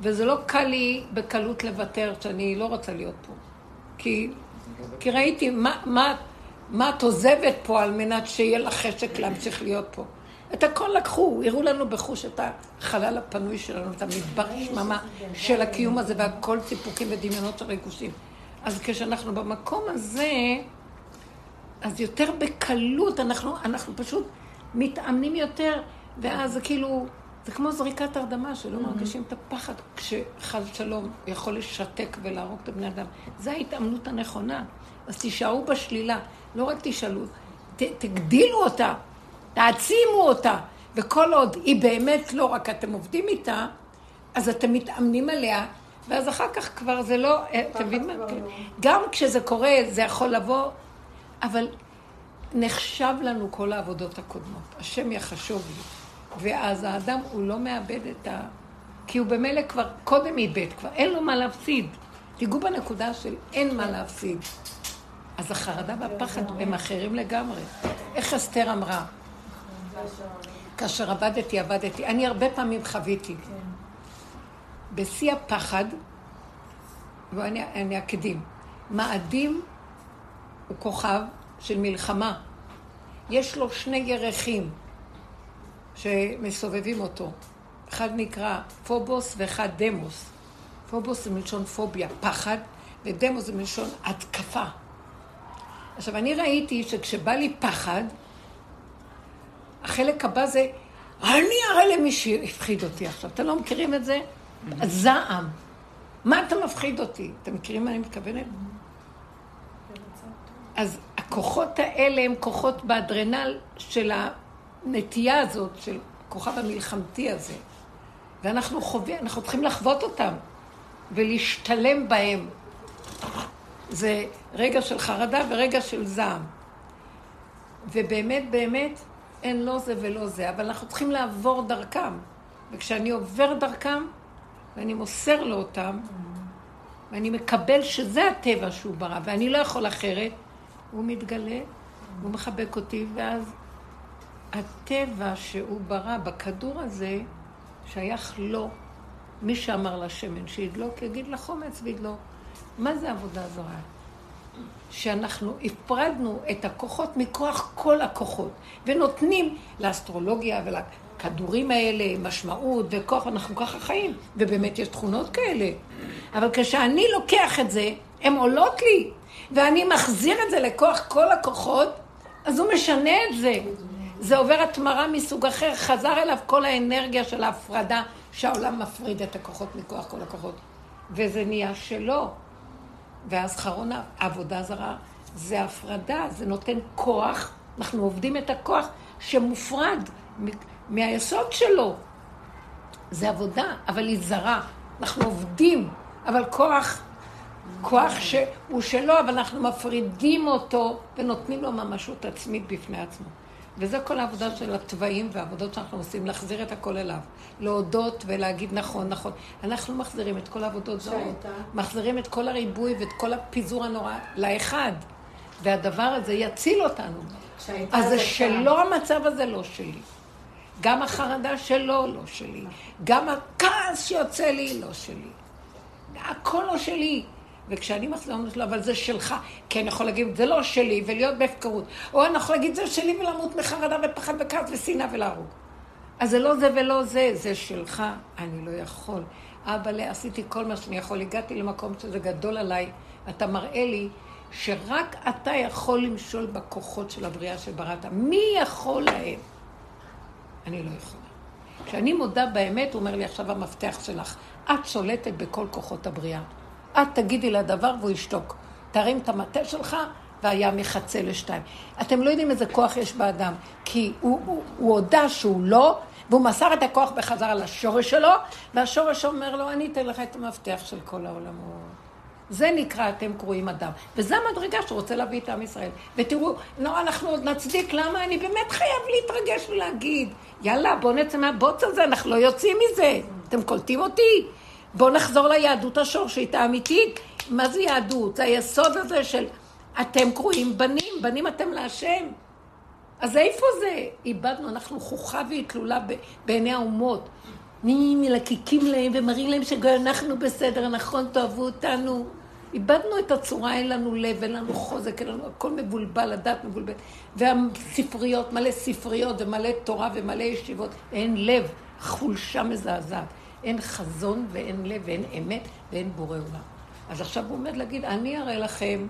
[SPEAKER 1] וזה לא קל לי בקלות לוותר שאני לא רוצה להיות פה. כי, כי ראיתי מה, מה, מה את עוזבת פה על מנת שיהיה לך חשק להמשיך להיות פה. את הכל לקחו, הראו לנו בחוש את החלל הפנוי שלנו, את המדבר שממה של הקיום הזה, והכל סיפוקים ודמיונות של ריגושים. אז כשאנחנו במקום הזה, אז יותר בקלות, אנחנו, אנחנו פשוט מתאמנים יותר, ואז זה כאילו, זה כמו זריקת הרדמה, שלא מרגישים את הפחד כשחס ושלום יכול לשתק ולהרוג את הבני אדם. זו ההתאמנות הנכונה. אז תישארו בשלילה, לא רק תשאלו, ת, תגדילו אותה, תעצימו אותה, וכל עוד היא באמת לא רק אתם עובדים איתה, אז אתם מתאמנים עליה, ואז אחר כך כבר זה לא, אתם מבינים מה? גם כשזה קורה, זה יכול לבוא, אבל נחשב לנו כל העבודות הקודמות. השם יחשוב לי. ואז האדם הוא לא מאבד את ה... כי הוא במילא כבר קודם איבד, כבר אין לו מה להפסיד. תיגעו בנקודה של אין מה להפסיד. אז החרדה והפחד הם אחרים לגמרי. איך אסתר אמרה? כאשר עבדתי, עבדתי. אני הרבה פעמים חוויתי. בשיא הפחד, ואני אני אקדים, מאדים הוא כוכב של מלחמה. יש לו שני ירחים שמסובבים אותו. אחד נקרא פובוס ואחד דמוס. פובוס זה מלשון פוביה, פחד, ודמוס זה מלשון התקפה. עכשיו, אני ראיתי שכשבא לי פחד, החלק הבא זה, אני אראה למי שהפחיד אותי עכשיו. אתם לא מכירים את זה? זעם. מה אתה מפחיד אותי? אתם מכירים מה אני מתכוונת? אז הכוחות האלה הם כוחות באדרנל של הנטייה הזאת, של הכוכב המלחמתי הזה. ואנחנו חווים, אנחנו צריכים לחוות אותם ולהשתלם בהם. זה רגע של חרדה ורגע של זעם. ובאמת, באמת, אין לא זה ולא זה, אבל אנחנו צריכים לעבור דרכם. וכשאני עובר דרכם, ואני מוסר לו אותם, ואני מקבל שזה הטבע שהוא ברא, ואני לא יכול אחרת, הוא מתגלה, הוא מחבק אותי, ואז הטבע שהוא ברא בכדור הזה, שייך לו. מי שאמר לשמן שידלוק, יגיד לחומץ וידלוק. מה זה עבודה זרה? שאנחנו הפרדנו את הכוחות מכוח כל הכוחות, ונותנים לאסטרולוגיה ולכדורים האלה משמעות וכוח, אנחנו ככה חיים, ובאמת יש תכונות כאלה. אבל כשאני לוקח את זה, הן עולות לי, ואני מחזיר את זה לכוח כל הכוחות, אז הוא משנה את זה. זה עובר התמרה מסוג אחר, חזר אליו כל האנרגיה של ההפרדה, שהעולם מפריד את הכוחות מכוח כל הכוחות. וזה נהיה שלו. ואז חרון העבודה זרה זה הפרדה, זה נותן כוח, אנחנו עובדים את הכוח שמופרד מהיסוד שלו. זה עבודה, אבל היא זרה. אנחנו עובדים, אבל כוח, כוח שהוא שלו, אבל אנחנו מפרידים אותו ונותנים לו ממשות עצמית בפני עצמו. וזה כל העבודה של התוואים והעבודות שאנחנו עושים, להחזיר את הכל אליו. להודות ולהגיד נכון, נכון. אנחנו מחזירים את כל העבודות זרות, מחזירים את כל הריבוי ואת כל הפיזור הנורא לאחד. והדבר הזה יציל אותנו. אז זה שלו המצב הזה לא שלי. גם החרדה שלו לא שלי. גם הכעס שיוצא לי לא שלי. הכל לא שלי. וכשאני מחזירה אומרת לו, אבל זה שלך. כי אני יכול להגיד, זה לא שלי, ולהיות בהפקרות. או אני יכול להגיד, זה שלי ולמות מחרדה ופחד וכעס ושנאה ולהרוג. אז זה לא זה ולא זה, זה שלך, אני לא יכול. אבא, עשיתי כל מה שאני יכול, הגעתי למקום שזה גדול עליי, אתה מראה לי שרק אתה יכול למשול בכוחות של הבריאה שבראת. מי יכול להם? אני לא יכולה. כשאני מודה באמת, הוא אומר לי, עכשיו המפתח שלך. את שולטת בכל כוחות הבריאה. את תגידי לדבר והוא ישתוק. תרים את המטה שלך והים יחצה לשתיים. אתם לא יודעים איזה כוח יש באדם, כי הוא, הוא, הוא הודה שהוא לא, והוא מסר את הכוח בחזרה לשורש שלו, והשורש אומר לו, אני אתן לך את המפתח של כל העולמות. זה נקרא אתם קרואים אדם. וזו המדרגה שרוצה להביא את עם ישראל. ותראו, לא, אנחנו עוד נצדיק, למה אני באמת חייב להתרגש ולהגיד, יאללה, בואו נצא מהבוץ הזה, אנחנו לא יוצאים מזה. אתם קולטים אותי? בואו נחזור ליהדות השורשית האמיתית. מה זה יהדות? זה היסוד הזה של אתם קרואים בנים, בנים אתם להשם. אז איפה זה? איבדנו, אנחנו חוכה והיא תלולה בעיני האומות. מלקיקים להם ומראים להם שאנחנו בסדר, נכון, תאהבו אותנו. איבדנו את הצורה, אין לנו לב, אין לנו חוזק, אין לנו, הכל מבולבל, הדת מבולבל. והספריות, מלא ספריות ומלא תורה ומלא ישיבות, אין לב, חולשה מזעזעת. אין חזון ואין לב ואין אמת ואין בורא עולם. אז עכשיו הוא עומד להגיד, אני אראה לכם,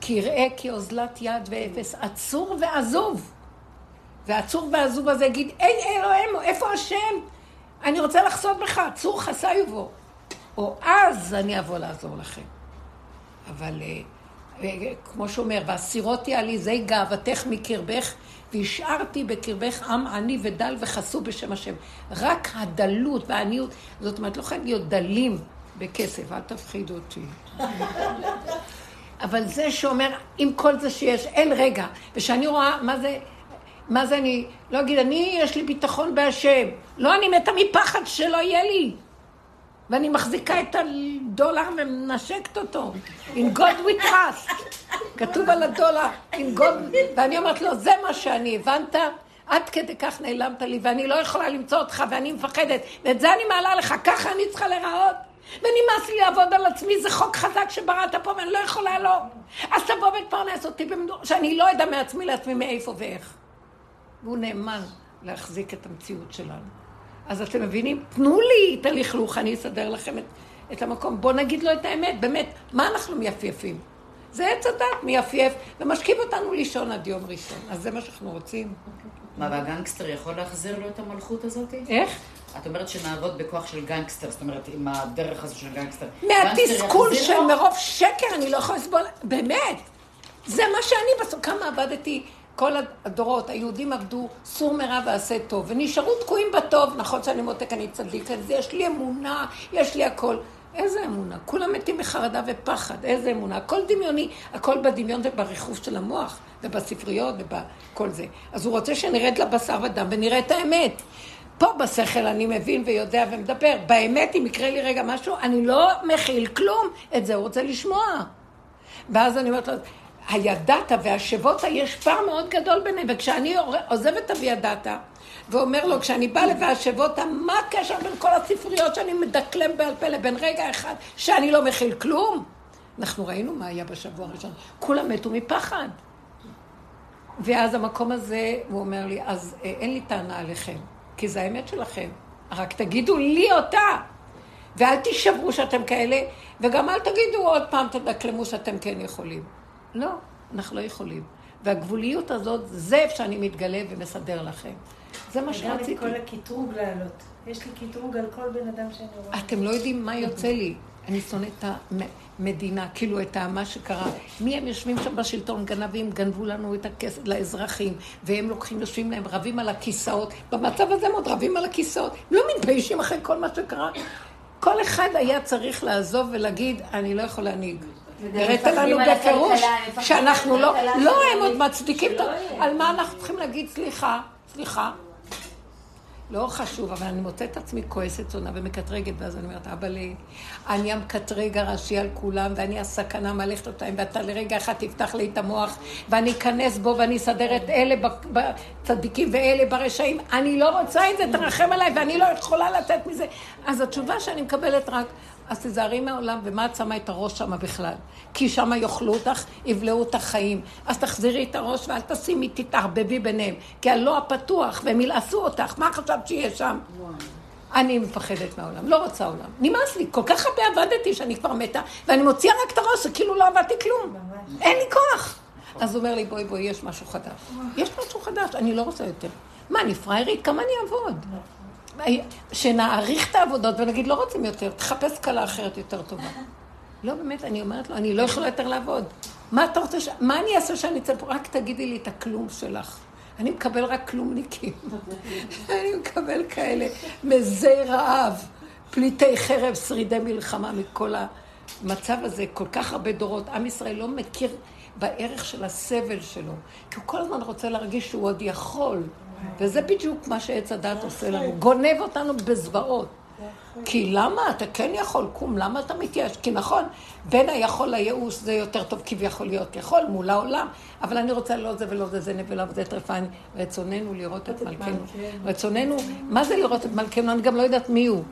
[SPEAKER 1] כי יראה כאוזלת יד ואפס, עצור ועזוב. והעצור והעזוב הזה יגיד, אין אלוהים, איפה השם? אני רוצה לחסות בך, עצור חסה יבוא. או אז אני אבוא לעזור לכם. אבל אה, אה, כמו שאומר, והסירות יעליזי גאוותך מקרבך, והשארתי בקרבך עם עני ודל וחסו בשם השם. רק הדלות והעניות, זאת אומרת, לא חייב להיות דלים בכסף, אל תפחידו אותי. אבל זה שאומר, עם כל זה שיש, אין רגע, ושאני רואה מה זה, מה זה אני, לא אגיד, אני, יש לי ביטחון בהשם. לא, אני מתה מפחד שלא יהיה לי. ואני מחזיקה את הדולר ומנשקת אותו. In God we trust. כתוב על הדולר, in God... ואני אומרת לו, זה מה שאני, הבנת? עד כדי כך נעלמת לי, ואני לא יכולה למצוא אותך, ואני מפחדת, ואת זה אני מעלה לך, ככה אני צריכה להיראות. ונמאס לי לעבוד על עצמי, זה חוק חזק שבראת פה, ואני לא יכולה לא. אז תבוא ותפרנס אותי במדור, שאני לא אדע מעצמי לעצמי מאיפה ואיך. והוא נאמן להחזיק את המציאות שלנו. אז אתם מבינים? תנו לי את הלכלוך, אני אסדר לכם את, את המקום. בואו נגיד לו את האמת, באמת, מה אנחנו מייפייפים? זה עץ הדת מייפייף, ומשכיב אותנו לישון עד יום ראשון. אז זה מה שאנחנו רוצים.
[SPEAKER 10] מה, והגנגסטר יכול להחזיר לו את המלכות הזאת?
[SPEAKER 1] איך?
[SPEAKER 10] את אומרת שנעבוד בכוח של גנגסטר, זאת אומרת, עם הדרך הזו של גנגסטר.
[SPEAKER 1] מהתסכול של? מרוב שקר, אני לא יכולה לסבול, באמת. זה מה שאני בסוף, כמה עבדתי, כל הדורות, היהודים עבדו סור מרע ועשה טוב, ונשארו תקועים בטוב, נכון שאני מותק, אני צדיק, אז יש לי אמונה, יש לי הכל. איזה אמונה? כולם מתים מחרדה ופחד, איזה אמונה? הכל דמיוני, הכל בדמיון ובריחוף של המוח, ובספריות ובכל זה. אז הוא רוצה שנרד לבשר ודם ונראה את האמת. פה בשכל אני מבין ויודע ומדבר. באמת, אם יקרה לי רגע משהו, אני לא מכיל כלום. את זה הוא רוצה לשמוע. ואז אני אומרת לו, הידעת והשבותה, יש פער מאוד גדול ביניהם. וכשאני עוזב את הוידעת, ואומר לו, כשאני באה לוהשבותה, מה הקשר בין כל הספריות שאני מדקלם בעל פה לבין רגע אחד שאני לא מכיל כלום? אנחנו ראינו מה היה בשבוע הראשון. כולם מתו מפחד. ואז המקום הזה, הוא אומר לי, אז אה, אין לי טענה עליכם, כי זה האמת שלכם. רק תגידו לי אותה. ואל תישברו שאתם כאלה, וגם אל תגידו עוד פעם, תדקלמו שאתם כן יכולים. לא, אנחנו לא יכולים. והגבוליות הזאת, זה איפה שאני מתגלה ומסדר לכם. זה מה
[SPEAKER 4] וגם
[SPEAKER 1] שרציתי.
[SPEAKER 4] את כל הקטרוג לעלות. יש לי קטרוג על כל בן אדם שאני רואה.
[SPEAKER 1] אתם לא יודעים מה יוצא לי. אני שונאת את המדינה, כאילו את מה שקרה. מי הם יושבים שם בשלטון גנבים, גנבו לנו את הכסף לאזרחים, והם לוקחים, יושבים להם, רבים על הכיסאות. במצב הזה הם עוד רבים על הכיסאות. הם לא מתביישים אחרי כל מה שקרה. כל אחד היה צריך לעזוב ולהגיד, אני לא יכול להנהיג. הראית לנו בפירוש שאנחנו לא, לא. הם עוד מצדיקים את. על מה אנחנו צריכים להגיד סליחה, סליחה. לא חשוב, אבל אני מוצאת את עצמי כועסת זונה ומקטרגת, ואז אני אומרת, אבא לי, אני המקטרג הראשי על כולם, ואני הסכנה מהלכת אותם, ואתה לרגע אחד תפתח לי את המוח, ואני אכנס בו, ואני אסדר את אלה בצדיקים ואלה ברשעים. אני לא רוצה את זה, תרחם עליי, ואני לא יכולה לתת מזה. אז התשובה שאני מקבלת רק, אז תיזהרי מהעולם, ומה את שמה את הראש שמה בכלל? כי שמה יאכלו אותך, יבלעו אותך חיים. אז תחזירי את הראש ואל תשימי, תתערבבי ביניהם. כי הלא הפתוח, והם ילעסו אותך, מה חשבת שיהיה שם? אני מפחדת מהעולם, לא רוצה עולם. נמאס לי, כל כך הרבה עבדתי שאני כבר מתה, ואני מוציאה רק את הראש, כאילו לא עבדתי כלום. אין לי כוח. אז הוא אומר לי, בואי, בואי, יש משהו חדש. יש משהו חדש, אני לא רוצה יותר. מה, אני פראיירית? כמה אני אעבוד? שנעריך את העבודות ונגיד, לא רוצים יותר, תחפש כלה אחרת יותר טובה. לא, באמת, אני אומרת לו, אני לא יכולה יותר לעבוד. מה אתה רוצה. מה אני אעשה שאני אצא פה? רק תגידי לי את הכלום שלך. אני מקבל רק כלומניקים. [LAUGHS] אני מקבל כאלה מזי רעב, פליטי חרב, שרידי מלחמה מכל המצב הזה, כל כך הרבה דורות. עם ישראל לא מכיר בערך של הסבל שלו, כי הוא כל הזמן רוצה להרגיש שהוא עוד יכול. וזה בדיוק מה שעץ הדת עושה לנו, גונב אותנו בזוועות. כי למה? אתה כן יכול, קום, למה אתה מתייאש? כי נכון, בין היכול לייאוש זה יותר טוב כביכול להיות יכול מול העולם, אבל אני רוצה לא זה ולא זה, זה נבלה וזה טרפה, רצוננו לראות את מלכנו. רצוננו, מה זה לראות את מלכנו? אני גם לא יודעת מי הוא.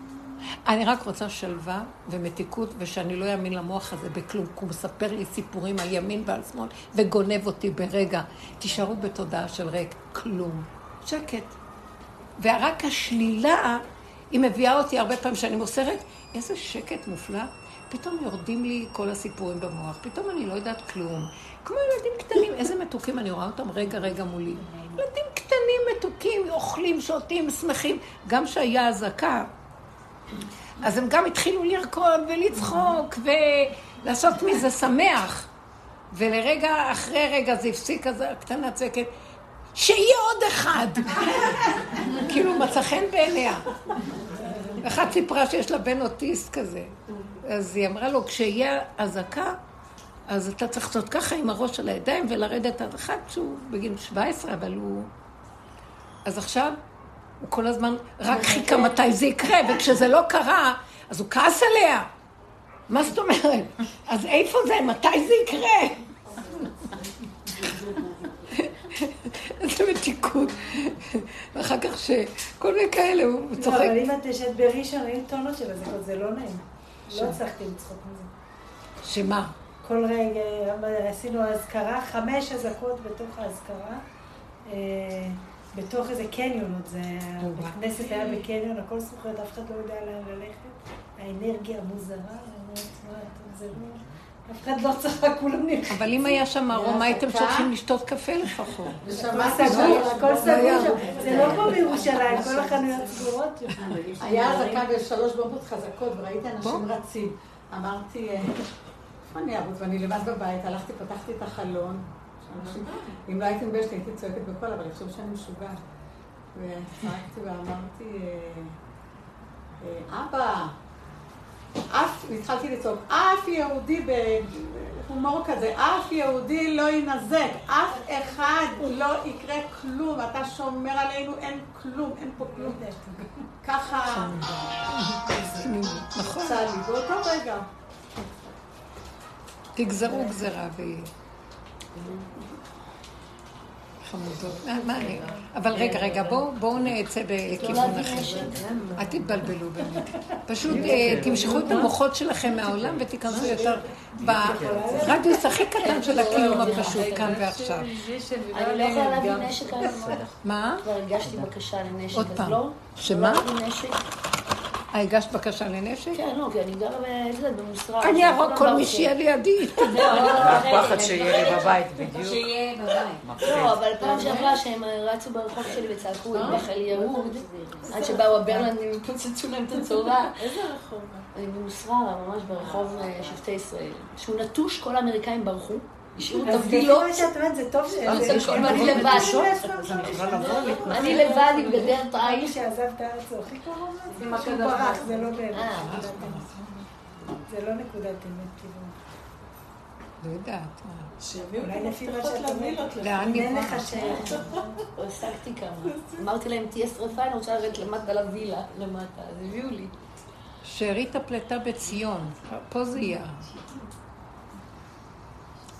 [SPEAKER 1] אני רק רוצה שלווה ומתיקות, ושאני לא אאמין למוח הזה בכלום, כי הוא מספר לי סיפורים על ימין ועל שמאל, וגונב אותי ברגע. תישארו בתודעה של ריק, כלום. שקט. ורק השלילה, היא מביאה אותי הרבה פעמים שאני מוסרת, איזה שקט מופלא. פתאום יורדים לי כל הסיפורים במוח, פתאום אני לא יודעת כלום. כמו ילדים קטנים, איזה מתוקים, אני רואה אותם רגע רגע מולי. ילדים קטנים, מתוקים, אוכלים, שותים, שמחים. גם שהיה אזעקה, אז הם גם התחילו לרקוד ולצחוק ולעשות מזה שמח. ולרגע, אחרי רגע זה הפסיק, אז הקטנה צועקת, שיהיה עוד אחד. כאילו מצא חן בעיניה. אחת סיפרה שיש לה בן אוטיסט כזה. אז היא אמרה לו, כשיהיה אזעקה, אז אתה צריך לעשות ככה עם הראש על הידיים ולרדת עד אחד שהוא בגיל 17, אבל הוא... אז עכשיו הוא כל הזמן רק חיכה מתי זה יקרה, וכשזה לא קרה, אז הוא כעס עליה. מה זאת אומרת? אז איפה זה? מתי זה יקרה? [LAUGHS] איזה מתיקות. ואחר כך שכל מיני כאלה, הוא
[SPEAKER 4] לא,
[SPEAKER 1] צוחק.
[SPEAKER 4] אבל אם את ישבת בראשון, היו טונות של אזעקות, זה לא נעים. לא הצלחתי לצחוק מזה.
[SPEAKER 1] שמה?
[SPEAKER 4] כל רגע, עשינו אזכרה, חמש אזעקות בתוך האזכרה. אה, בתוך איזה קניון עוד, זה... בית כנסת היה בקניון, הכל זכויות, אף אחד לא יודע לאן ללכת. האנרגיה המוזרה, אני אומרת, מה, זה לא... אף אחד לא צחק, כולם נלחצים.
[SPEAKER 1] אבל אם היה שם ארומה, הייתם צריכים לשתות קפה לפחות.
[SPEAKER 4] הכל סגור, הכל סגור שם. זה לא כמו בירושלים, כל החנויות סגורות.
[SPEAKER 6] היה אזעקה בשלוש בומבות חזקות, וראיתי אנשים רצים. אמרתי, אה, איפה אני ארוץ? ואני לבד בבית, הלכתי, פתחתי את החלון. אם לא הייתי מביישת, הייתי צועקת בקול, אבל יחשבו שאני משוגעת. וצעקתי ואמרתי, אה, אה, אבא, אף, התחלתי לצעוק, אף יהודי בהומור כזה, אף יהודי לא יינזק, אף אחד לא יקרה כלום, אתה שומר עלינו, אין כלום, אין פה כלום. ככה
[SPEAKER 1] נכון.
[SPEAKER 6] צא לי, באותו רגע.
[SPEAKER 1] תגזרו גזרה ו... חמודות. מה- אני... אבל רגע, רגע, בואו נצא בכיוון אחר. אל תתבלבלו באמת. פשוט אה, תמשכו את המוחות שלכם מהעולם ותיכנסו יותר ברדיוס הכי קטן של הקיום הפשוט כאן ועכשיו.
[SPEAKER 5] אני לא יכולה להביא נשק היום.
[SPEAKER 1] מה?
[SPEAKER 5] כבר הגשתי בקשה לנשק, אז. לא?
[SPEAKER 1] שמה?
[SPEAKER 5] לא?
[SPEAKER 1] אה, הגשת בקשה לנשק?
[SPEAKER 5] כן, לא, כי אני גרה ב- זה, במשרד.
[SPEAKER 1] אני אהרוג
[SPEAKER 5] כולם
[SPEAKER 1] כל מי. שיהיה לידי.
[SPEAKER 10] הפחד שיהיה לי בבית, בדיוק.
[SPEAKER 5] שיהיה בבית. לא, אבל פעם שעברה שהם רצו ברחוב שלי וצעקו עם רחל יהוד, עד שבאו הברלנדים ופוצצו להם את הצורה.
[SPEAKER 3] איזה רחוב?
[SPEAKER 5] אני במוסררה, ממש ברחוב אה, שבטי ישראל. שהוא נטוש, כל האמריקאים ברחו. השאירו את הווילות.
[SPEAKER 4] אומרת, זה טוב ש...
[SPEAKER 5] אני לבד.
[SPEAKER 4] אז
[SPEAKER 10] אני
[SPEAKER 5] לבד עם גדר תיל.
[SPEAKER 4] שעזב את הארץ הוא הכי קרוב לזה?
[SPEAKER 3] עם
[SPEAKER 4] שהוא ברח, זה לא באמת.
[SPEAKER 5] אה.
[SPEAKER 4] זה לא נקודת אמת, כאילו.
[SPEAKER 1] לא יודעת.
[SPEAKER 4] אולי לפי מה שאת אומרת.
[SPEAKER 3] לווילות.
[SPEAKER 1] לאן
[SPEAKER 4] אין
[SPEAKER 1] נברח?
[SPEAKER 5] השגתי כמה. [LAUGHS] אמרתי להם, תהיה שרפה, אני רוצה לרדת למטה לווילה, למטה. אז הביאו לי.
[SPEAKER 1] שארית הפלטה בציון, פה זה יהיה.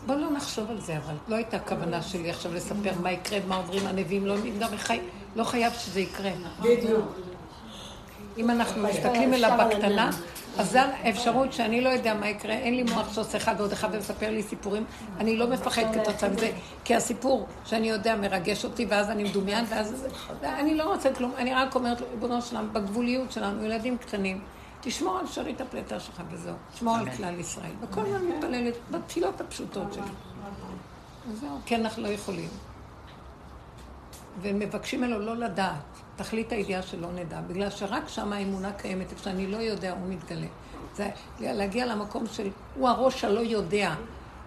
[SPEAKER 1] בוא לא נחשוב על זה, אבל לא הייתה הכוונה שלי עכשיו לספר מה יקרה, מה אומרים הנביאים, לא, חי, לא חייב שזה יקרה.
[SPEAKER 6] בדיוק.
[SPEAKER 1] אם אנחנו מסתכלים אליו בקטנה, אז זו האפשרות שאני לא יודע מה יקרה, אין לי מוח שעושה אחד ועוד אחד ומספר לי סיפורים, אני לא מפחד כתוצאה מזה, כי הסיפור שאני יודע מרגש אותי, ואז אני מדומיין, ואז אני לא רוצה כלום, אני רק אומרת, ריבונו שלנו, בגבוליות שלנו, ילדים קטנים, תשמור על שארית הפלטה שלך וזהו, תשמור על כלל ישראל. וכל הזמן מתפללת בתפילות הפשוטות שלי. וזהו, כי אנחנו לא יכולים. ומבקשים ממנו לא לדעת. תכלית הידיעה שלא נדע, בגלל שרק שם האמונה קיימת, איפה שאני לא יודע, הוא מתגלה. זה להגיע למקום של, הוא הראש הלא יודע.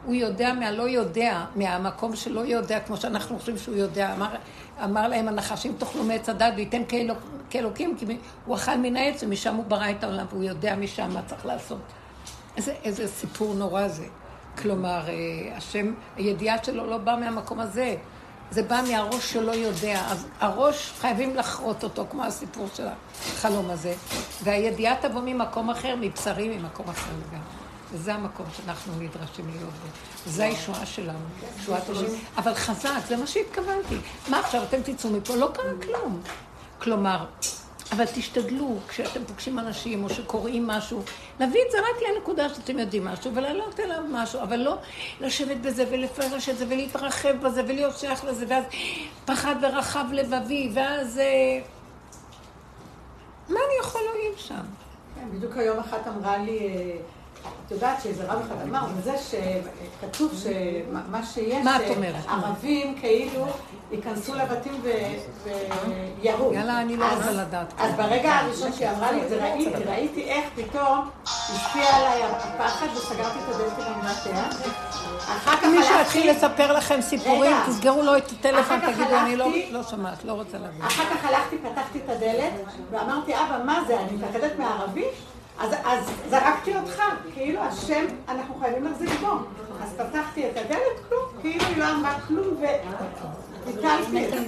[SPEAKER 1] הוא יודע מהלא יודע, מהמקום שלא יודע, כמו שאנחנו חושבים שהוא יודע. אמר, אמר להם הנחש, אם תאכלו מעץ הדת כאלוק, כאלוקים, כי הוא אכל מן העץ ומשם הוא ברא את העולם, והוא יודע משם מה צריך לעשות. איזה, איזה סיפור נורא זה. כלומר, אה, השם, הידיעה שלו לא באה מהמקום הזה. זה בא מהראש שלא יודע. אז הראש, חייבים לחרות אותו, כמו הסיפור של החלום הזה. והידיעה תבוא ממקום אחר, מבשרי ממקום אחר לגמרי. וזה המקום שאנחנו נדרשים להיות בו. זה הישועה שלנו, ישועת השם. אבל חזק, זה מה שהתכוונתי. מה עכשיו, אתם תצאו מפה? לא קרה כלום. כלומר, אבל תשתדלו, כשאתם פוגשים אנשים או שקוראים משהו, להביא את זה רק לנקודה שאתם יודעים משהו, ולהעלות אליו משהו, אבל לא לשבת בזה ולפרש את זה ולהתרחב בזה ולהיות שייך לזה, ואז פחד ורחב לבבי, ואז... אה, מה אני יכול להועיל שם?
[SPEAKER 6] כן, בדיוק היום אחת אמרה לי, אה, את יודעת שאיזה רב אחד אמר, וזה שכתוב שמה שיש,
[SPEAKER 1] מה את אומרת?
[SPEAKER 6] ערבים כאילו ייכנסו לבתים וירו.
[SPEAKER 1] יאללה, אני לא רוצה לדעת.
[SPEAKER 6] אז ברגע הראשון שהיא אמרה לי את זה, ראיתי, ראיתי איך פתאום השפיע עליי הפחד וסגרתי את הדלת עם המנתח. אחר כך
[SPEAKER 1] מישהו
[SPEAKER 6] הלכתי-
[SPEAKER 1] יתחיל לספר לכם סיפורים. תסגרו לו את הטלפון, תגידו, אני לא- לא שומעת, לא רוצה להבין.
[SPEAKER 6] אחר כך הלכתי, פתחתי את הדלת, ואמרתי, אבא, מה זה, אני מפחדת מערבי? אז, אז זרקתי אותך, כאילו השם, אנחנו חייבים להחזיק בו. אז פתחתי את הדלת, כלום, כאילו היא לא אמרה כלום, וביטלתי את זה.